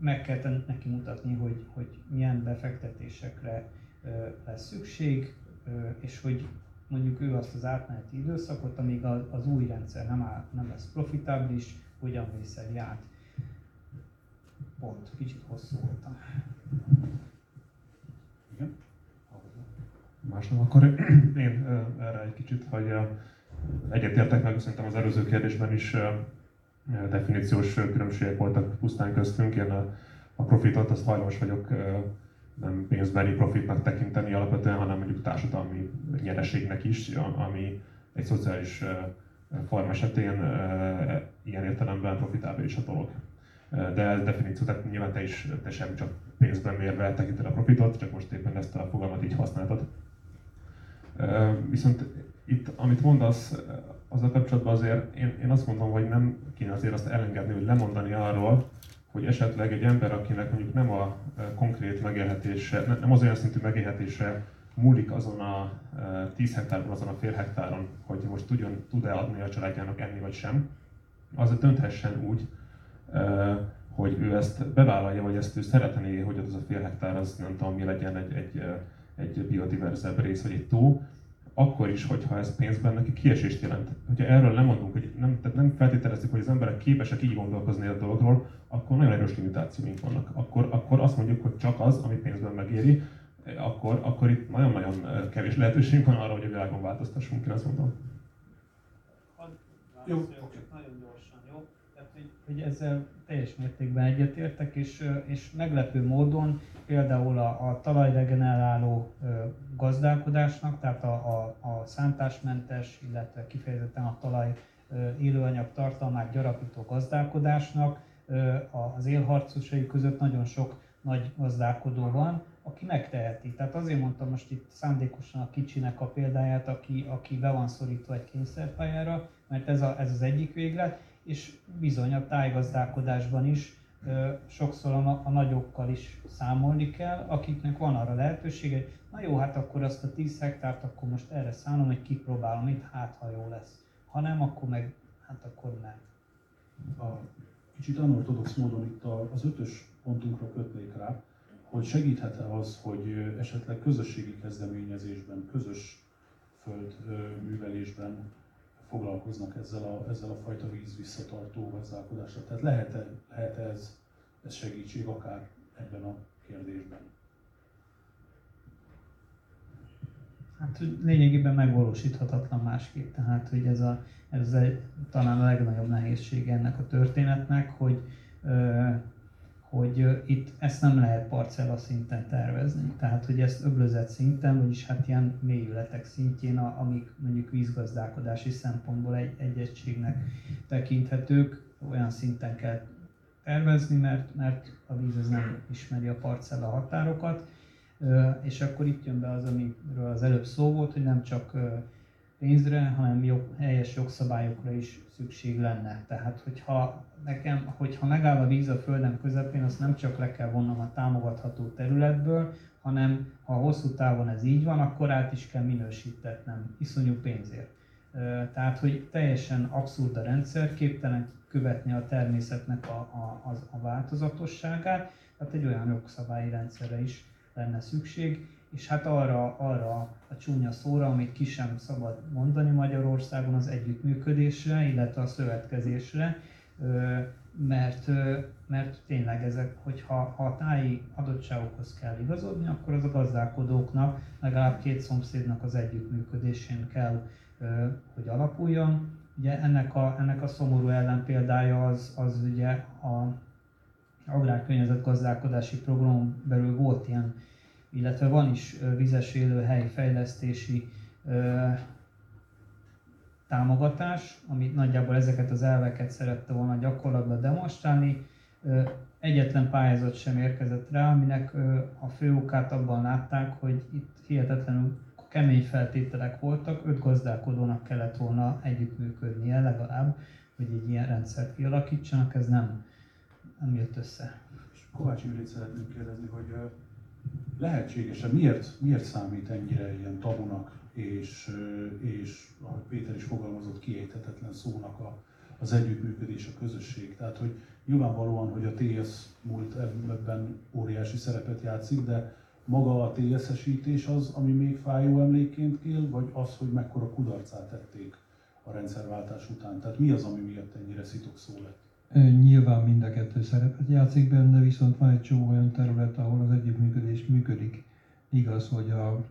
meg kell neki mutatni, hogy, hogy milyen befektetésekre lesz szükség, és hogy mondjuk ő azt az átmeneti időszakot, amíg az új rendszer nem, áll, nem lesz profitábilis, hogyan vészeli át. Pont, kicsit hosszú voltam. Másnap akkor én erre egy kicsit, hogy egyetértek meg, szerintem az előző kérdésben is definíciós különbségek voltak pusztán köztünk. Én a, a profitot azt hajlamos vagyok nem pénzbeli profitnak tekinteni alapvetően, hanem mondjuk társadalmi nyereségnek is, ami egy szociális farm esetén ilyen értelemben profitábilis a dolog. De ez definíció, tehát nyilván te is te sem csak pénzben mérve tekinted a profitot, csak most éppen ezt a fogalmat így használtad. Viszont itt, amit mondasz, a kapcsolatban azért én, én azt mondom, hogy nem kéne azért azt elengedni, hogy lemondani arról, hogy esetleg egy ember, akinek mondjuk nem a konkrét megélhetése, nem az olyan szintű megélhetése múlik azon a 10 hektárban, azon a fél hektáron, hogy most tudjon, tud-e adni a családjának enni vagy sem, az dönthessen úgy, hogy ő ezt bevállalja, vagy ezt ő szeretné, hogy az a fél hektár az nem tudom mi legyen egy, egy, egy biodiverzebb rész, vagy egy tó, akkor is, hogyha ez pénzben neki kiesést jelent. Hogyha erről nem mondunk, hogy nem, tehát nem feltételezzük, hogy az emberek képesek így gondolkozni a dologról, akkor nagyon erős limitációink vannak. Akkor, akkor azt mondjuk, hogy csak az, ami pénzben megéri, akkor, akkor itt nagyon-nagyon kevés lehetőség van arra, hogy a világon változtassunk, én azt mondom. Jó. Nagyon gyorsan, jó? Tehát, hogy, hogy ezzel teljes mértékben egyetértek, és, és meglepő módon például a, a talajregeneráló gazdálkodásnak, tehát a, a, a szántásmentes, illetve kifejezetten a talaj élőanyag tartalmát gyarapító gazdálkodásnak az élharcosai között nagyon sok nagy gazdálkodó van, aki megteheti. Tehát azért mondtam most itt szándékosan a kicsinek a példáját, aki, aki be van szorítva egy kényszerpályára, mert ez, a, ez az egyik véglet, és bizony a tájgazdálkodásban is sokszor a, a nagyokkal is számolni kell, akiknek van arra lehetősége, na jó, hát akkor azt a 10 hektárt akkor most erre szállom, hogy kipróbálom itt, hát ha jó lesz. Ha nem, akkor meg, hát akkor nem. A kicsit anortodox módon itt az ötös pontunkra kötnék rá, hogy segíthet-e az, hogy esetleg közösségi kezdeményezésben, közös földművelésben foglalkoznak ezzel a, ezzel a fajta víz visszatartó gazdálkodással. Tehát lehet -e ez, ez segítség akár ebben a kérdésben? Hát lényegében megvalósíthatatlan másképp. Tehát, hogy ez, a, ez egy, talán a legnagyobb nehézség ennek a történetnek, hogy, ö, hogy itt ezt nem lehet parcella szinten tervezni. Tehát, hogy ezt öblözet szinten, vagyis hát ilyen mélyületek szintjén, amik mondjuk vízgazdálkodási szempontból egy, egy egységnek tekinthetők, olyan szinten kell tervezni, mert, mert a víz az nem ismeri a parcella határokat. És akkor itt jön be az, amiről az előbb szó volt, hogy nem csak pénzre, hanem jog, helyes jogszabályokra is szükség lenne. Tehát, hogyha nekem, hogyha megáll a víz a földem közepén, azt nem csak le kell vonnom a támogatható területből, hanem ha hosszú távon ez így van, akkor át is kell minősítetnem iszonyú pénzért. Tehát, hogy teljesen abszurd a rendszer, képtelen követni a természetnek a, a, a, a változatosságát, tehát egy olyan jogszabályi rendszerre is lenne szükség, és hát arra, arra a csúnya szóra, amit ki sem szabad mondani Magyarországon, az együttműködésre, illetve a szövetkezésre, mert, mert tényleg ezek, hogyha ha a táji adottságokhoz kell igazodni, akkor az a gazdálkodóknak, legalább két szomszédnak az együttműködésén kell, hogy alapuljon. Ugye ennek a, ennek a szomorú ellenpéldája az, az ugye a agrárkörnyezetgazdálkodási program belül volt ilyen illetve van is vizes élőhely fejlesztési támogatás, ami nagyjából ezeket az elveket szerette volna gyakorlatban demonstrálni. Egyetlen pályázat sem érkezett rá, aminek a fő okát abban látták, hogy itt hihetetlenül kemény feltételek voltak, öt gazdálkodónak kellett volna együttműködnie legalább, hogy egy ilyen rendszert kialakítsanak, ez nem, nem jött össze. Kovács Júlit szeretném kérdezni, hogy lehetséges-e, miért, miért számít ennyire ilyen tabunak, és, és ahogy Péter is fogalmazott, kiejthetetlen szónak a, az együttműködés, a közösség. Tehát, hogy nyilvánvalóan, hogy a TS múlt ebben óriási szerepet játszik, de maga a TS-esítés az, ami még fájó emlékként kél, vagy az, hogy mekkora kudarcát tették a rendszerváltás után? Tehát mi az, ami miatt ennyire szitok szó lett? Nyilván mind a kettő szerepet játszik benne, viszont van egy csomó olyan terület, ahol az együttműködés működik. Igaz, hogy a,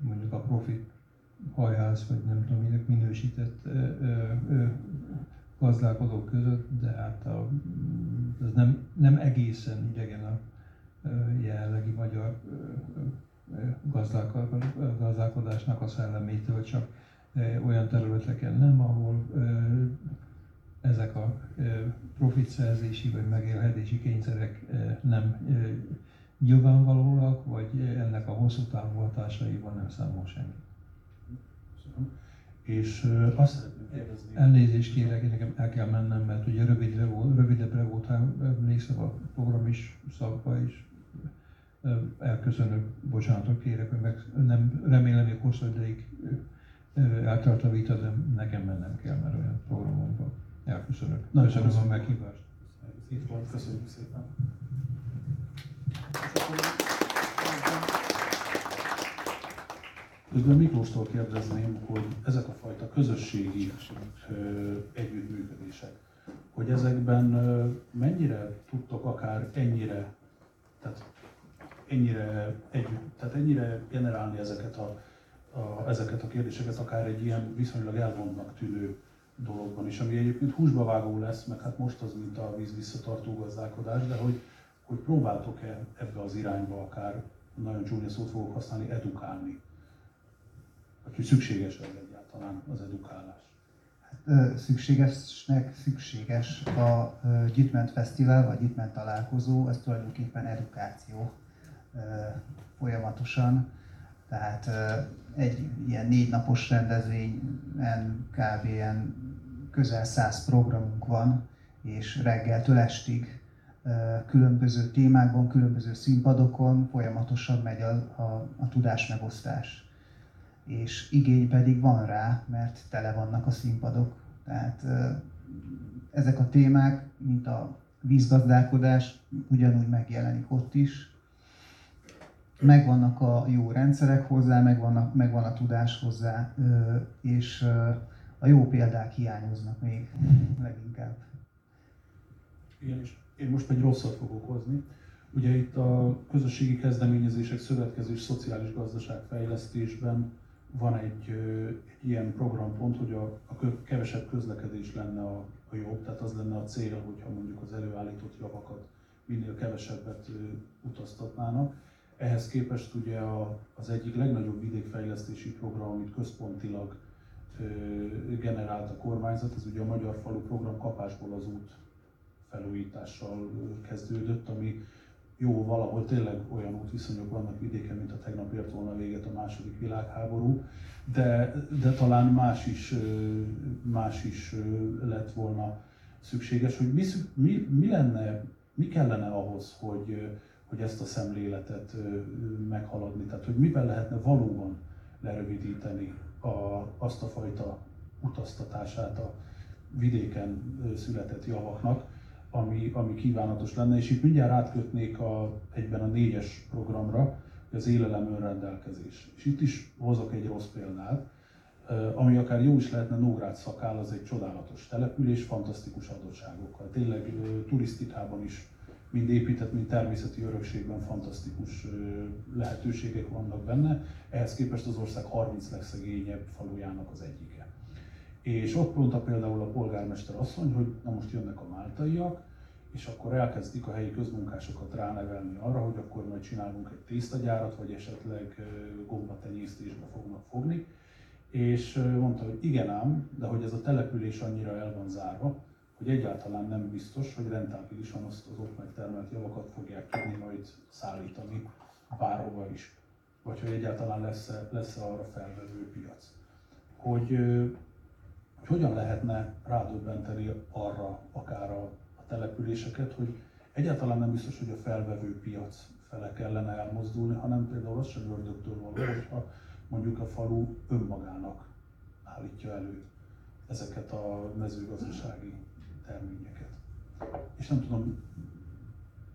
mondjuk a profi hajház, vagy nem tudom, minek minősített ö, ö, gazdálkodók között, de hát a, ez nem, nem egészen idegen a jelenlegi magyar gazdálkodásnak a szellemétől, csak olyan területeken nem, ahol ezek a profitszerzési vagy megélhetési kényszerek nem nyilvánvalóak, vagy ennek a hosszú távú hatásaival nem számol senki. És azt szeretném kérdezni... Elnézést kérek, én nekem el kell mennem, mert ugye rövidre volt, rövidebbre volt, emlékszem a program is szakba is. Elköszönök, bocsánatot kérek, hogy meg nem, remélem, hogy hosszú ideig eltart a vita, de nekem mennem kell, mert olyan programom van. Elköszönök. Nagyon a meghívást. Itt volt, köszönjük szépen. Közben Miklóstól kérdezném, hogy ezek a fajta közösségi együttműködések, hogy ezekben mennyire tudtok akár ennyire, tehát ennyire együtt, tehát ennyire generálni ezeket a, a, ezeket a kérdéseket, akár egy ilyen viszonylag elvontnak tűnő dologban is, ami egyébként húsba vágó lesz, meg hát most az, mint a víz visszatartó gazdálkodás, de hogy, hogy próbáltok-e ebbe az irányba akár, nagyon csúnya szót fogok használni, edukálni? Vagy hogy szükséges ez egyáltalán az edukálás? Hát, szükségesnek szükséges a Gyitment Fesztivál, vagy Gyitment találkozó, ez tulajdonképpen edukáció folyamatosan. Tehát egy ilyen négy napos rendezvényen kb. Közel száz programunk van, és reggeltől estig különböző témákban, különböző színpadokon folyamatosan megy a, a, a tudásmegosztás. És igény pedig van rá, mert tele vannak a színpadok. Tehát ezek a témák, mint a vízgazdálkodás, ugyanúgy megjelenik ott is, megvannak a jó rendszerek hozzá, megvannak, megvan a tudás hozzá, és a jó példák hiányoznak még leginkább. Igen, és én most egy rosszat fogok hozni. Ugye itt a közösségi kezdeményezések szövetkezés szociális gazdaságfejlesztésben van egy, egy ilyen programpont, hogy a, a kevesebb közlekedés lenne a, a jobb, tehát az lenne a cél, hogyha mondjuk az előállított javakat minél kevesebbet utaztatnának. Ehhez képest ugye a, az egyik legnagyobb vidékfejlesztési program, amit központilag generált a kormányzat, ez ugye a Magyar Falu Program kapásból az út felújítással kezdődött, ami jó, valahol tényleg olyan útviszonyok vannak vidéken, mint a tegnap ért volna véget a második világháború, de, de talán más is, más is lett volna szükséges, hogy mi, mi, mi lenne, mi kellene ahhoz, hogy, hogy ezt a szemléletet meghaladni, tehát hogy miben lehetne valóban lerövidíteni a, azt a fajta utaztatását a vidéken született javaknak, ami, ami kívánatos lenne, és itt mindjárt átkötnék a, egyben a négyes programra, az élelem önrendelkezés. És itt is hozok egy rossz példát, ami akár jó is lehetne, Nógrád szakál, az egy csodálatos település, fantasztikus adottságokkal. Tényleg turisztikában is, mind épített, mind természeti örökségben fantasztikus lehetőségek vannak benne. Ehhez képest az ország 30 legszegényebb falujának az egyike. És ott mondta például a polgármester asszony, hogy na most jönnek a máltaiak, és akkor elkezdik a helyi közmunkásokat ránevelni arra, hogy akkor majd csinálunk egy tésztagyárat, vagy esetleg gombatenyésztésbe fognak fogni. És mondta, hogy igen ám, de hogy ez a település annyira el van zárva, hogy egyáltalán nem biztos, hogy rentábilisan azt az ott megtermelt javakat fogják tudni majd szállítani bárhova is. Vagy hogy egyáltalán lesz-e, lesz-e arra felvevő piac. Hogy, hogy hogyan lehetne rádöbbenteni arra akár a településeket, hogy egyáltalán nem biztos, hogy a felvevő piac fele kellene elmozdulni, hanem például az sem ördögtől való, hogyha mondjuk a falu önmagának állítja elő ezeket a mezőgazdasági terményeket. És nem tudom,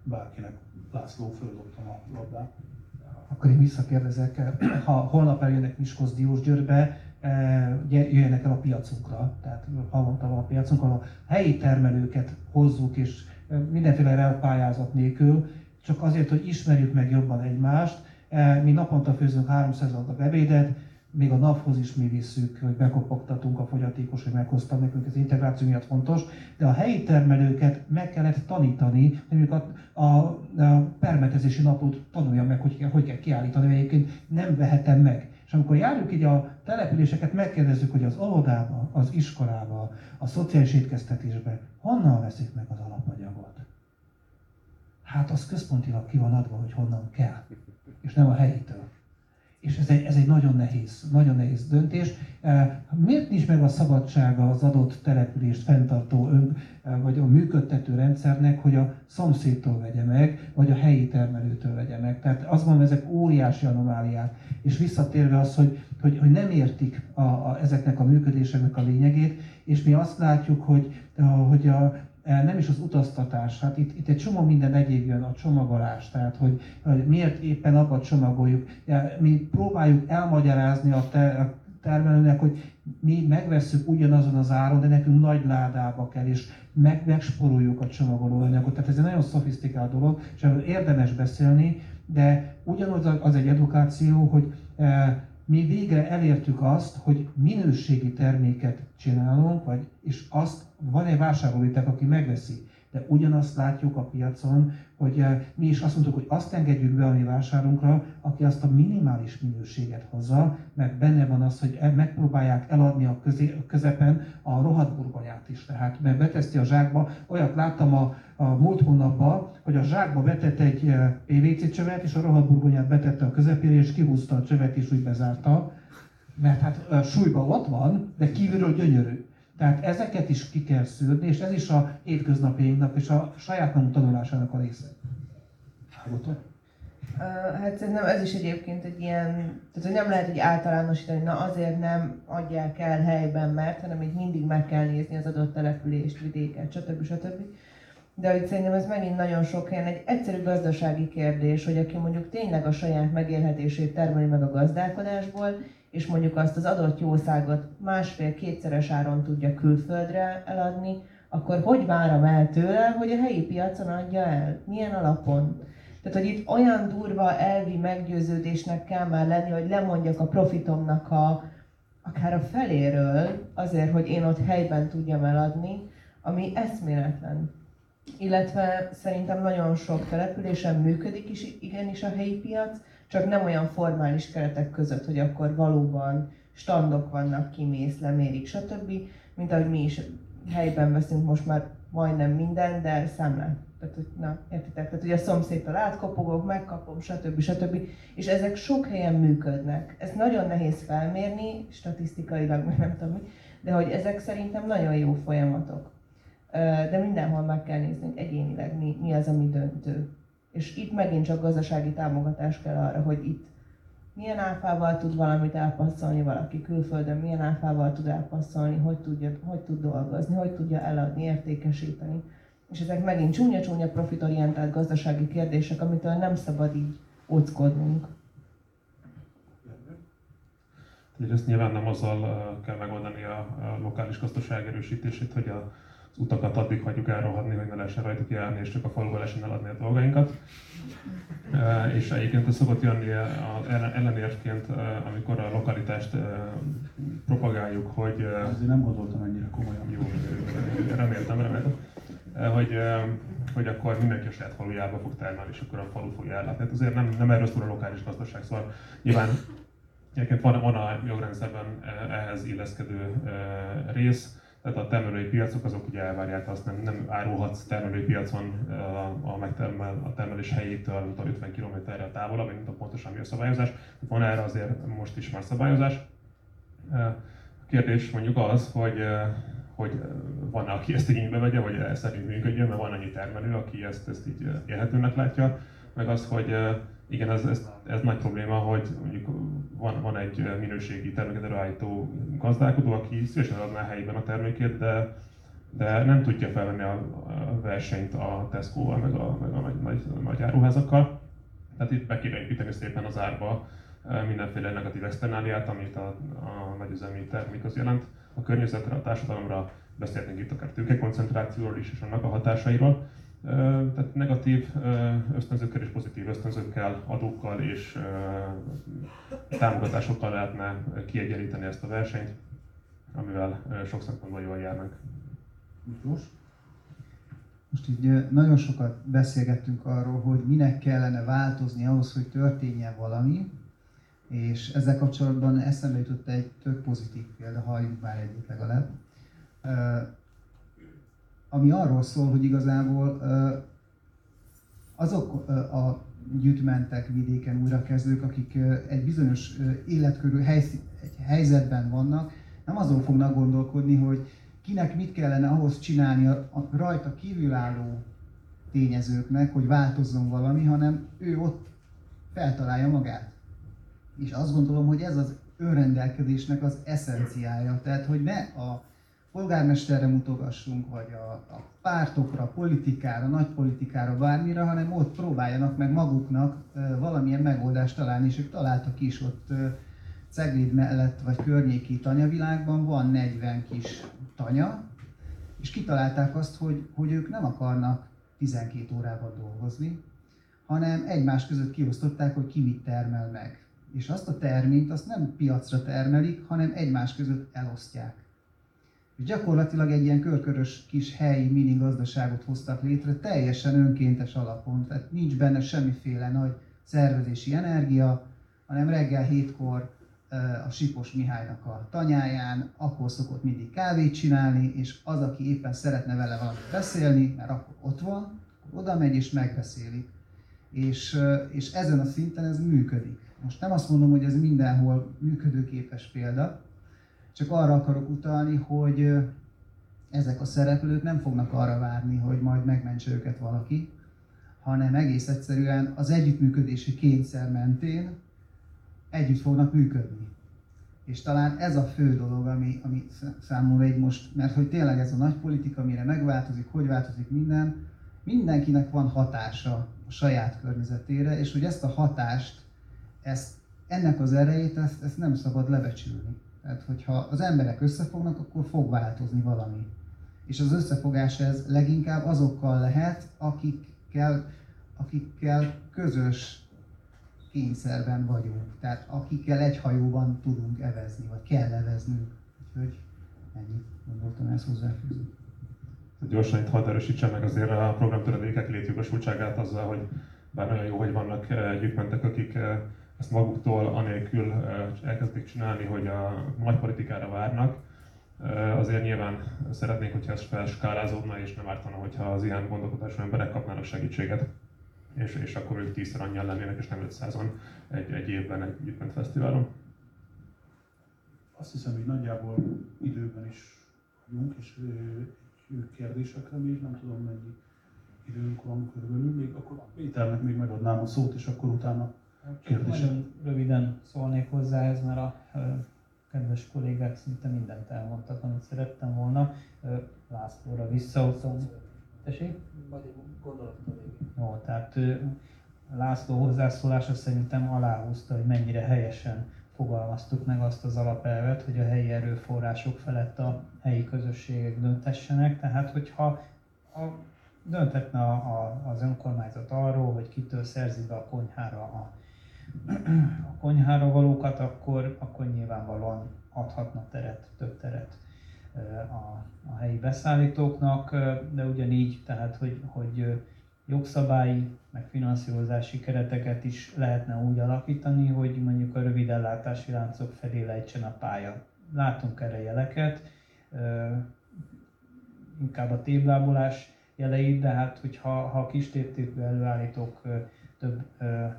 bárkinek, László, földobtam a labdát. Akkor én visszakérdezek, ha holnap eljönnek Miskolc Diósgyőrbe, E, jöjjenek el a piacunkra, tehát havonta van a piacunkon, a helyi termelőket hozzuk, és e, mindenféle pályázat nélkül, csak azért, hogy ismerjük meg jobban egymást. E, mi naponta főzünk 300 adag ebédet, még a NAV-hoz is mi visszük, hogy bekopogtatunk a fogyatékos, hogy meghoztam nekünk, ez integráció miatt fontos, de a helyi termelőket meg kellett tanítani, hogy mondjuk a, a, a permetezési napot tanulja meg, hogy, hogy kell kiállítani, egyébként nem vehetem meg. És amikor járjuk így a településeket, megkérdezzük, hogy az óvodába, az iskolába, a szociális étkeztetésbe honnan veszik meg az alapanyagot. Hát az központilag ki van adva, hogy honnan kell, és nem a helyitől. És ez egy, ez egy nagyon nehéz, nagyon nehéz döntés. E, miért nincs meg a szabadsága az adott települést fenntartó ön, e, vagy a működtető rendszernek, hogy a szomszédtól vegye meg, vagy a helyi termelőtől vegye meg? Tehát azt mondom, ezek óriási anomáliák. És visszatérve az, hogy, hogy, hogy nem értik a, a, ezeknek a működéseknek a lényegét, és mi azt látjuk, hogy, hogy a, nem is az utaztatás, hát itt, itt egy csomó minden egyéb jön, a csomagolás, tehát hogy, hogy miért éppen abba csomagoljuk. Mi próbáljuk elmagyarázni a, te, a termelőnek, hogy mi megveszünk ugyanazon az áron, de nekünk nagy ládába kell, és meg, megsporoljuk a csomagolóanyagot. Tehát ez egy nagyon szofisztikált dolog, és erről érdemes beszélni, de ugyanaz az egy edukáció, hogy e, mi végre elértük azt, hogy minőségi terméket csinálunk, vagy, és azt van egy vásárlóitek, aki megveszi. De ugyanazt látjuk a piacon, hogy mi is azt mondtuk, hogy azt engedjük be a mi vásárunkra, aki azt a minimális minőséget hozza, mert benne van az, hogy e- megpróbálják eladni a, közepen a rohadt burgonyát is. Tehát mert beteszti a zsákba, olyat láttam a, a múlt hónapban, hogy a zsákba betett egy PVC csövet, és a rohadt burgonyát betette a közepére, és kihúzta a csövet, és úgy bezárta. Mert hát súlyban ott van, de kívülről gyönyörű. Tehát ezeket is ki kell szűrni, és ez is a hétköznapjainknak és a saját magunk tanulásának a része. Ágotok? Hát szerintem ez is egyébként egy ilyen, tehát hogy nem lehet hogy általánosítani, na azért nem adják el helyben, mert, hanem így mindig meg kell nézni az adott települést, vidéket, stb. stb. De hogy szerintem ez megint nagyon sok helyen egy egyszerű gazdasági kérdés, hogy aki mondjuk tényleg a saját megélhetését termeli meg a gazdálkodásból, és mondjuk azt az adott jószágot másfél-kétszeres áron tudja külföldre eladni, akkor hogy várom el tőle, hogy a helyi piacon adja el? Milyen alapon? Tehát, hogy itt olyan durva elvi meggyőződésnek kell már lenni, hogy lemondjak a profitomnak a, akár a feléről, azért, hogy én ott helyben tudjam eladni, ami eszméletlen. illetve szerintem nagyon sok településen működik is igenis a helyi piac, csak nem olyan formális keretek között, hogy akkor valóban standok vannak, kimész, lemérik, stb., mint ahogy mi is helyben veszünk most már majdnem minden, de számlát. Tehát, hogy, na, értitek? Tehát, hogy a szomszédtól átkopogok, megkapom, stb. stb. És ezek sok helyen működnek. Ez nagyon nehéz felmérni, statisztikailag, meg nem tudom mi, de hogy ezek szerintem nagyon jó folyamatok. De mindenhol meg kell néznünk egyénileg, mi, mi az, ami döntő. És itt megint csak gazdasági támogatás kell arra, hogy itt milyen áfával tud valamit elpasszolni valaki külföldön, milyen áfával tud elpasszolni, hogy, tudja, hogy tud dolgozni, hogy tudja eladni, értékesíteni. És ezek megint csúnya-csúnya profitorientált gazdasági kérdések, amitől nem szabad így óckodnunk. És ezt nyilván nem azzal kell megoldani a, a lokális gazdaság erősítését, hogy a utakat addig hagyjuk elrohadni, hogy ne lehessen rajtuk járni, és csak a faluban lehessen eladni a dolgainkat. És egyébként ez szokott jönni ellenérként, amikor a lokalitást propagáljuk, hogy... Azért nem gondoltam ennyire komolyan. Jó, reméltem, reméltem. Hogy, hogy akkor mindenki a saját falujába fog termelni, és akkor a falu fogja ellátni. Hát azért nem, nem erről szól a lokális gazdaság, szóval nyilván Egyébként van, van a jogrendszerben ehhez illeszkedő rész, tehát a termelői piacok azok ugye elvárják azt, nem, nem árulhatsz termelői piacon a, a, megtermel, a termelés helyétől, mint a 50 km-re távolabb, mint a pontosan mi a szabályozás. Van erre azért most is már szabályozás. A kérdés mondjuk az, hogy hogy van aki ezt igénybe vegye, vagy szerint működjön, mert van annyi termelő, aki ezt, ezt így élhetőnek látja, meg az, hogy igen, ez, ez, ez nagy probléma, hogy mondjuk van, van egy minőségi terméket előállító gazdálkodó, aki szívesen adná helyben a termékét, de, de nem tudja felvenni a, a versenyt a Tesco-val, meg a, meg a nagy, nagy, nagy áruházakkal. Tehát itt be kéne építeni szépen az árba e, mindenféle negatív externáliát, amit a, a nagyüzemi termék az jelent. A környezetre, a társadalomra beszélhetünk itt akár tőkekoncentrációról is, és annak a hatásairól tehát negatív ösztönzőkkel és pozitív ösztönzőkkel, adókkal és támogatásokkal lehetne kiegyenlíteni ezt a versenyt, amivel sok szempontból jól járnak. Miklós? Most így nagyon sokat beszélgettünk arról, hogy minek kellene változni ahhoz, hogy történjen valami, és ezzel kapcsolatban eszembe jutott egy tök pozitív példa, halljunk már egyik legalább ami arról szól, hogy igazából azok a gyűjtmentek vidéken újrakezdők, akik egy bizonyos életkörű egy helyzetben vannak, nem azon fognak gondolkodni, hogy kinek mit kellene ahhoz csinálni a rajta kívülálló tényezőknek, hogy változzon valami, hanem ő ott feltalálja magát. És azt gondolom, hogy ez az önrendelkezésnek az eszenciája. Tehát, hogy ne a polgármesterre mutogassunk, vagy a, a pártokra, politikára, nagy politikára, bármire, hanem ott próbáljanak meg maguknak valamilyen megoldást találni, és ők találtak is ott Cegléd mellett, vagy környéki tanyavilágban van 40 kis tanya, és kitalálták azt, hogy, hogy ők nem akarnak 12 órában dolgozni, hanem egymás között kiosztották, hogy ki mit termel meg. És azt a terményt azt nem piacra termelik, hanem egymás között elosztják. És gyakorlatilag egy ilyen körkörös kis helyi mini gazdaságot hoztak létre, teljesen önkéntes alapon, tehát nincs benne semmiféle nagy szervezési energia, hanem reggel hétkor a Sipos Mihálynak a tanyáján, akkor szokott mindig kávét csinálni, és az, aki éppen szeretne vele valamit beszélni, mert akkor ott van, akkor oda megy és megbeszéli. És, és ezen a szinten ez működik. Most nem azt mondom, hogy ez mindenhol működőképes példa, csak arra akarok utalni, hogy ezek a szereplők nem fognak arra várni, hogy majd megmentse őket valaki, hanem egész egyszerűen az együttműködési kényszer mentén együtt fognak működni. És talán ez a fő dolog, ami, ami számomra egy most, mert hogy tényleg ez a nagy politika, mire megváltozik, hogy változik minden, mindenkinek van hatása a saját környezetére, és hogy ezt a hatást, ezt, ennek az erejét, ezt, ezt nem szabad lebecsülni. Tehát, hogyha az emberek összefognak, akkor fog változni valami. És az összefogás ez leginkább azokkal lehet, akikkel, akikkel közös kényszerben vagyunk. Tehát akikkel egy hajóban tudunk evezni, vagy kell eveznünk. Úgyhogy ennyit gondoltam ezt hozzáfűzni. Gyorsan itt hadd erősítsem meg azért a programtöredékek létjogosultságát azzal, hogy bár nagyon jó, hogy vannak gyűjtmentek, akik ezt maguktól anélkül elkezdik csinálni, hogy a nagy politikára várnak, azért nyilván szeretnénk, hogyha ez felskálázódna, és nem ártana, hogyha az ilyen gondolkodású emberek kapnának segítséget, és, és akkor ők tízszer annyian lennének, és nem 500-on egy, egy évben egy Gyűjtment Fesztiválon. Azt hiszem, hogy nagyjából időben is vagyunk, és kérdésekre még nem tudom mennyi időnk van körülbelül, még akkor Péternek még megadnám a szót, és akkor utána kérdések. Nagyon röviden szólnék hozzá ez, mert a kedves kollégák szinte mindent elmondtak, amit szerettem volna. Lászlóra visszahozom. Tessék? Vagy Jó, tehát László hozzászólása szerintem aláhúzta, hogy mennyire helyesen fogalmaztuk meg azt az alapelvet, hogy a helyi erőforrások felett a helyi közösségek döntessenek. Tehát, hogyha a, döntetne a, a, az önkormányzat arról, hogy kitől szerzi be a konyhára a, a konyhára valókat, akkor, akkor nyilvánvalóan adhatna teret, több teret a, a helyi beszállítóknak, de ugyanígy, tehát hogy, hogy jogszabályi, meg finanszírozási kereteket is lehetne úgy alakítani, hogy mondjuk a rövid ellátási láncok felé lejtsen a pálya. Látunk erre jeleket, inkább a téblábolás jeleit, de hát hogyha ha a kis előállítók több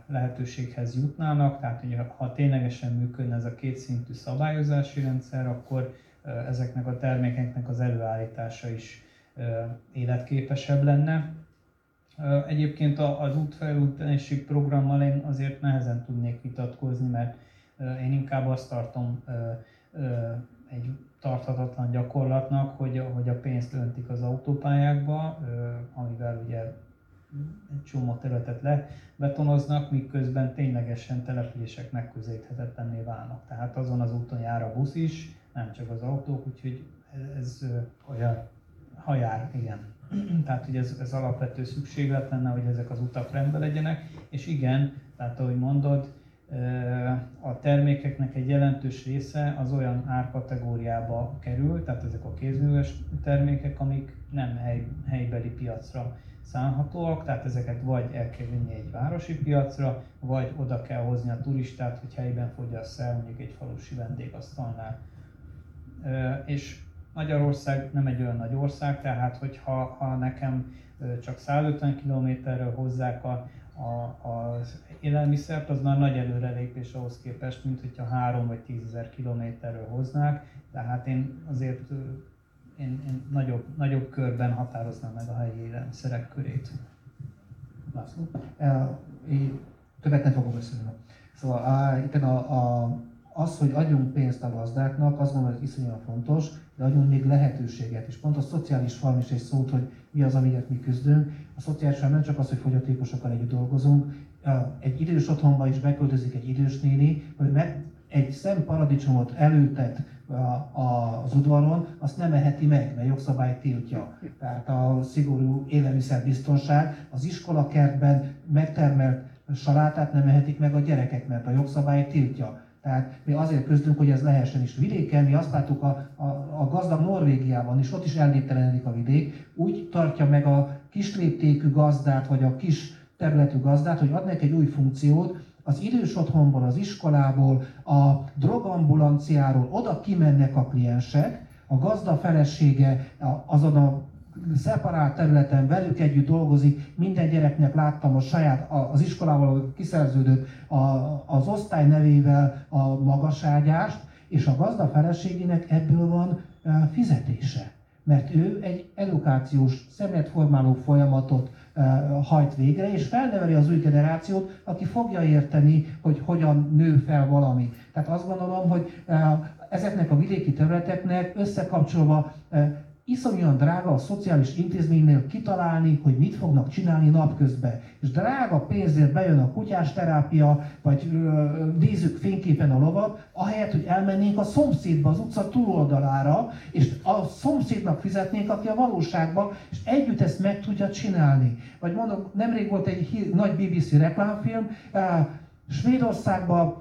lehetőséghez jutnának, tehát hogy ha ténylegesen működne ez a kétszintű szabályozási rendszer, akkor ezeknek a termékeknek az előállítása is életképesebb lenne. Egyébként az útfelújítási programmal én azért nehezen tudnék vitatkozni, mert én inkább azt tartom egy tarthatatlan gyakorlatnak, hogy, hogy a pénzt öntik az autópályákba, amivel ugye egy csomó területet lebetonoznak, miközben ténylegesen települések megközelíthetetlenné válnak. Tehát azon az úton jár a busz is, nem csak az autók, úgyhogy ez olyan hajár, igen. tehát, hogy ez, ez alapvető szükséglet lenne, hogy ezek az utak rendben legyenek, és igen, tehát ahogy mondod, a termékeknek egy jelentős része az olyan árkategóriába kerül, tehát ezek a kézműves termékek, amik nem hely, helybeli piacra szánhatóak, tehát ezeket vagy el kell vinni egy városi piacra, vagy oda kell hozni a turistát, hogy helyben fogyassza el mondjuk egy falusi vendégasztalnál. És Magyarország nem egy olyan nagy ország, tehát hogyha ha nekem csak 150 kilométerről hozzák a, a, az élelmiszert, az már nagy előrelépés ahhoz képest, mint hogyha 3 vagy 10 ezer kilométerről hoznák. Tehát én azért én, én nagyobb, nagyobb körben határoznám meg a helyi élelmiszerek körét. László? Én többet nem fogok beszélni. Szóval itt a, a, az, hogy adjunk pénzt a gazdáknak, azt gondolom, hogy iszonyúan fontos, de adjunk még lehetőséget is. Pont a szociális farm is egy szót, hogy mi az, amiért mi küzdünk. A szociális farm nem csak az, hogy fogyatékosokkal együtt dolgozunk, egy idős otthonba is beköltözik egy idős néni, hogy meg egy szem paradicsomot előtet az udvaron, azt nem eheti meg, mert jogszabály tiltja. Tehát a szigorú élelmiszerbiztonság az iskolakertben megtermelt salátát nem ehetik meg a gyerekek, mert a jogszabály tiltja. Tehát mi azért küzdünk, hogy ez lehessen is. Vidéken mi azt láttuk a, a, a gazdag Norvégiában is, ott is elnéptelenedik a vidék, úgy tartja meg a kis léptékű gazdát, vagy a kis területű gazdát, hogy ad neki egy új funkciót, az idős otthonból, az iskolából, a drogambulanciáról oda kimennek a kliensek, a gazda felesége azon a szeparált területen velük együtt dolgozik, minden gyereknek láttam a saját, az iskolával kiszerződött az osztály nevével a magaságyást, és a gazda feleségének ebből van fizetése. Mert ő egy edukációs, szemletformáló folyamatot hajt végre, és felneveli az új generációt, aki fogja érteni, hogy hogyan nő fel valami. Tehát azt gondolom, hogy ezeknek a vidéki területeknek összekapcsolva iszonyúan drága a szociális intézménynél kitalálni, hogy mit fognak csinálni napközben. És drága pénzért bejön a kutyás terápia, vagy ö, nézzük fényképen a lovat, ahelyett, hogy elmennénk a szomszédba, az utca túloldalára, és a szomszédnak fizetnénk, aki a valóságban, és együtt ezt meg tudja csinálni. Vagy mondom, nemrég volt egy hír, nagy BBC reklámfilm, Svédországban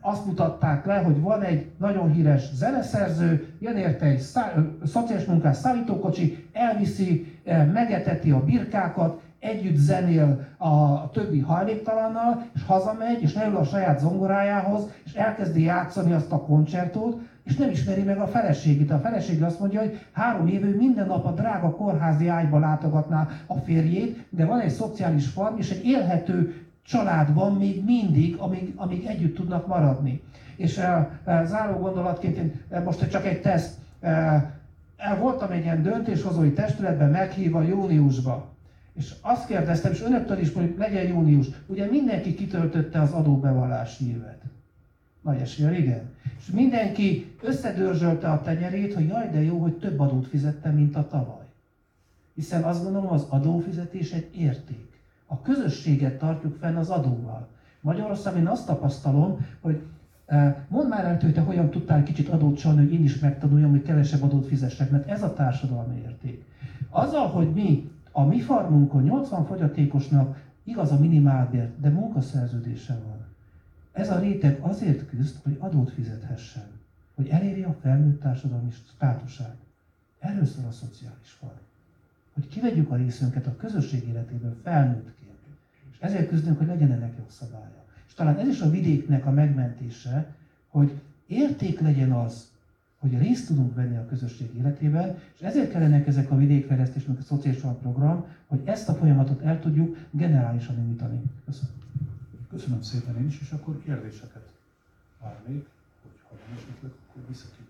azt mutatták le, hogy van egy nagyon híres zeneszerző, jön érte egy szá, szociális munkás szállítókocsi, elviszi, megeteti a birkákat, együtt zenél a többi hajléktalannal, és hazamegy, és leül a saját zongorájához, és elkezdi játszani azt a koncertót, és nem ismeri meg a feleségét. A felesége azt mondja, hogy három évő minden nap a drága kórházi ágyba látogatná a férjét, de van egy szociális farm, és egy élhető család van még mindig, amíg, amíg együtt tudnak maradni. És uh, uh, záró gondolatként én uh, most csak egy teszt. Uh, voltam egy ilyen döntéshozói testületben meghívva júniusban. És azt kérdeztem, és önöktől is, hogy legyen június. Ugye mindenki kitöltötte az adóbevallás nyilvet. Nagy esélye, igen. És mindenki összedörzsölte a tenyerét, hogy jaj, de jó, hogy több adót fizettem, mint a tavaly. Hiszen azt gondolom, az adófizetés egy érték. A közösséget tartjuk fenn az adóval. Magyarországon én azt tapasztalom, hogy eh, mondd már el, hogy te hogyan tudtál kicsit adót csalni, hogy én is megtanuljam, hogy kevesebb adót fizessek, mert ez a társadalmi érték. Azzal, hogy mi a mi farmunkon 80 fogyatékosnak igaz a minimálbért, de munkaszerződése van. Ez a réteg azért küzd, hogy adót fizethessen, hogy elérje a felnőtt társadalmi státusát. Erről szól a szociális farm. Hogy kivegyük a részünket a közösség életéből felnőttként. Ezért küzdünk, hogy legyen ennek jogszabálya. És talán ez is a vidéknek a megmentése, hogy érték legyen az, hogy részt tudunk venni a közösség életében, és ezért kellenek ezek a vidékfejlesztés, a szociális program, hogy ezt a folyamatot el tudjuk generálisan indítani. Köszönöm. Köszönöm szépen én is, és akkor kérdéseket várnék, hogyha van esetleg, akkor visszatérünk.